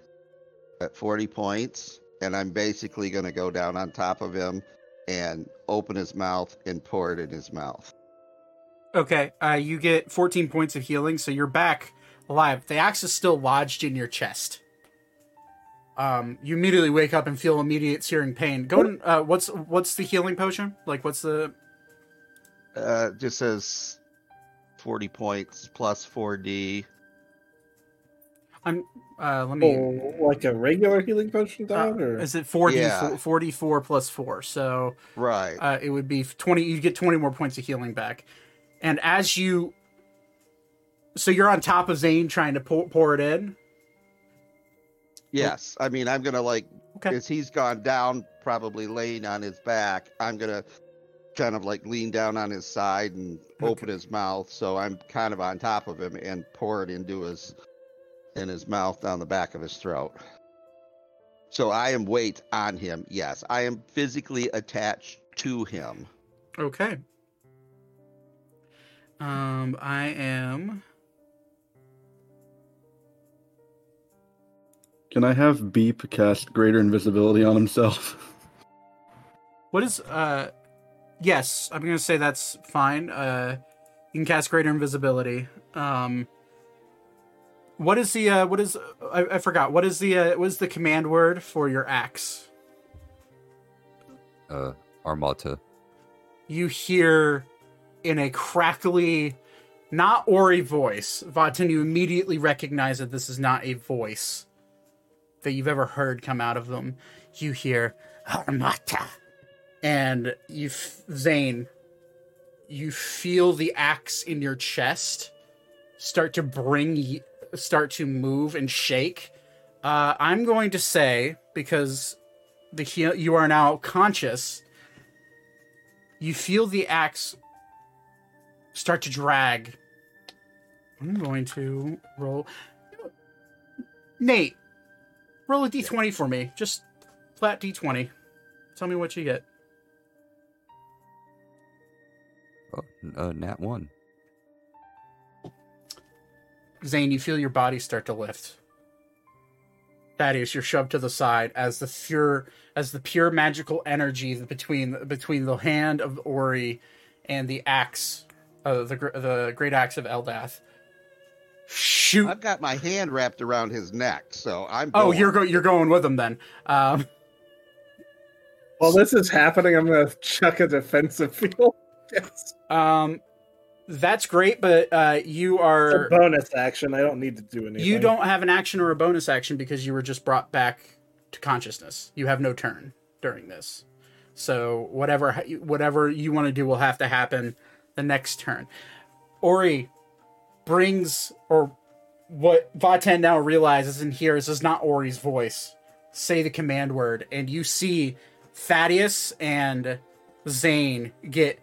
at 40 points, and I'm basically going to go down on top of him and open his mouth and pour it in his mouth. Okay, uh, you get 14 points of healing, so you're back alive. The axe is still lodged in your chest. Um, you immediately wake up and feel immediate searing pain. Go and uh, what's what's the healing potion? Like, what's the? Uh, just says 40 points plus 4d. I'm. Uh, let me. Oh, like a regular healing potion, Uh, dog? or is it 40, Yeah. 44 plus four? So Right. uh, it would be 20. You get 20 more points of healing back. And as you. So you're on top of Zane trying to pour, pour it in. Yes, I mean I'm gonna like Okay. because he's gone down, probably laying on his back. I'm gonna kind of like lean down on his side and open his mouth, so I'm kind of on top of him and pour it into his in his mouth down the back of his throat. So I am weight on him. Yes, I am physically attached to him. Okay. Um, I am. Can I have Beep cast greater invisibility on himself? What is uh? Yes, I'm gonna say that's fine. Uh, you can cast greater invisibility. Um, what is the uh? What is I, I forgot. What is the uh? What is the command word for your axe? Uh, Armata. You hear in a crackly, not Ori voice, Vaten. You immediately recognize that this is not a voice that you've ever heard come out of them. You hear Armata, and you, f- Zane, you feel the axe in your chest start to bring, start to move and shake. Uh, I'm going to say because the you are now conscious. You feel the axe start to drag. I'm going to roll. Nate, roll a d20 for me. Just flat d20. Tell me what you get. Oh, uh, nat one. Zane, you feel your body start to lift. Thaddeus, you're shoved to the side as the pure as the pure magical energy between between the hand of Ori and the axe, uh, the the great axe of Eldath. Shoot! I've got my hand wrapped around his neck, so I'm. Oh, going. you're go- you're going with him then. Um, While this is happening, I'm gonna chuck a defensive field. Yes. um, that's great, but uh, you It's are a bonus action. I don't need to do anything. you don't have an action or a bonus action because you were just brought back to consciousness. You have no turn during this, so whatever whatever you want to do will have to happen the next turn. Ori brings or what Vaten now realizes and hears is not Ori's voice. Say the command word, and you see Thaddeus and Zane get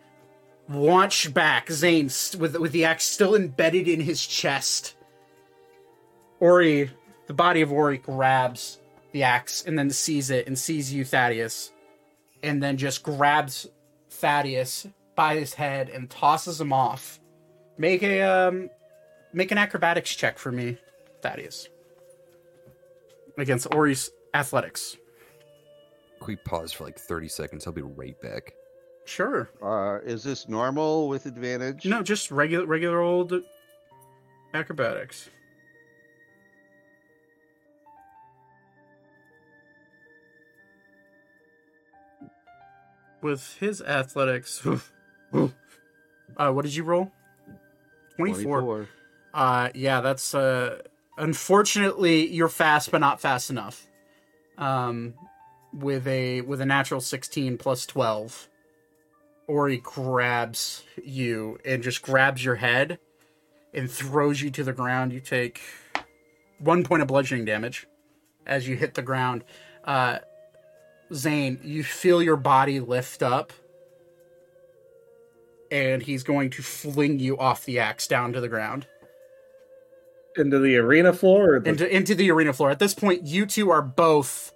launched back. Zane with with the axe still embedded in his chest. Ori, the body of Ori grabs the axe and then sees it and sees you, Thaddeus, and then just grabs Thaddeus by his head and tosses him off. Make a um, make an acrobatics check for me, Thaddeus, against Ori's athletics. Quick pause for like 30 seconds. I'll be right back. Sure. Uh, is this normal with advantage? No, just regular regular old acrobatics. With his athletics, uh, what did you roll? Twenty-four. 24. Uh, yeah, that's uh, unfortunately you're fast, but not fast enough. Um, with a with a natural 16 plus 12 ori grabs you and just grabs your head and throws you to the ground you take one point of bludgeoning damage as you hit the ground uh zane you feel your body lift up and he's going to fling you off the axe down to the ground Into the arena floor? Or the, into into the arena floor. At this point, you two are both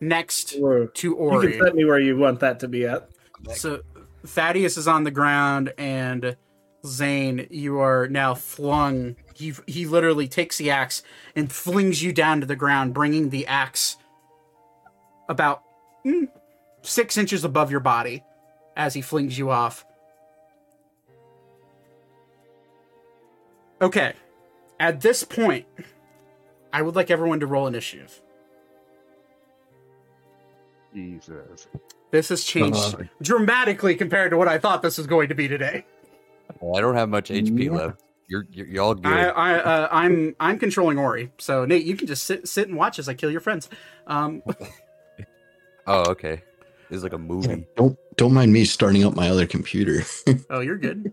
next or- to you can set me where you want that to be at. So Thaddeus is on the ground, and Zane, you are now flung. He he literally takes the axe and flings you down to the ground, bringing the axe about mm, six inches above your body as he flings you off. Okay, at this point, I would like everyone to roll initiative. Jesus. This has changed Uh, dramatically compared to what I thought this was going to be today. I don't have much HP Yeah. left. You're you're, you're all good. I, I, uh, I'm, I'm controlling Ori. So Nate, you can just sit, sit and watch as I kill your friends. Um, oh, okay. This is like a movie. Don't don't mind me starting up my other computer. oh, you're good.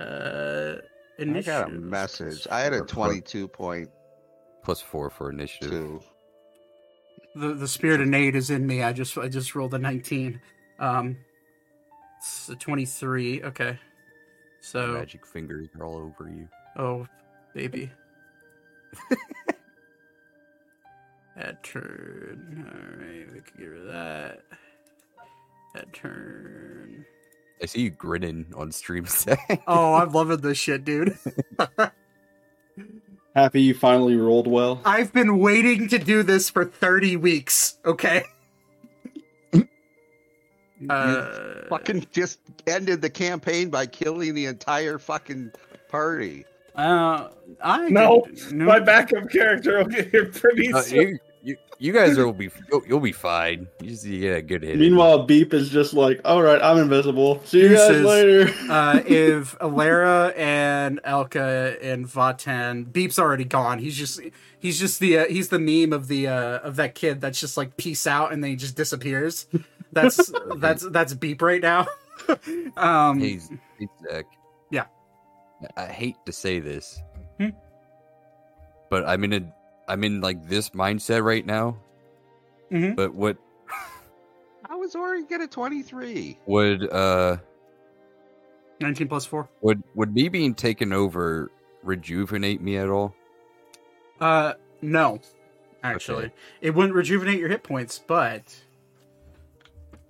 Uh, I got a initiative. message. I had a Or- or- 22.2. Plus four for initiative. The the spirit of Nate is in me. I just, I just rolled a 19. Um, it's a 23. Okay. So, Magic fingers are all over you. oh, baby. That turn. All right, we can get rid of that. That turn. I see you grinning on stream today. Oh, I'm loving this shit, dude. Happy you finally rolled well. I've been waiting to do this for 30 weeks, okay? Uh, Fucking just ended the campaign by killing the entire fucking party. uh, I No, could- My backup character will get here pretty Uh, soon. you, you, you guys will be you'll, you'll be fine. You just you get a good hit. in. Meanwhile, Beep is just like, all right, I'm invisible. See you guys Deuces. later. uh, if Alara and Elka and Vaten, Beep's already gone. He's just he's just the uh, he's the meme of the uh, of that kid that's just like peace out and then he just disappears. That's that's that's Beep right now. um, Hey, hey, Zach. Yeah. I hate to say this, Hmm? but I'm in a I'm in like this mindset right now. Mhm. But what How was Ori get a 23? would uh 19 plus four. would would me being taken over rejuvenate me at all? Uh, no, actually, Okay. it wouldn't rejuvenate your hit points, but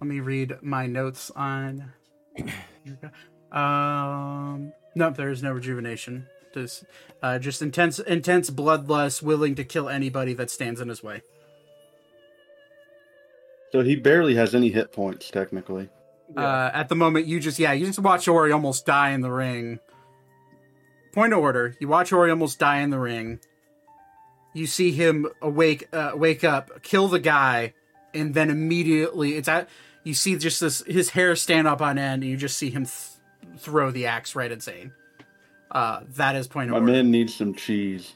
let me read my notes on. Um, no, there is no rejuvenation. Just, uh, just intense, intense bloodlust, willing to kill anybody that stands in his way. So he barely has any hit points, technically. Uh, at the moment, you just yeah, you just watch Ori almost die in the ring. Point of order: you watch Ori almost die in the ring. You see him awake, uh, wake up, kill the guy, and then immediately it's at you see just this his hair stand up on end, and you just see him th- throw the axe right at Zane. Uh, that is point of My order. man needs some cheese.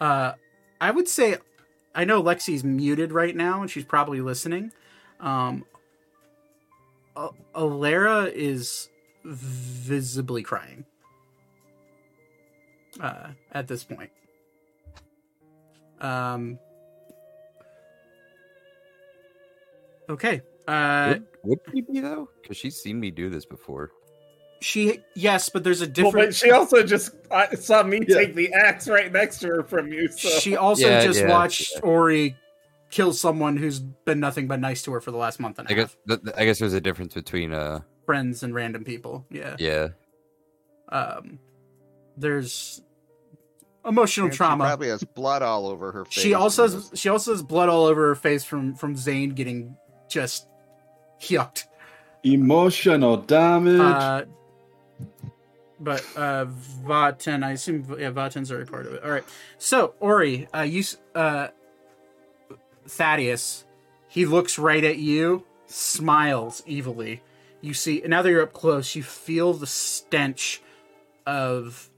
Uh, I would say, I know Lexi's muted right now, and she's probably listening. Um, A- Alara is visibly crying uh, at this point. Um. Okay. Uh, would, would she be though? Because she's seen me do this before. She yes, but there's a Well, different. but she also just I saw me Yeah. take the axe right next to her from you. So She also Yeah, just yeah, watched yeah. Ori kill someone who's been nothing but nice to her for the last month and a I half. guess th- th- I guess there's a difference between uh Friends and random people. Yeah. yeah Um, there's emotional And She trauma. probably has blood all over her face. She also has, she also has blood all over her face from from Zane getting just yucked. Emotional damage. Uh, but uh, Vaten, I assume yeah, Vaten's already part of it. All right. So Ori, uh, you uh, Thaddeus, he looks right at you, smiles evilly. You see now that you're up close, you feel the stench of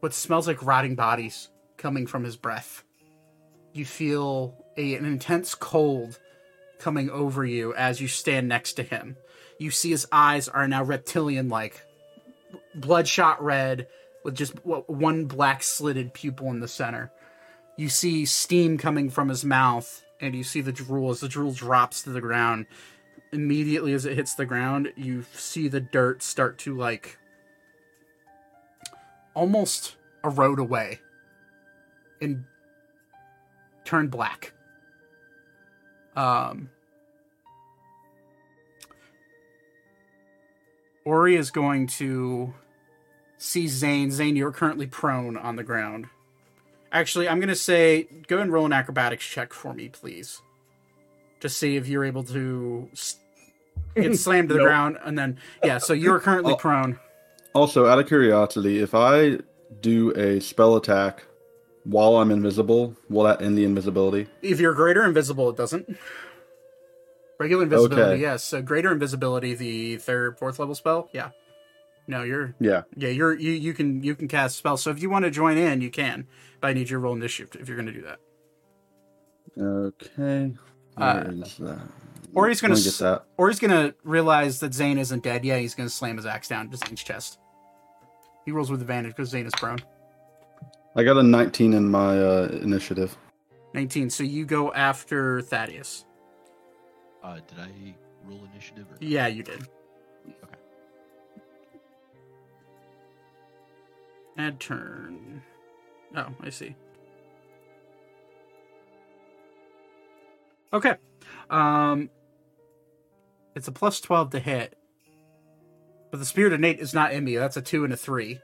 what smells like rotting bodies coming from his breath. You feel a, an intense cold coming over you as you stand next to him. You see his eyes are now reptilian like, bloodshot red, with just one black slitted pupil in the center. You see steam coming from his mouth, and you see the drool as the drool drops to the ground. Immediately as it hits the ground, you see the dirt start to like almost erode away and turn black. Um, Ori is going to see Zane. Zane, you're currently prone on the ground. Actually, I'm going to say go and roll an acrobatics check for me, please. To see if you're able to get slammed to the Nope. ground. And then, yeah, so you're currently prone. Also, out of curiosity, if I do a spell attack while I'm invisible, will that end the invisibility? If you're greater invisible, it doesn't. Regular invisibility, Okay. yes. So greater invisibility, the third, fourth level spell, yeah. No, you're Yeah. yeah, you're you you can you can cast spells. So if you want to join in, you can. But I need your roll initiative if you're going to do that. Okay. Uh, that? Or he's going to get that. or he's going to realize that Zane isn't dead. Yeah, he's going to slam his axe down to Zane's chest. He rolls with advantage because Zane is prone. I got a 19 in my uh, initiative. 19. So you go after Thaddeus. Uh, did I roll initiative? Or Yeah, you did. Okay. Add turn. Oh, I see. Okay. Um it's a plus 12 to hit. But the spirit of Nate is not in me. That's a 2 and a 3.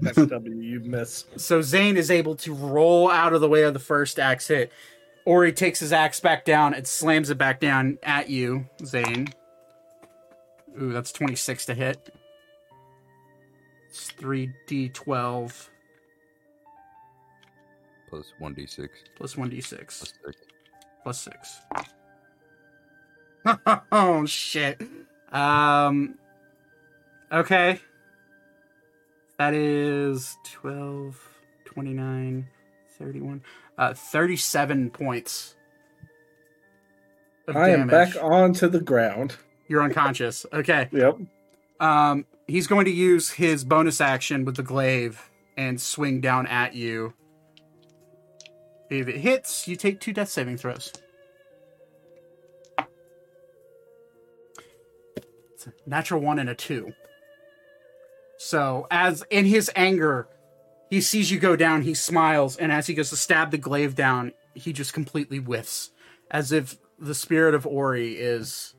That's W. You miss. So Zane is able to roll out of the way of the first axe hit. Ori takes his axe back down and slams it back down at you, Zane. Ooh, that's 26 to hit. It's 3d12 Plus 1d6. plus 1d6 Plus 6. plus 6. oh, shit. Um, okay. That is 12, 29, 31, uh, 37 points. I am damage. back onto the ground. You're unconscious. Okay. Yep. Um, he's going to use his bonus action with the glaive and swing down at you. If it hits, you take two death saving throws. Natural one and a two. So, as in his anger, he sees you go down, he smiles, and as he goes to stab the glaive down, he just completely whiffs, as if the spirit of Ori is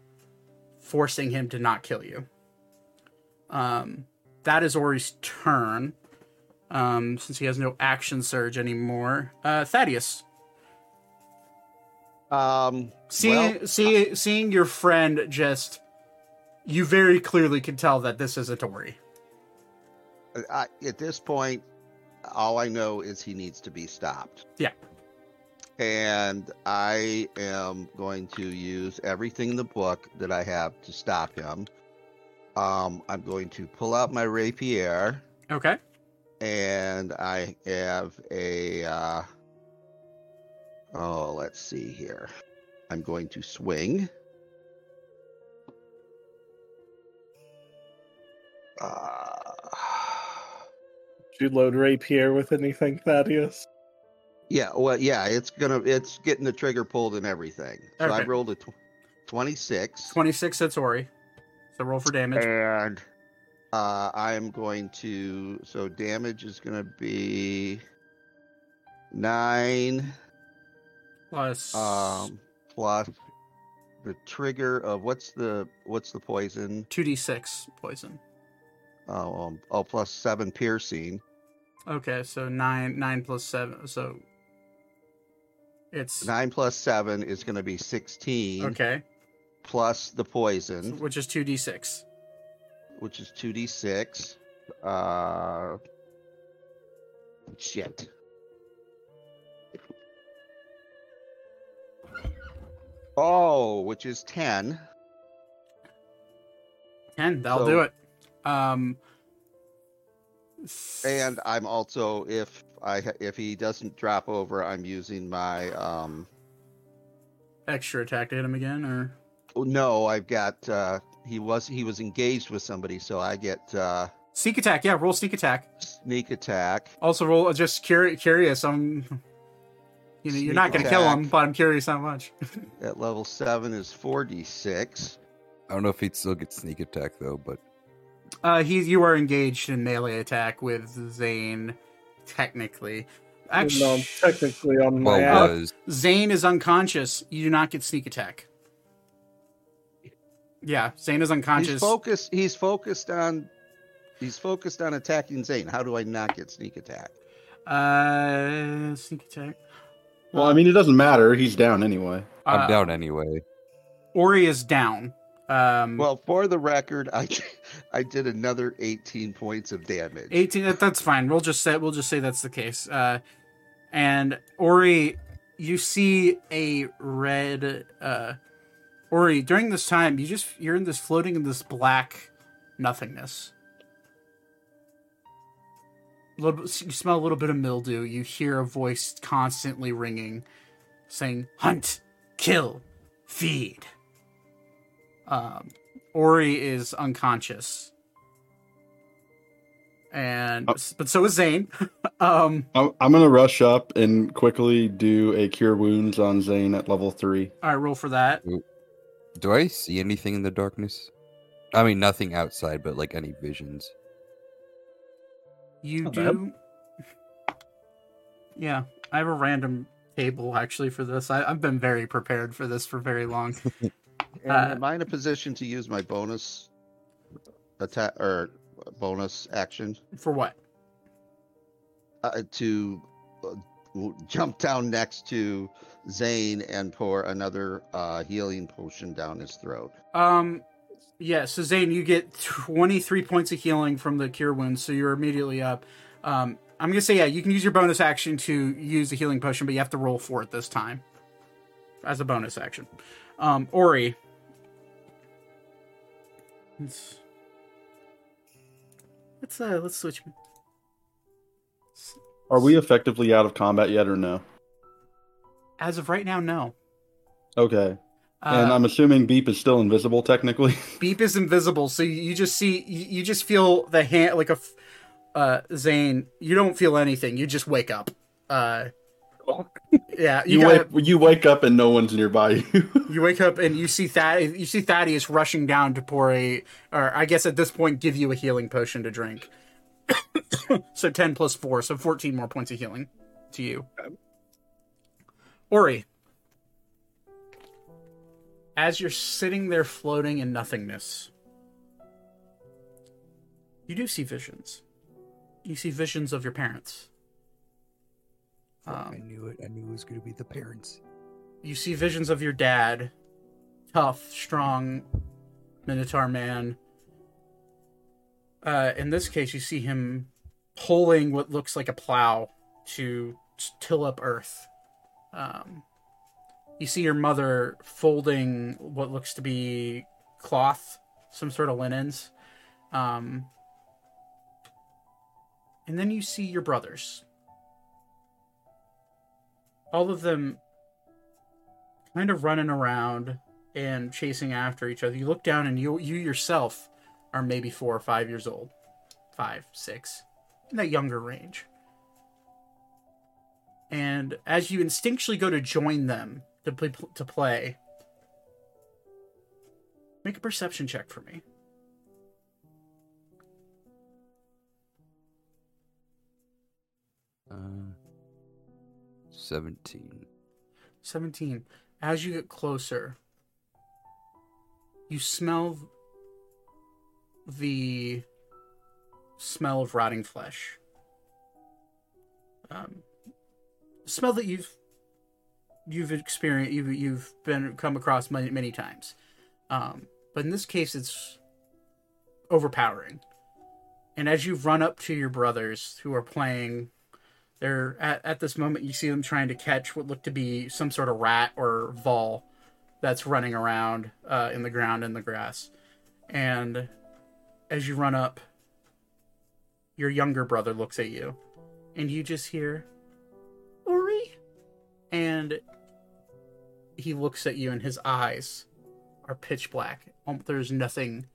forcing him to not kill you. Um, that is Ori's turn. Um, since he has no action surge anymore. Uh, Thaddeus, Um, seeing well, see, seeing your friend just, you very clearly can tell that this isn't Ori. I, at this point, all I know is he needs to be stopped. Yeah. And I am going to use everything in the book that I have to stop him. Um, I'm going to pull out my rapier, Okay. and I have a. Uh, oh, let's see here. I'm going to swing. Uh, you load rapier with anything, Thaddeus? Yeah, well, yeah, it's gonna, it's getting the trigger pulled and everything. So I rolled a tw- twenty-six, 26 hits Ori. So roll for damage. and uh, I am going to. So damage is gonna be nine Plus. um, plus the trigger of what's the what's the poison? 2d6 poison. Oh, um, oh, plus seven piercing. Okay, so 9 9 plus 7. So it's Nine plus seven is gonna be sixteen. okay, Plus the poison. which is 2d6. which is 2d6. Uh, shit. Oh, which is 10. 10, that'll So- do it. Um And I'm also, if I if he doesn't drop over, I'm using my um. Extra attack to hit him again, or oh, No, I've got. uh He was he was engaged with somebody, so I get uh sneak attack. Yeah, roll sneak attack. sneak attack. Also roll. Just curi- curious. I'm. You know, you're not going to kill him, but I'm curious how much. At level seven is four d six. I don't know if he'd still get sneak attack though, but Uh, he, you are engaged in melee attack with Zane, technically. Even though I'm Actually, technically on my well ass. was Zane is unconscious. You do not get sneak attack. Yeah, Zane is unconscious. He's unconscious. focused. He's focused on. He's focused on attacking Zane. How do I not get sneak attack? Uh, sneak attack. Well, I mean, it doesn't matter. He's down anyway. I'm Uh, down anyway. Ori is down. Um, Well, for the record, I I did another 18 points of damage. 18 that- that's fine. We'll just say we'll just say that's the case. Uh and ori you see a red uh ori during this time you just you're in this floating in this black nothingness. A little bit, you smell a little bit of mildew. You hear a voice constantly ringing saying hunt kill feed um ori is unconscious and Oh. but so is Zane. um, I'm, I'm gonna rush up and quickly do a cure wounds on Zane at level three. all right, roll for that. Do I see anything in the darkness? I mean, nothing outside, but like any visions. You Not do. Yeah, I have a random table actually for this. I, I've been very prepared for this for very long. And Uh, am I in a position to use my bonus attack or bonus action for what? uh, to uh, jump down next to Zane and pour another uh, healing potion down his throat? Um, yeah. So Zane, you get twenty three points of healing from the cure wounds, so you're immediately up. Um, I'm gonna say yeah, you can use your bonus action to use the healing potion, but you have to roll for it this time as a bonus action. Um, Ori. Let's let's uh let's switch. Are we effectively out of combat yet, or no? As of right now, no. Okay. and Uh, I'm assuming Beep is still invisible technically. Beep is invisible, so you just see you you just feel the hand like a, uh Zane. You don't feel anything. You just wake up. Uh, yeah, you, you gotta- wake you wake up and no one's nearby you. you wake up and you see Thad. You see Thaddeus rushing down to pour a, or I guess at this point, give you a healing potion to drink. so ten plus four, so fourteen more points of healing to you. Ori, as you're sitting there floating in nothingness, you do see visions. You see visions of your parents. I Um, knew it. I knew it was going to be the parents. you see visions of your dad, tough, strong, Minotaur man. Uh, in this case, you see him pulling what looks like a plow to till up earth. Um, you see your mother folding what looks to be cloth, some sort of linens. Um, and then you see your brothers all of them kind of running around and chasing after each other. You look down and you you yourself are maybe four or five years old, five, six, in that younger range. And as you instinctually go to join them to play, to play, make a perception check for me. Um. 17. 17. As you get closer, you smell the smell of rotting flesh. Um, smell that you've you've experienced you've you've been come across many many times, um, but in this case it's overpowering. And as you've run up to your brothers who are playing they're at, at this moment you see them trying to catch what looked to be some sort of rat or vol that's running around uh, in the ground in the grass and as you run up your younger brother looks at you and you just hear Ori, and he looks at you, and his eyes are pitch black. There's nothing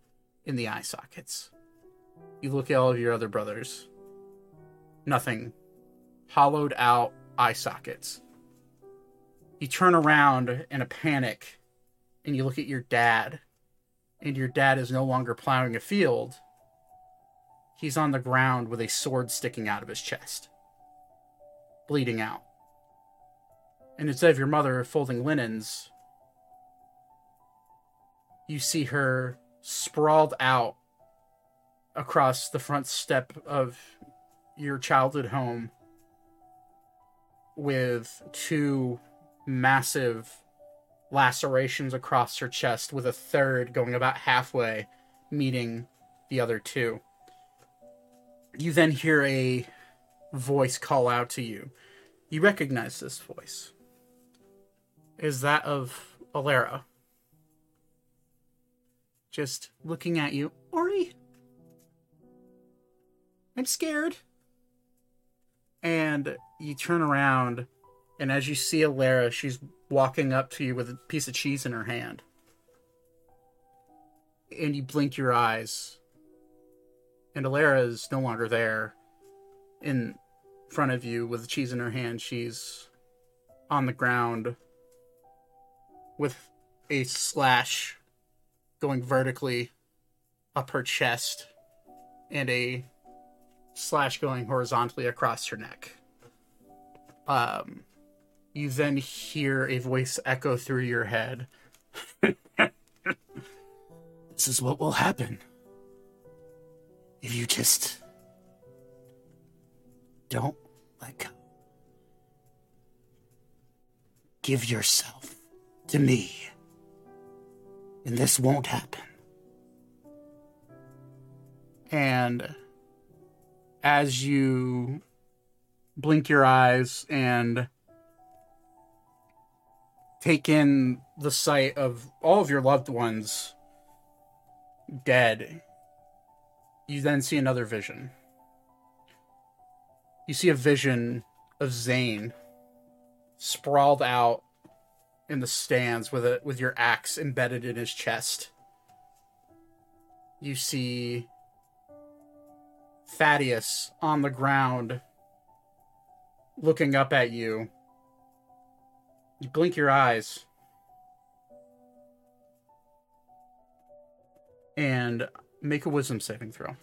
in the eye sockets. You look at all of your other brothers. Nothing. Hollowed out eye sockets. You turn around in a panic and you look at your dad. And your dad is no longer plowing a field. He's on the ground with a sword sticking out of his chest, bleeding out. And instead of your mother folding linens, you see her sprawled out across the front step of your childhood home with two massive lacerations across her chest, with a third going about halfway, meeting the other two. You then hear a voice call out to you. You recognize this voice. Is that of Alara. Just looking at you. Ori, I'm scared. And you turn around, and as you see Alara, she's walking up to you with a piece of cheese in her hand. And you blink your eyes, and Alara is no longer there in front of you with the cheese in her hand. She's on the ground with a slash going vertically up her chest and a slash going horizontally across her neck. Um, you then hear a voice echo through your head. this is what will happen if you just don't let go. Give yourself to me, and this won't happen. And as you blink your eyes and take in the sight of all of your loved ones dead, you then see another vision. You see a vision of Zane sprawled out in the stands with a with your axe embedded in his chest. You see Thaddeus on the ground looking up at you. You blink your eyes. And make a wisdom saving throw.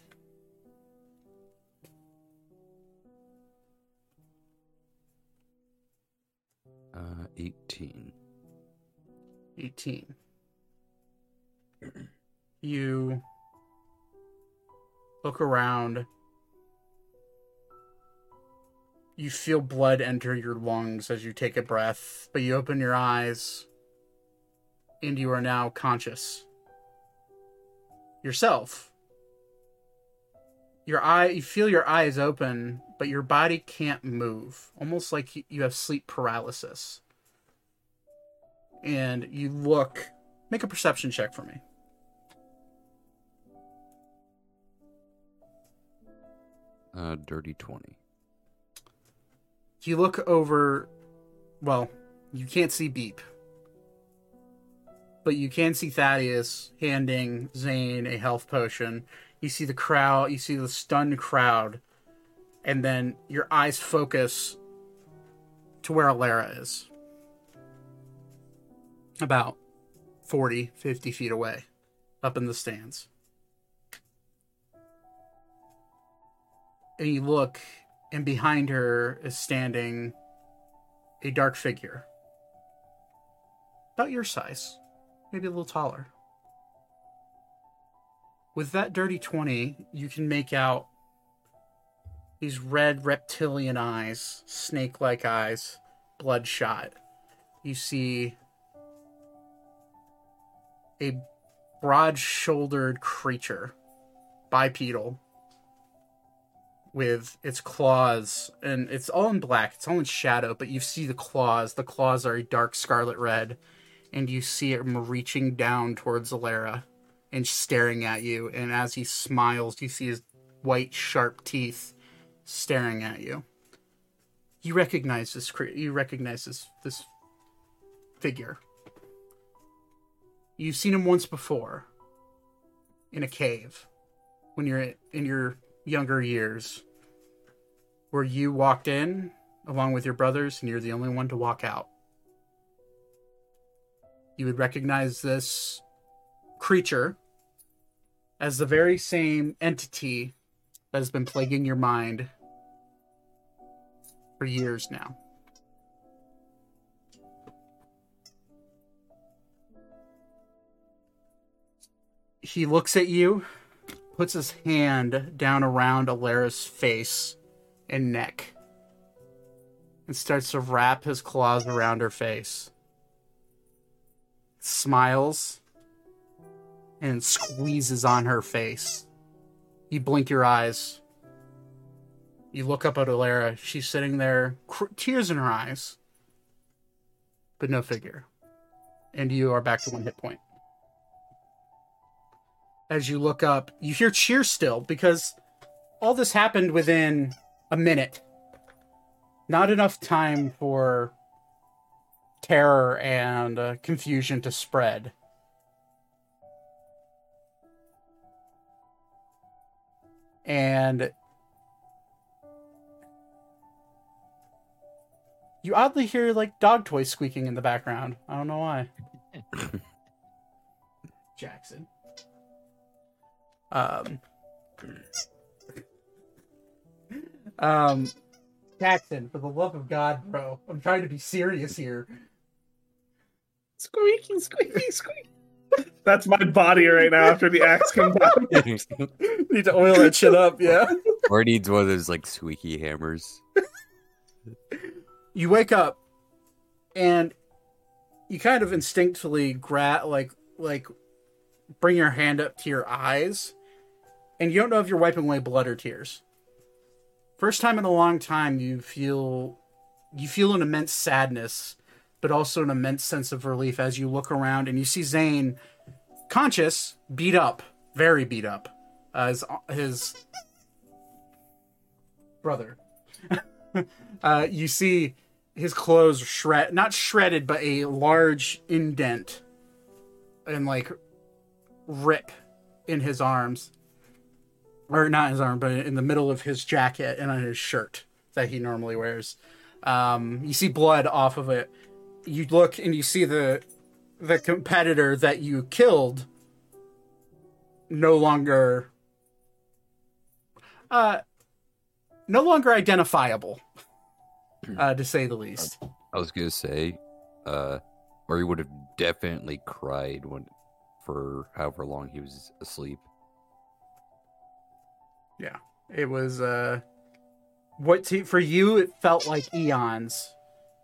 Uh, 18. 18. You look around. You feel blood enter your lungs as you take a breath, but you open your eyes and you are now conscious. Yourself. Your eye, you feel your eyes open, but your body can't move, almost like you have sleep paralysis. And you look, make a perception check for me. Uh, dirty 20. You look over, well, you can't see Beep, but you can see Thaddeus handing Zane a health potion. You see the crowd, you see the stunned crowd, and then your eyes focus to where Alara is. About 40, 50 feet away, up in the stands. And you look, and behind her is standing a dark figure. About your size, maybe a little taller. With that dirty 20, you can make out these red reptilian eyes, snake like eyes, bloodshot. You see a broad shouldered creature, bipedal, with its claws, and it's all in black, it's all in shadow, but you see the claws. The claws are a dark scarlet red, and you see him reaching down towards Alara and staring at you. And as he smiles, you see his white, sharp teeth staring at you. you recognize this you recognize this this figure. You've seen him once before in a cave when you're in your younger years where you walked in along with your brothers and you're the only one to walk out. You would recognize this creature as the very same entity that has been plaguing your mind for years now. He looks at you, puts his hand down around Alara's face and neck, and starts to wrap his claws around her face. Smiles and squeezes on her face. You blink your eyes. You look up at Alara. She's sitting there, cr- tears in her eyes, but no figure. And you are back to one hit point. As you look up, you hear cheers still because all this happened within a minute. Not enough time for terror and uh, confusion to spread. and you oddly hear like dog toys squeaking in the background. I don't know why. Jackson. Um. Um. Jackson, for the love of God, bro, I'm trying to be serious here. Squeaky, squeaky, squeaky. That's my body right now after the axe comes out. Need to oil that shit up, yeah. or needs one of those like squeaky hammers. you wake up and you kind of instinctively grab like like bring your hand up to your eyes and you don't know if you're wiping away blood or tears. First time in a long time you feel you feel an immense sadness but also an immense sense of relief as you look around and you see zane conscious beat up very beat up uh, his his brother. Uh, you see his clothes shred not shredded but a large indent and like rip in his arms or not his arm but in the middle of his jacket and on his shirt that he normally wears um, you see blood off of it you look and you see the the competitor that you killed no longer uh no longer identifiable uh, to say the least. I was gonna say, uh, or he would have definitely cried when for however long he was asleep. Yeah, it was. uh What to, for you? It felt like eons,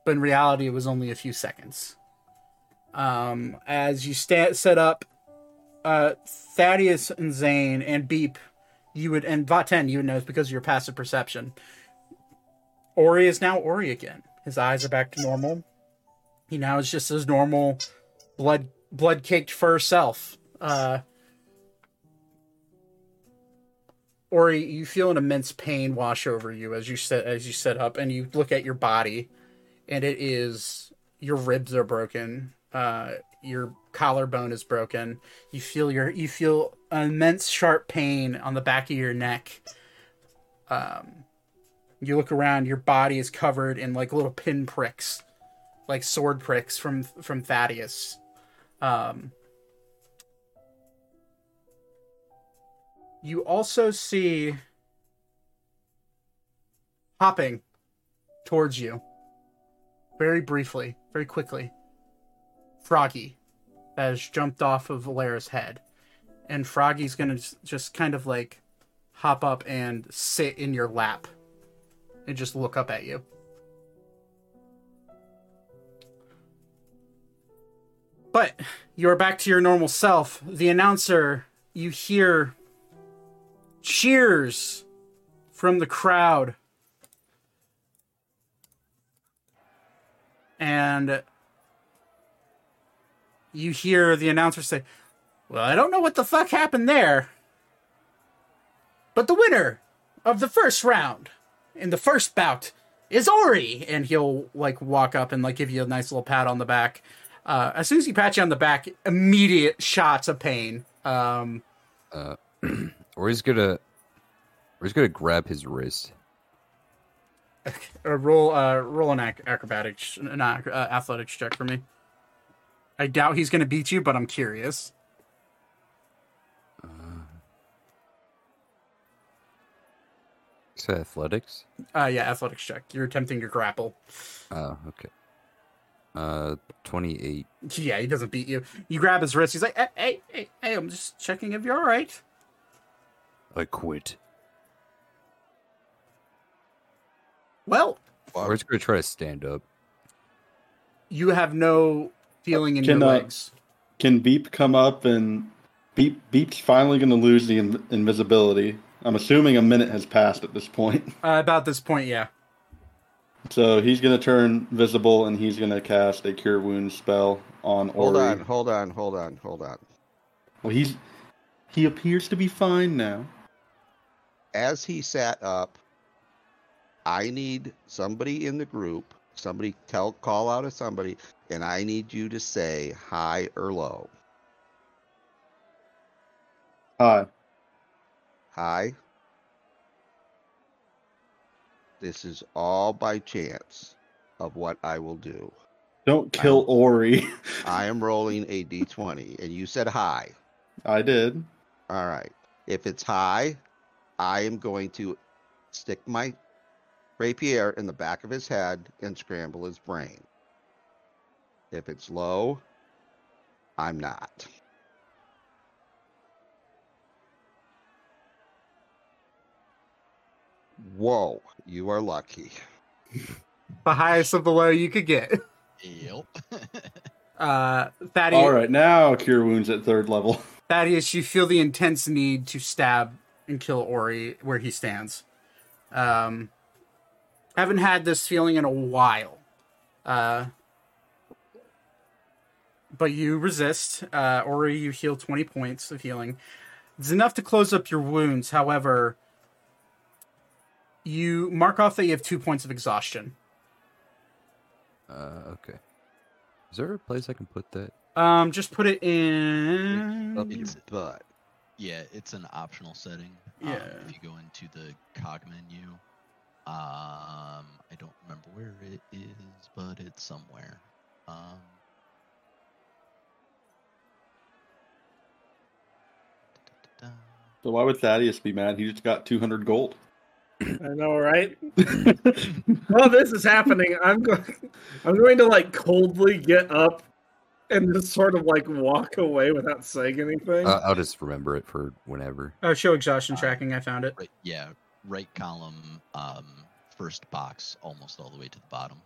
but in reality, it was only a few seconds. Um, as you sta- set up, uh, Thaddeus and Zane and Beep, you would and Vaten, you would know it's because of your passive perception. Ori is now Ori again. His eyes are back to normal. He now is just his normal blood blood caked fur self. Uh Ori, you feel an immense pain wash over you as you sit as you sit up and you look at your body and it is your ribs are broken. Uh your collarbone is broken. You feel your you feel immense sharp pain on the back of your neck. Um you look around, your body is covered in like little pin pricks, like sword pricks from from Thaddeus. Um, you also see hopping towards you, very briefly, very quickly. Froggy, has jumped off of Valera's head, and Froggy's gonna just kind of like hop up and sit in your lap and just look up at you. But you're back to your normal self. The announcer, you hear cheers from the crowd. And you hear the announcer say, Well, I don't know what the fuck happened there. But the winner of the first round in the first bout is Ori, and he'll like walk up and like give you a nice little pat on the back. Uh, as soon as he pats you on the back, immediate shots of pain. Um, Uh, Ori's gonna, or he's gonna grab his wrist. uh, roll uh, roll an ac- acrobatics, an ac- uh, athletics check for me. I doubt he's going to beat you, but I'm curious. Is that athletics? Uh, yeah, athletics check. You're attempting to grapple. Oh, okay. Uh, twenty-eight. Yeah, he doesn't beat you. You grab his wrist. He's like, "Hey, hey, hey, hey I'm just checking if you're all right." I quit. Well, Or just gonna try to stand up. you have no feeling in Can, your uh, legs. Can Beep come up and Beep Beep's finally going to lose the in- invisibility. I'm assuming a minute has passed at this point. Uh, about this point, yeah. So he's going to turn visible and he's going to cast a cure wound spell on Hold Ori. on, hold on, hold on, hold on. Well, he's he appears to be fine now. As he sat up, I need somebody in the group, somebody tell call out to somebody, and I need you to say high or low. Hi. Hi. This is all by chance of what I will do. Don't kill Ori. I am rolling a d20, and you said high. I did. All right. If it's high, I am going to stick my rapier in the back of his head and scramble his brain. If it's low, I'm not. Whoa, you are lucky. The highest of the low you could get. Yep. Uh, Thaddeus, All right, now cure wounds at third level. Thaddeus, you feel the intense need to stab and kill Ori where he stands. Um, haven't had this feeling in a while. Uh, but you resist. Uh, Ori, you heal 20 points of healing. It's enough to close up your wounds. However, you mark off that you have two points of exhaustion. Uh, okay. Is there a place I can put that? Um, just put it in. Up your It's- butt. Yeah, it's an optional setting. Um, Yeah. if you go into the cog menu, um, I don't remember where it is, but it's somewhere. Um. So why would Thaddeus be mad? He just got 200 gold. I know, right? While this is happening, I'm going. I'm going to like coldly get up and just sort of like walk away without saying anything. Uh, I'll just remember it for whenever. Oh, show exhaustion Uh, tracking. I found it. Right, yeah, right column, um, first box, almost all the way to the bottom.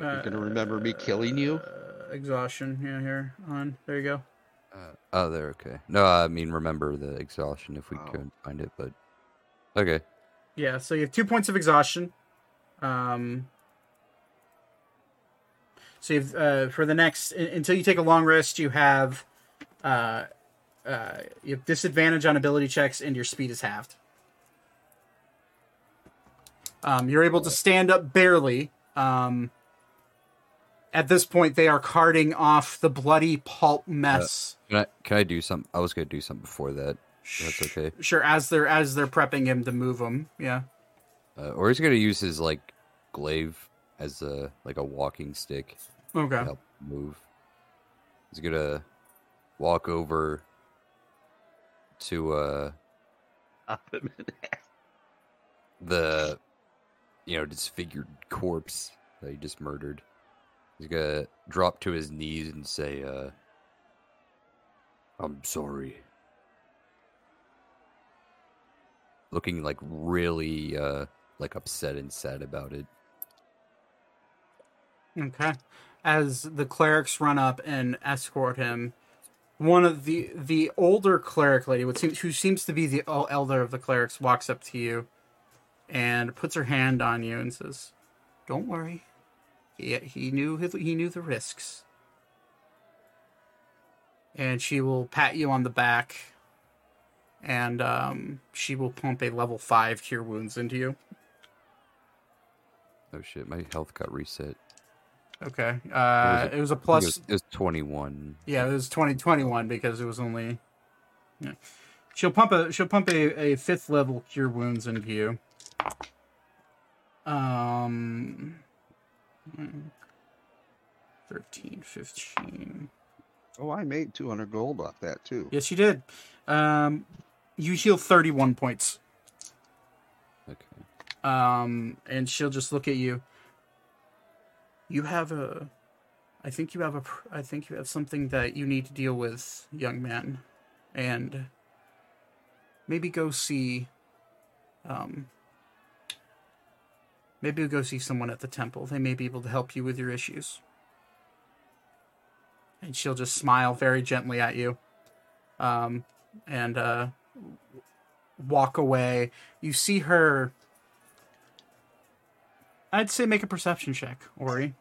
You're gonna remember me killing you? Uh, exhaustion. Yeah, here on. There you go. Uh, oh, there. Okay. No, I mean remember the exhaustion if we Oh. couldn't find it, but okay. Yeah, so you have two points of exhaustion. Um, so you've, uh, for the next until you take a long rest, you have uh, uh, you have disadvantage on ability checks, and your speed is halved. Um, you're able to stand up barely. Um, at this point, they are carting off the bloody pulp mess. Can I can I do something? I was gonna do something before that. That's okay. Sure, as they're as they're prepping him to move him. Yeah. Uh, Ori's gonna use his like glaive as a like a walking stick Okay. to help move. He's gonna walk over to uh the you know disfigured corpse that he just murdered. He's gonna drop to his knees and say, uh, "I'm sorry." Looking like really uh like upset and sad about it. Okay. As the clerics run up and escort him, one of the the older cleric lady, what seems, who seems to be the elder of the clerics, walks up to you and puts her hand on you and says, "Don't worry. He he knew he knew the risks." And she will pat you on the back, and um, she will pump a level five cure wounds into you. Oh shit, my health got reset. Okay. Or Uh, was it was a plus. It was, it was 21. Yeah, it was twenty twenty one because it was only. Yeah. She'll pump a she'll pump a, a fifth level cure wounds into you. Um. 13, 15. Oh, I made 200 gold off that too. Yes, you did. Um, you heal thirty one points. Okay. Um, and she'll just look at you. You have a, I think you have a, I think you have something that you need to deal with, young man, and maybe go see, um, maybe go see someone at the temple. They may be able to help you with your issues. And she'll just smile very gently at you, um, and uh, walk away. You see her I'd say make a perception check, Ori.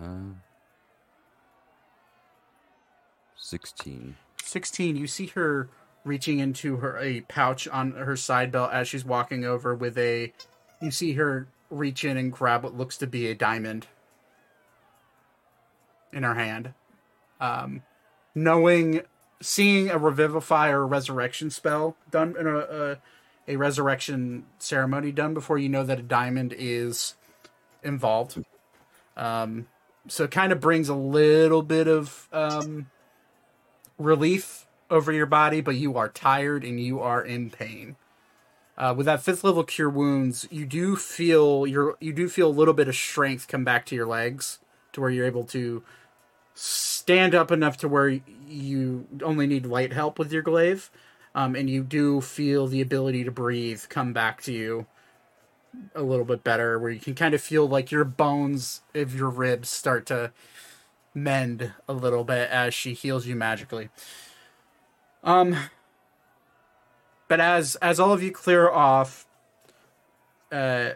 Uh, 16. 16, you see her reaching into her a pouch on her side belt as she's walking over with a you see her reach in and grab what looks to be a diamond in her hand. Um knowing seeing a revivify or resurrection spell done in a, a a resurrection ceremony done before you know that a diamond is involved. Um so it kind of brings a little bit of um relief over your body, but you are tired and you are in pain. Uh, with that fifth level cure wounds, you do feel your you do feel a little bit of strength come back to your legs to where you're able to stand up enough to where you only need light help with your glaive, um, and you do feel the ability to breathe come back to you a little bit better, where you can kind of feel like your bones of your ribs start to mend a little bit as she heals you magically. Um but as as all of you clear off uh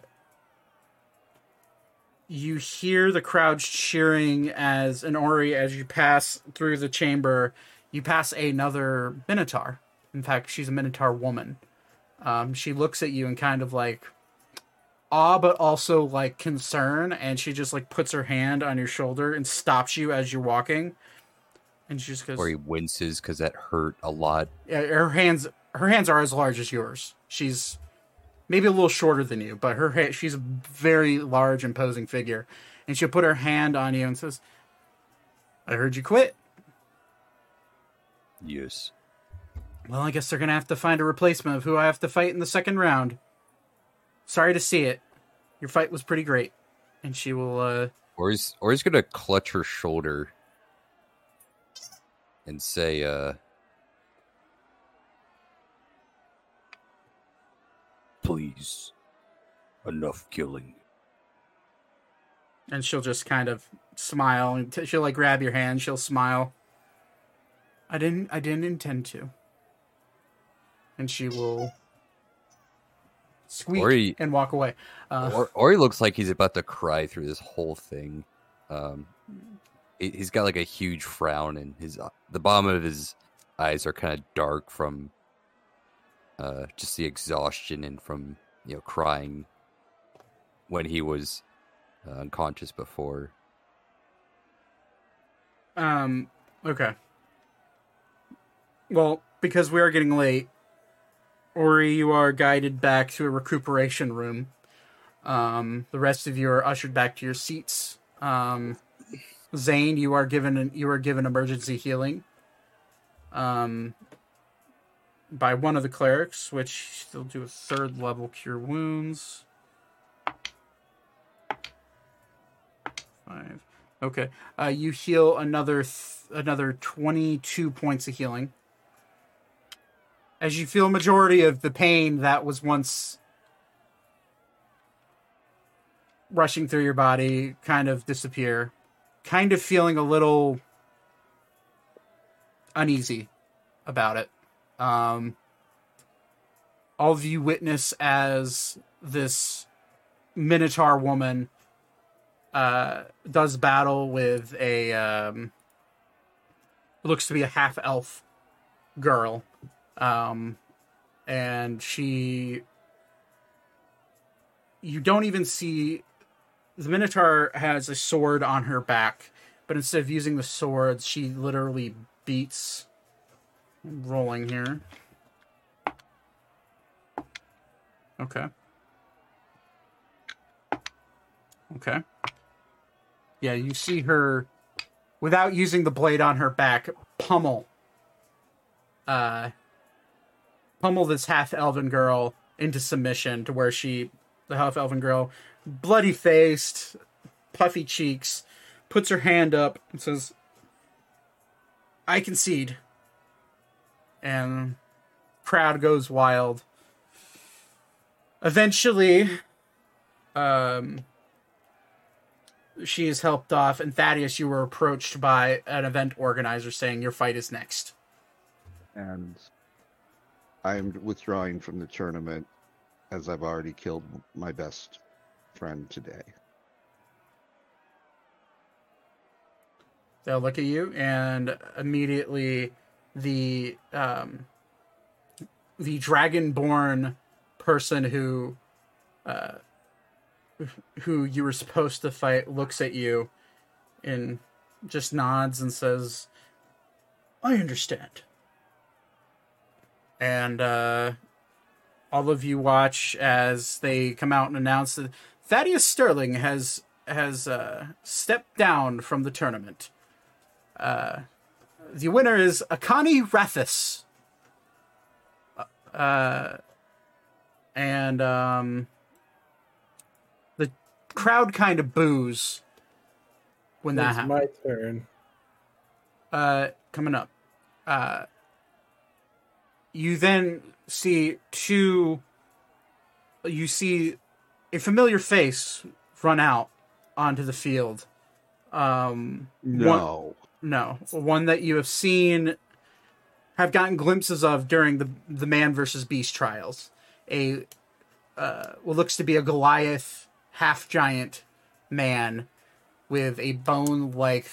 you hear the crowd cheering as an Ori as you pass through the chamber you pass another minotaur in fact she's a minotaur woman um she looks at you and kind of like awe but also like concern and she just like puts her hand on your shoulder and stops you as you're walking and she just goes Ori winces because that hurt a lot. yeah, her hands her hands are as large as yours. She's maybe a little shorter than you, but her ha- she's a very large, imposing figure, and she'll put her hand on you and says, "I heard you quit. Yes. Well, I guess they're gonna have to find a replacement of who I have to fight in the second round. Sorry to see it. Your fight was pretty great." And she will. uh Ori's or he's gonna clutch her shoulder and say, uh Please. Enough killing. and she'll just kind of smile and t- she'll like grab your hand she'll smile i didn't i didn't intend to and she will squeak Ori- and walk away uh, or, or he looks like he's about to cry through this whole thing. Um, he- he's got like a huge frown, and his uh, the bottom of his eyes are kind of dark from uh, just the exhaustion and from you know crying when he was uh, unconscious before. um okay well because we are getting late ori you are guided back to a recuperation room. Um the rest of you are ushered back to your seats. Um zane you are given an, you are given emergency healing um by one of the clerics which they'll do a third level cure wounds. Five. Okay. Uh you heal another th- another 22 points of healing as you feel majority of the pain that was once rushing through your body kind of disappear. Kind of feeling a little uneasy about it. Um all of you witness as this minotaur woman uh does battle with a um looks to be a half elf girl um and she. You don't even see. The Minotaur has a sword on her back, but instead of using the swords, she literally beats. I'm rolling here. Okay. Okay. Yeah, you see her without using the blade on her back pummel uh pummel this half elven girl into submission to where she the half elven girl bloody faced puffy cheeks puts her hand up and says i concede and crowd goes wild eventually um she is helped off, and Thaddeus, you were approached by an event organizer saying your fight is next. And I'm withdrawing from the tournament as I've already killed my best friend today. They'll look at you, and immediately the um, the dragonborn person who uh, who you were supposed to fight looks at you and just nods and says, I understand. And uh, all of you watch as they come out and announce that Thaddeus Sterling has has uh, stepped down from the tournament. Uh, the winner is Akani Rathis. Uh, and um, the crowd kind of boos when that happens. my turn. Uh, coming up. Uh, you then see two. You see a familiar face run out onto the field. Um, one- No. no, one that you have seen, have gotten glimpses of during the the man versus beast trials. A uh, what looks to be a Goliath half giant man with a bone like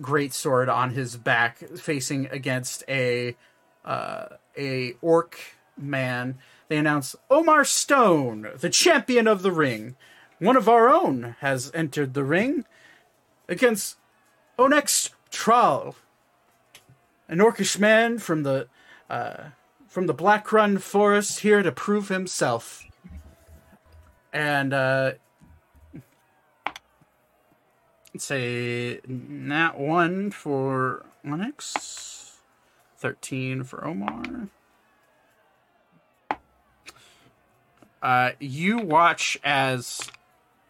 great sword on his back, facing against a uh, a orc man. They announce Omar Stone, the champion of the ring. One of our own has entered the ring against Onyx Troll, an orcish man from the uh, from the Black Run Forest, here to prove himself. And uh, a nat one for Onyx, thirteen for Omar. Uh, you watch as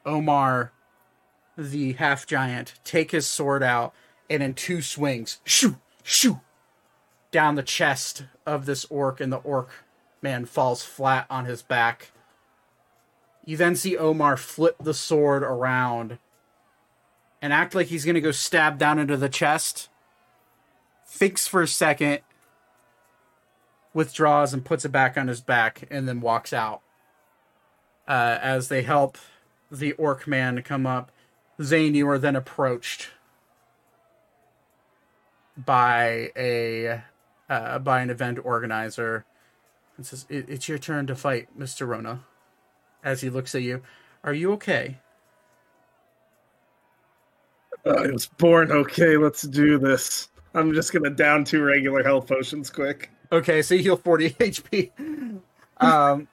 Omar the half giant take his sword out and in two swings, shoo, shoo, down the chest of this orc, and the orc man falls flat on his back. You then see Omar flip the sword around and act like he's gonna go stab down into the chest. Thinks for a second, withdraws and puts it back on his back, and then walks out. Uh, as they help the orc man come up, Zane, you are then approached by a uh, by an event organizer and says, "It- "It's your turn to fight, Mister Rona." As he looks at you, are you okay? Uh, I was born okay. Let's do this. I'm just gonna down two regular health potions quick. Okay, so you heal 40 HP. Um,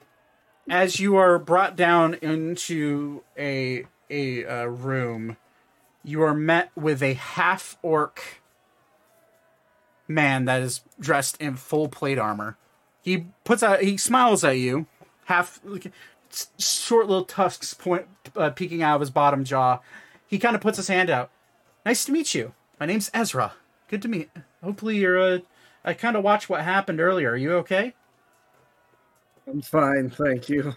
as you are brought down into a a uh, room, you are met with a half orc man that is dressed in full plate armor. He puts out he smiles at you, half short little tusks point uh, peeking out of his bottom jaw. He kind of puts his hand out. Nice to meet you. My name's Ezra. Good to meet. Hopefully you're uh I kind of watched what happened earlier. Are you okay? I'm fine, thank you.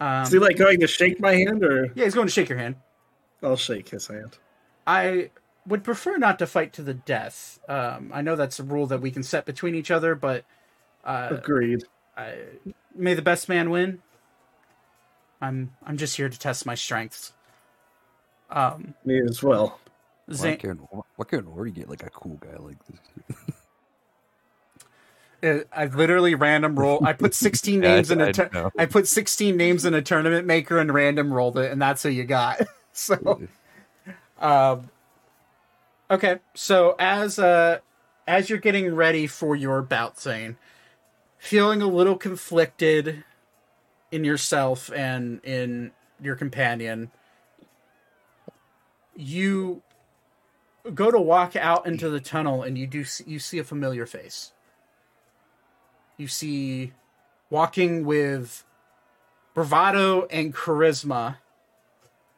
Um, Is he like going to shake my hand, or yeah, he's going to shake your hand. I'll shake his hand? I would prefer not to fight to the death. Um, I know that's a rule that we can set between each other, but uh, Agreed. I, may the best man win. I'm I'm just here to test my strengths. Um, Me as well. Why Zane, can't, why can't Ori get like a cool guy like this? Uh, I literally random roll. I put 16 Yeah, names in I a. tur- know. I put 16 names in a tournament maker and random rolled it, and that's who you got. so, um, okay. So as uh, as you're getting ready for your bout, Zane, feeling a little conflicted in yourself and in your companion, you go to walk out into the tunnel and you do see, you see a familiar face. You see walking with bravado and charisma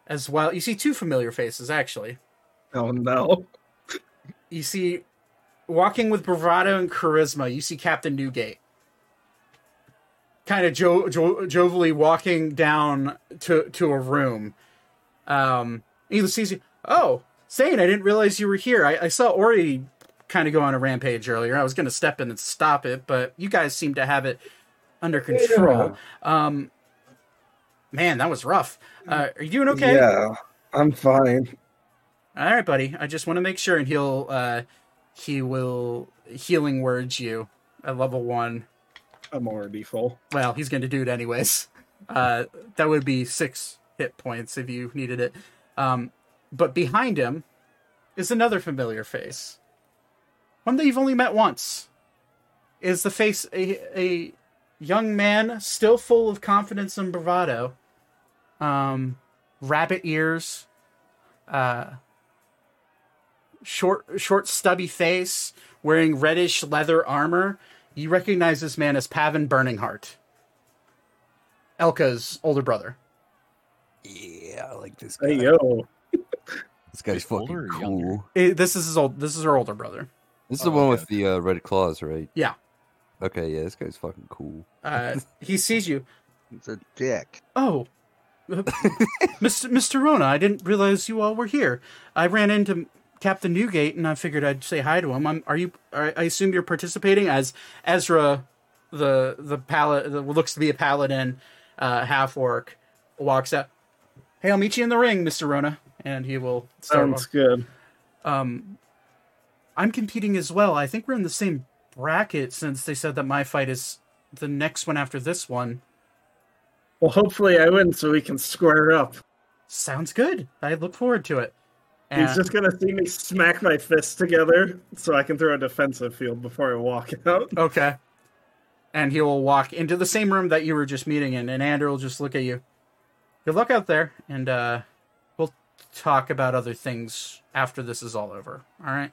as well. You see two familiar faces actually. Oh no. You see walking with bravado and charisma, you see Captain Newgate. Kind of jo- jo- jovially walking down to to a room. Um, he sees you. Oh, Zane, I didn't realize you were here. I, I saw Ori kind of go on a rampage earlier. I was going to step in and stop it, but you guys seem to have it under control. Um, man, that was rough. Uh, are you doing okay? Yeah, I'm fine. All right, buddy. I just want to make sure, and he'll uh, he will healing words you at level one. I'm already full. Well, he's going to do it anyways. Uh, that would be six hit points if you needed it. Um, but behind him is another familiar face, one that you've only met once. Is the face a, a young man still full of confidence and bravado? Um, rabbit ears, uh, short, short, stubby face, wearing reddish leather armor. You recognize this man as Pavin Burningheart, Elka's older brother. Yeah, I like this guy. Hey yo. This guy's fucking cool. younger? Eh, this is his old. This is her older brother. This is the one okay, with the uh, red claws, right? Yeah. Okay, yeah, this guy's fucking cool. Uh, he sees you. It's a dick. Oh, Mr. Mr. Rona, I didn't realize you all were here. I ran into Captain Newgate, and I figured I'd say hi to him. I'm, are you? I I assume you're participating as Ezra, the the pal- the looks to be a paladin, uh, half orc, walks out. Hey, I'll meet you in the ring, Mr. Rona, and he will start. Sounds good. Um, I'm competing as well. I think we're in the same bracket since they said that my fight is the next one after this one. Well, hopefully I win so we can square up. Sounds good. I look forward to it. He's Uh, just gonna see me smack my fists together so I can throw a defensive field before I walk out. okay. And he will walk into the same room that you were just meeting in, and Andrew will just look at you. Good luck out there, and uh, talk about other things after this is all over. All right.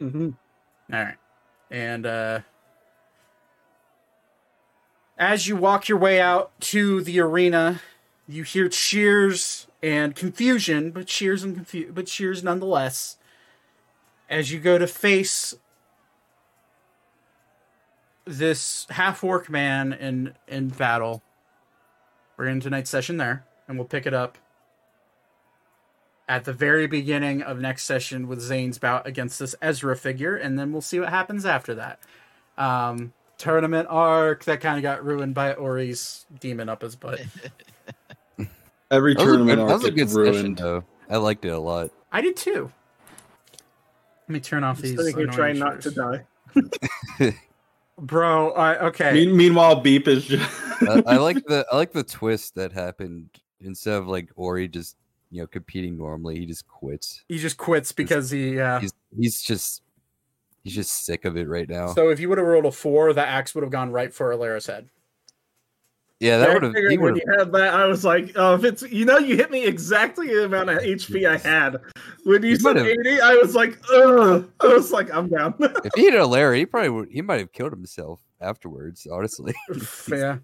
Mm-hmm. All right. And uh, as you walk your way out to the arena, you hear cheers and confusion, but cheers and confu- but cheers nonetheless. As you go to face this half orc man in in battle, we're in tonight's session there, and we'll pick it up at the very beginning of next session with Zane's bout against this Ezra figure, and then we'll see what happens after that. Um, tournament arc that kind of got ruined by Ori's demon up his butt. Every That was a tournament good, that was a arc good gets session, ruined. though. I liked it a lot. I did too. Let me turn off these. Sitting here trying not to die. Bro, I, okay. Mean- meanwhile, Beep is just. I, I like the I like the twist that happened. Instead of like Ori just you know competing normally, he just quits. he just quits because he. Uh, He's he's just he's just sick of it right now. so if you would have rolled a four, that axe would have gone right for Alara's head. yeah, that would have figured when you had that, I was like, "Oh, if it's you know, you hit me exactly the amount of HP I had." When you You said might eighty, I was like, "Ugh!" I was like, "I'm down." if he hit a Larry, he probably would, he might have killed himself afterwards. Honestly, yeah.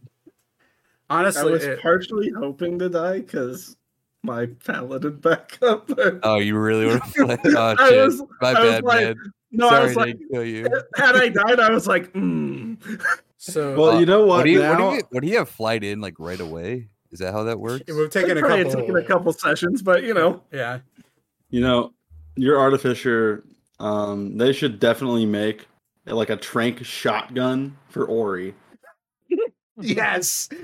Honestly, I was it- partially hoping to die because my paladin backup. oh, you really would have played? Oh I shit, was- my I was bad, like- man. no, Sorry I was like, kill you. had I died, I was like, mm. so well, Uh, you know what? Would he, would, now, he, would he have flight in like right away? Is that how that works? We've taken a couple. taken a couple sessions, but you know, Yeah. you know, your artificer. Um, they should definitely make like a trank shotgun for Ori. Yes.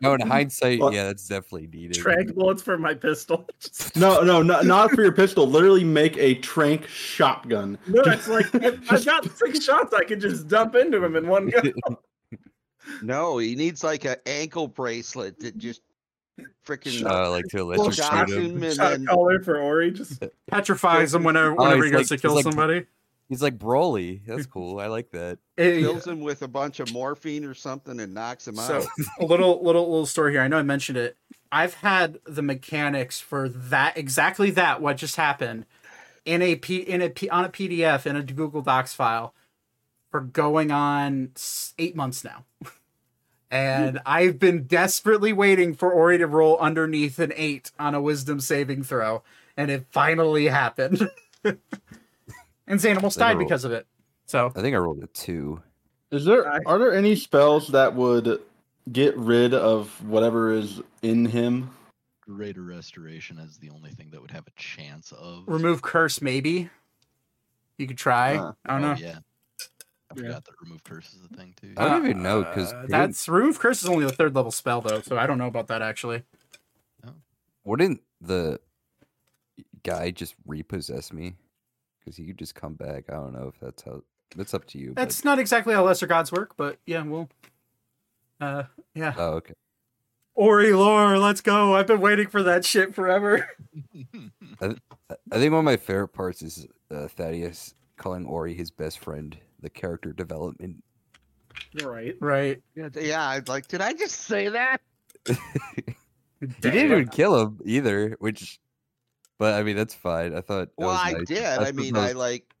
No, in hindsight, Well- yeah, that's definitely needed. Trank bullets for my pistol. No, no, not, not for your pistol. Literally make a trank shotgun. No, it's like I've, I've got six shots I could just dump into him in one go. No, he needs like an ankle bracelet that just freaking Uh, like to shocks electrocute him. him and Shot then caller for Ori. Just Petrifies him whenever, Oh, whenever he's he goes like- to kill like- somebody. He's like Broly. That's cool. I like that. It- fills him with a bunch of morphine or something and knocks him So out. a little little little story here. I know I mentioned it. I've had the mechanics for that exactly that what just happened in a P in a P on a PDF in a Google Docs file for going on eight months now. And I've been desperately waiting for Ori to roll underneath an eight on a wisdom saving throw, and it finally happened. And Zane almost They died roll- because of it. So I think I rolled a two. Is there are there any spells that would get rid of whatever is in him? Greater restoration is the only thing that would have a chance of. remove curse, maybe. You could try. Huh. I don't Oh, know. yeah. I Yeah. forgot that remove curse is a thing too. I don't even know because Uh, that's remove curse is only a third level spell though, so I don't know about that actually. wouldn't the guy just repossess me? Because he could just come back. I don't know if that's how. That's up to you. but- That's not exactly how lesser gods work, but yeah, we'll. Uh, yeah. Oh, okay. Ori lore, let's go! I've been waiting for that shit forever. I I think one of my favorite parts is uh, Thaddeus calling Ori his best friend. The character development. right. Right. Yeah, yeah, I'd like, did I just say that? He didn't even kill him either, which. But I mean, that's fine. I thought. Well, was I nice. did. That's I the mean, I like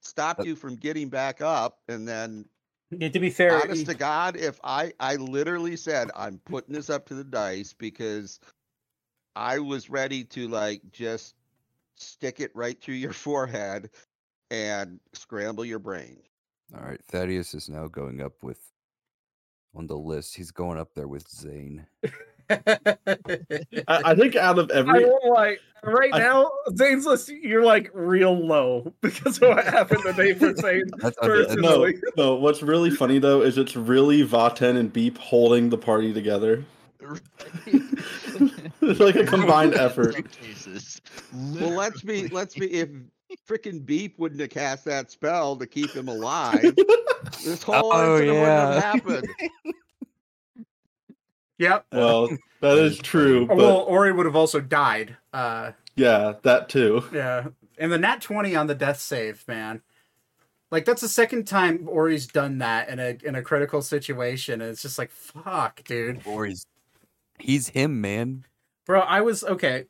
stopped Uh, you from getting back up, and then Yeah, to be fair, honest to God, if I I literally said I'm putting this up to the dice because I was ready to like just stick it right through your forehead and scramble your brain. All right, Thaddeus is now going up with on the list. He's going up there with Zane. I, I think out of every won't like right I- now, Zane's list, you're like real low because of what happened the day for Zane That's under- that's- no, no. What's really funny though is it's really Vaten and Beep holding the party together. It's like a combined effort. Cases. Well, let's be let's be if freaking Beep wouldn't have cast that spell to keep him alive, this whole Oh, incident wouldn't have yeah. happened. Yep. Well, that is true, but well, Ori would have also died. Uh, yeah, that too. yeah, and the nat twenty on the death save, man. Like that's the second time Ori's done that in a in a critical situation, and it's just like fuck, dude. Ori's. He's him, man. Bro, I was okay,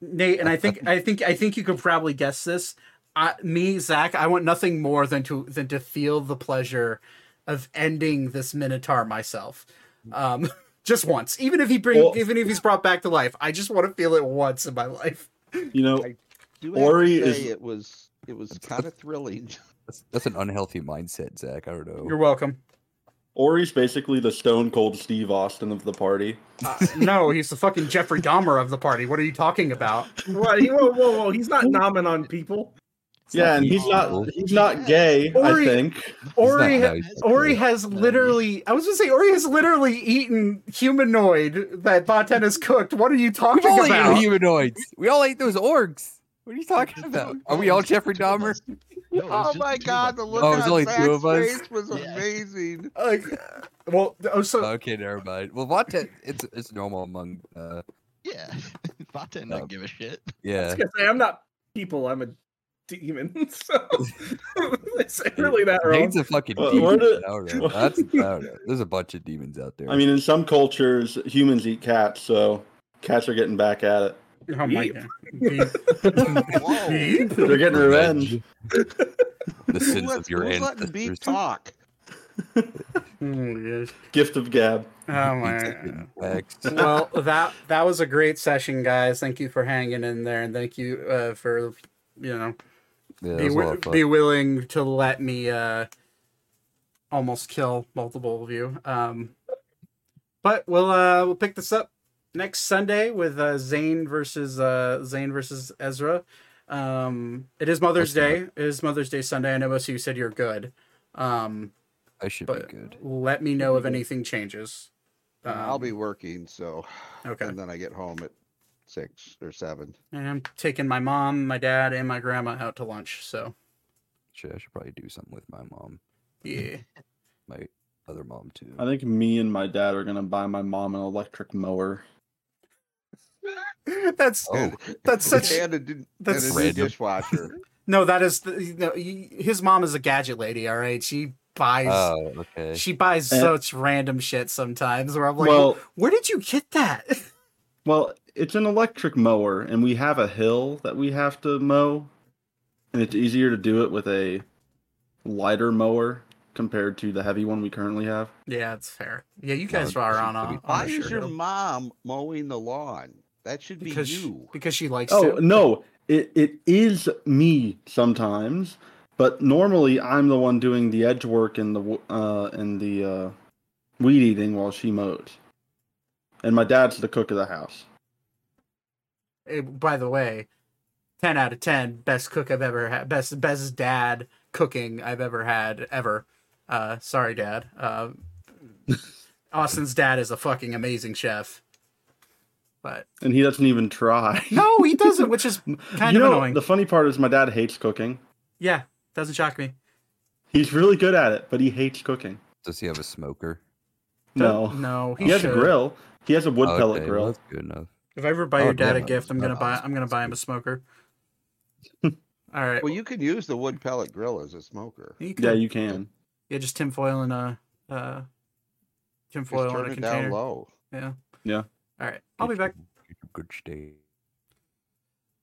Nate, and I think I think I think you could probably guess this. I, me, Zach, I want nothing more than to than to feel the pleasure of ending this Minotaur myself, um, just once. Even if he bring, Well- even if he's brought back to life, I just want to feel it once in my life. You know, I do have Ori to is- say it was it was kind of thrilling. That's, that's an unhealthy mindset, Zach. I don't know. You're welcome. Ori's basically the Stone Cold Steve Austin of the party. Uh, no, he's the fucking Jeffrey Dahmer of the party. What are you talking about? What? He, whoa, whoa, whoa! He's not nomming on people. Yeah, and he's not he's not gay. I think. Ori, not nice. Ori has literally. I was gonna say Ori has literally eaten humanoid that Vaten has cooked. What are you We've talking all eaten about? humanoids. We all ate those orcs. What are you talking about? Are we all Jeffrey Dahmer? No, Oh my the two of god, the look Oh, on only two of us? face was Yeah. amazing. Like, well, oh, so Okay, never mind. Well, Vaten, it's it's normal among. uh Yeah, Vaten No. doesn't give a shit. I Yeah, was gonna say I'm not people. I'm a demon. So it's really that wrong. Zane's a fucking Well, demon. where do- I don't know. That's I don't know. There's a bunch of demons out there. I mean, in some cultures, humans eat cats, so cats are getting back at it. oh my Beep. god, Beep. Whoa. Beep. They're getting revenge. the sins let, of your who's letting Beep ancestors. talk? Oh. Gift of gab. Oh my. have God. been waxed. well that that was a great session guys thank you for hanging in there and thank you uh, for you know Yeah, be, was a lot wi- be willing to let me uh almost kill multiple of you. Um but we'll uh we'll pick this up next sunday with uh zane versus uh zane versus ezra. Um it is mother's Let's do day. It is mother's day sunday. I know most of you said you're good. Um I should but be good. let me know if anything changes. And I'll Um, be working, so okay. and then I get home at six or seven. And I'm taking my mom, my dad, and my grandma out to lunch. So Shit, I should probably do something with my mom, yeah, my other mom too. I think me and my dad are gonna buy my mom an electric mower. that's Oh, that's such and a, d- that's and a new random. dishwasher. no. That is the, you know, y- his mom is a gadget lady. All right, she buys oh, okay. she buys Eh. such random shit sometimes. Where I'm like, well, where did you get that? well, it's an electric mower, and we have a hill that we have to mow, and it's easier to do it with a lighter mower compared to the heavy one we currently have. yeah, it's fair. Yeah, you No, guys are she on could a, be on Why is sure your hill. mom mowing the lawn? That should be because you. because she likes it. Oh to. no, it it is me sometimes, but normally I'm the one doing the edge work and the uh and the uh, weed eating while she mows, and my dad's the cook of the house. Eh, by the way, ten out of ten, best cook I've ever had, best best dad cooking I've ever had ever. Uh, sorry, dad. Uh, Austin's dad is a fucking amazing chef, but And he doesn't even try. no, he doesn't, which is kind you of know, annoying. the funny part is my dad hates cooking. Yeah, doesn't shock me. He's really good at it, but he hates cooking. Does he have a smoker? No, no, he, he has a grill. He has a wood Oh, pellet okay, grill. well, that's good enough. If I ever buy Oh, your dad a gift, I'm gonna buy. I'm gonna buy him a smoker. All right. Well, you can use the wood pellet grill as a smoker. You Yeah, you can. Yeah, just tinfoil and a uh, tinfoil Just in turn a it container. down low. Yeah. Yeah. All right. I'll be back. Get you Good state.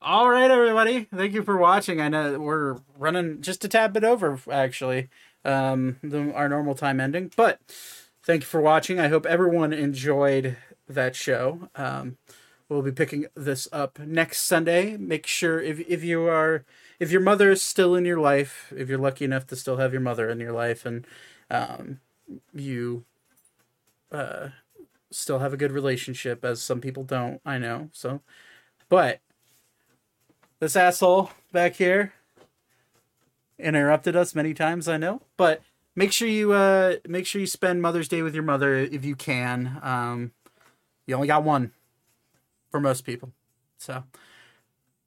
All right, everybody. Thank you for watching. I know we're running just a tad bit over, actually, um, the, our normal time ending. But thank you for watching. I hope everyone enjoyed that show. Um, we'll be picking this up next Sunday. Make sure if if you are if your mother is still in your life, if you're lucky enough to still have your mother in your life, and um, you uh, still have a good relationship, as some people don't. I know. So, but this asshole back here interrupted us many times i know but make sure you uh make sure you spend mother's day with your mother if you can um you only got one for most people. So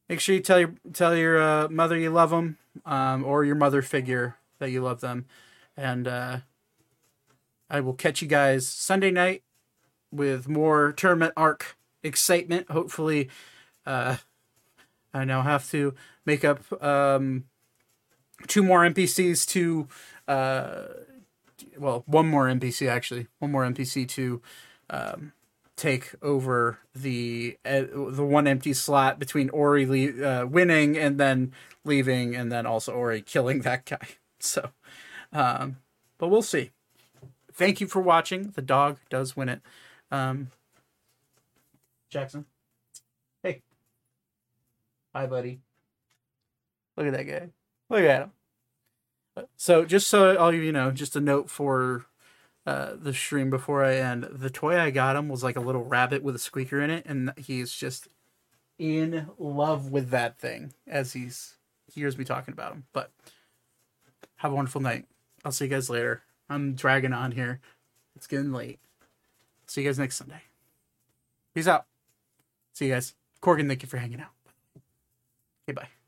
make sure you tell your tell your uh, mother you love them um or your mother figure that you love them. And uh i will catch you guys sunday night with more tournament arc excitement. Hopefully uh I now have to make up um, two more NPCs to, uh, well, one more NPC actually, one more NPC to um, take over the uh, the one empty slot between Ori le- uh, winning and then leaving, and then also Ori killing that guy. So, um, but we'll see. Thank you for watching. The dog does win it. Um, Jackson. Hey. Hi, buddy. Look at that guy. Look at him. So, just so all you know, just a note for uh, the stream before I end. The toy I got him was like a little rabbit with a squeaker in it, and he's just in love with that thing as he's hears me talking about him. But have a wonderful night. I'll see you guys later. I'm dragging on here. It's getting late. See you guys next Sunday. Peace out. See you guys. Corgan, thank you for hanging out. Okay, bye.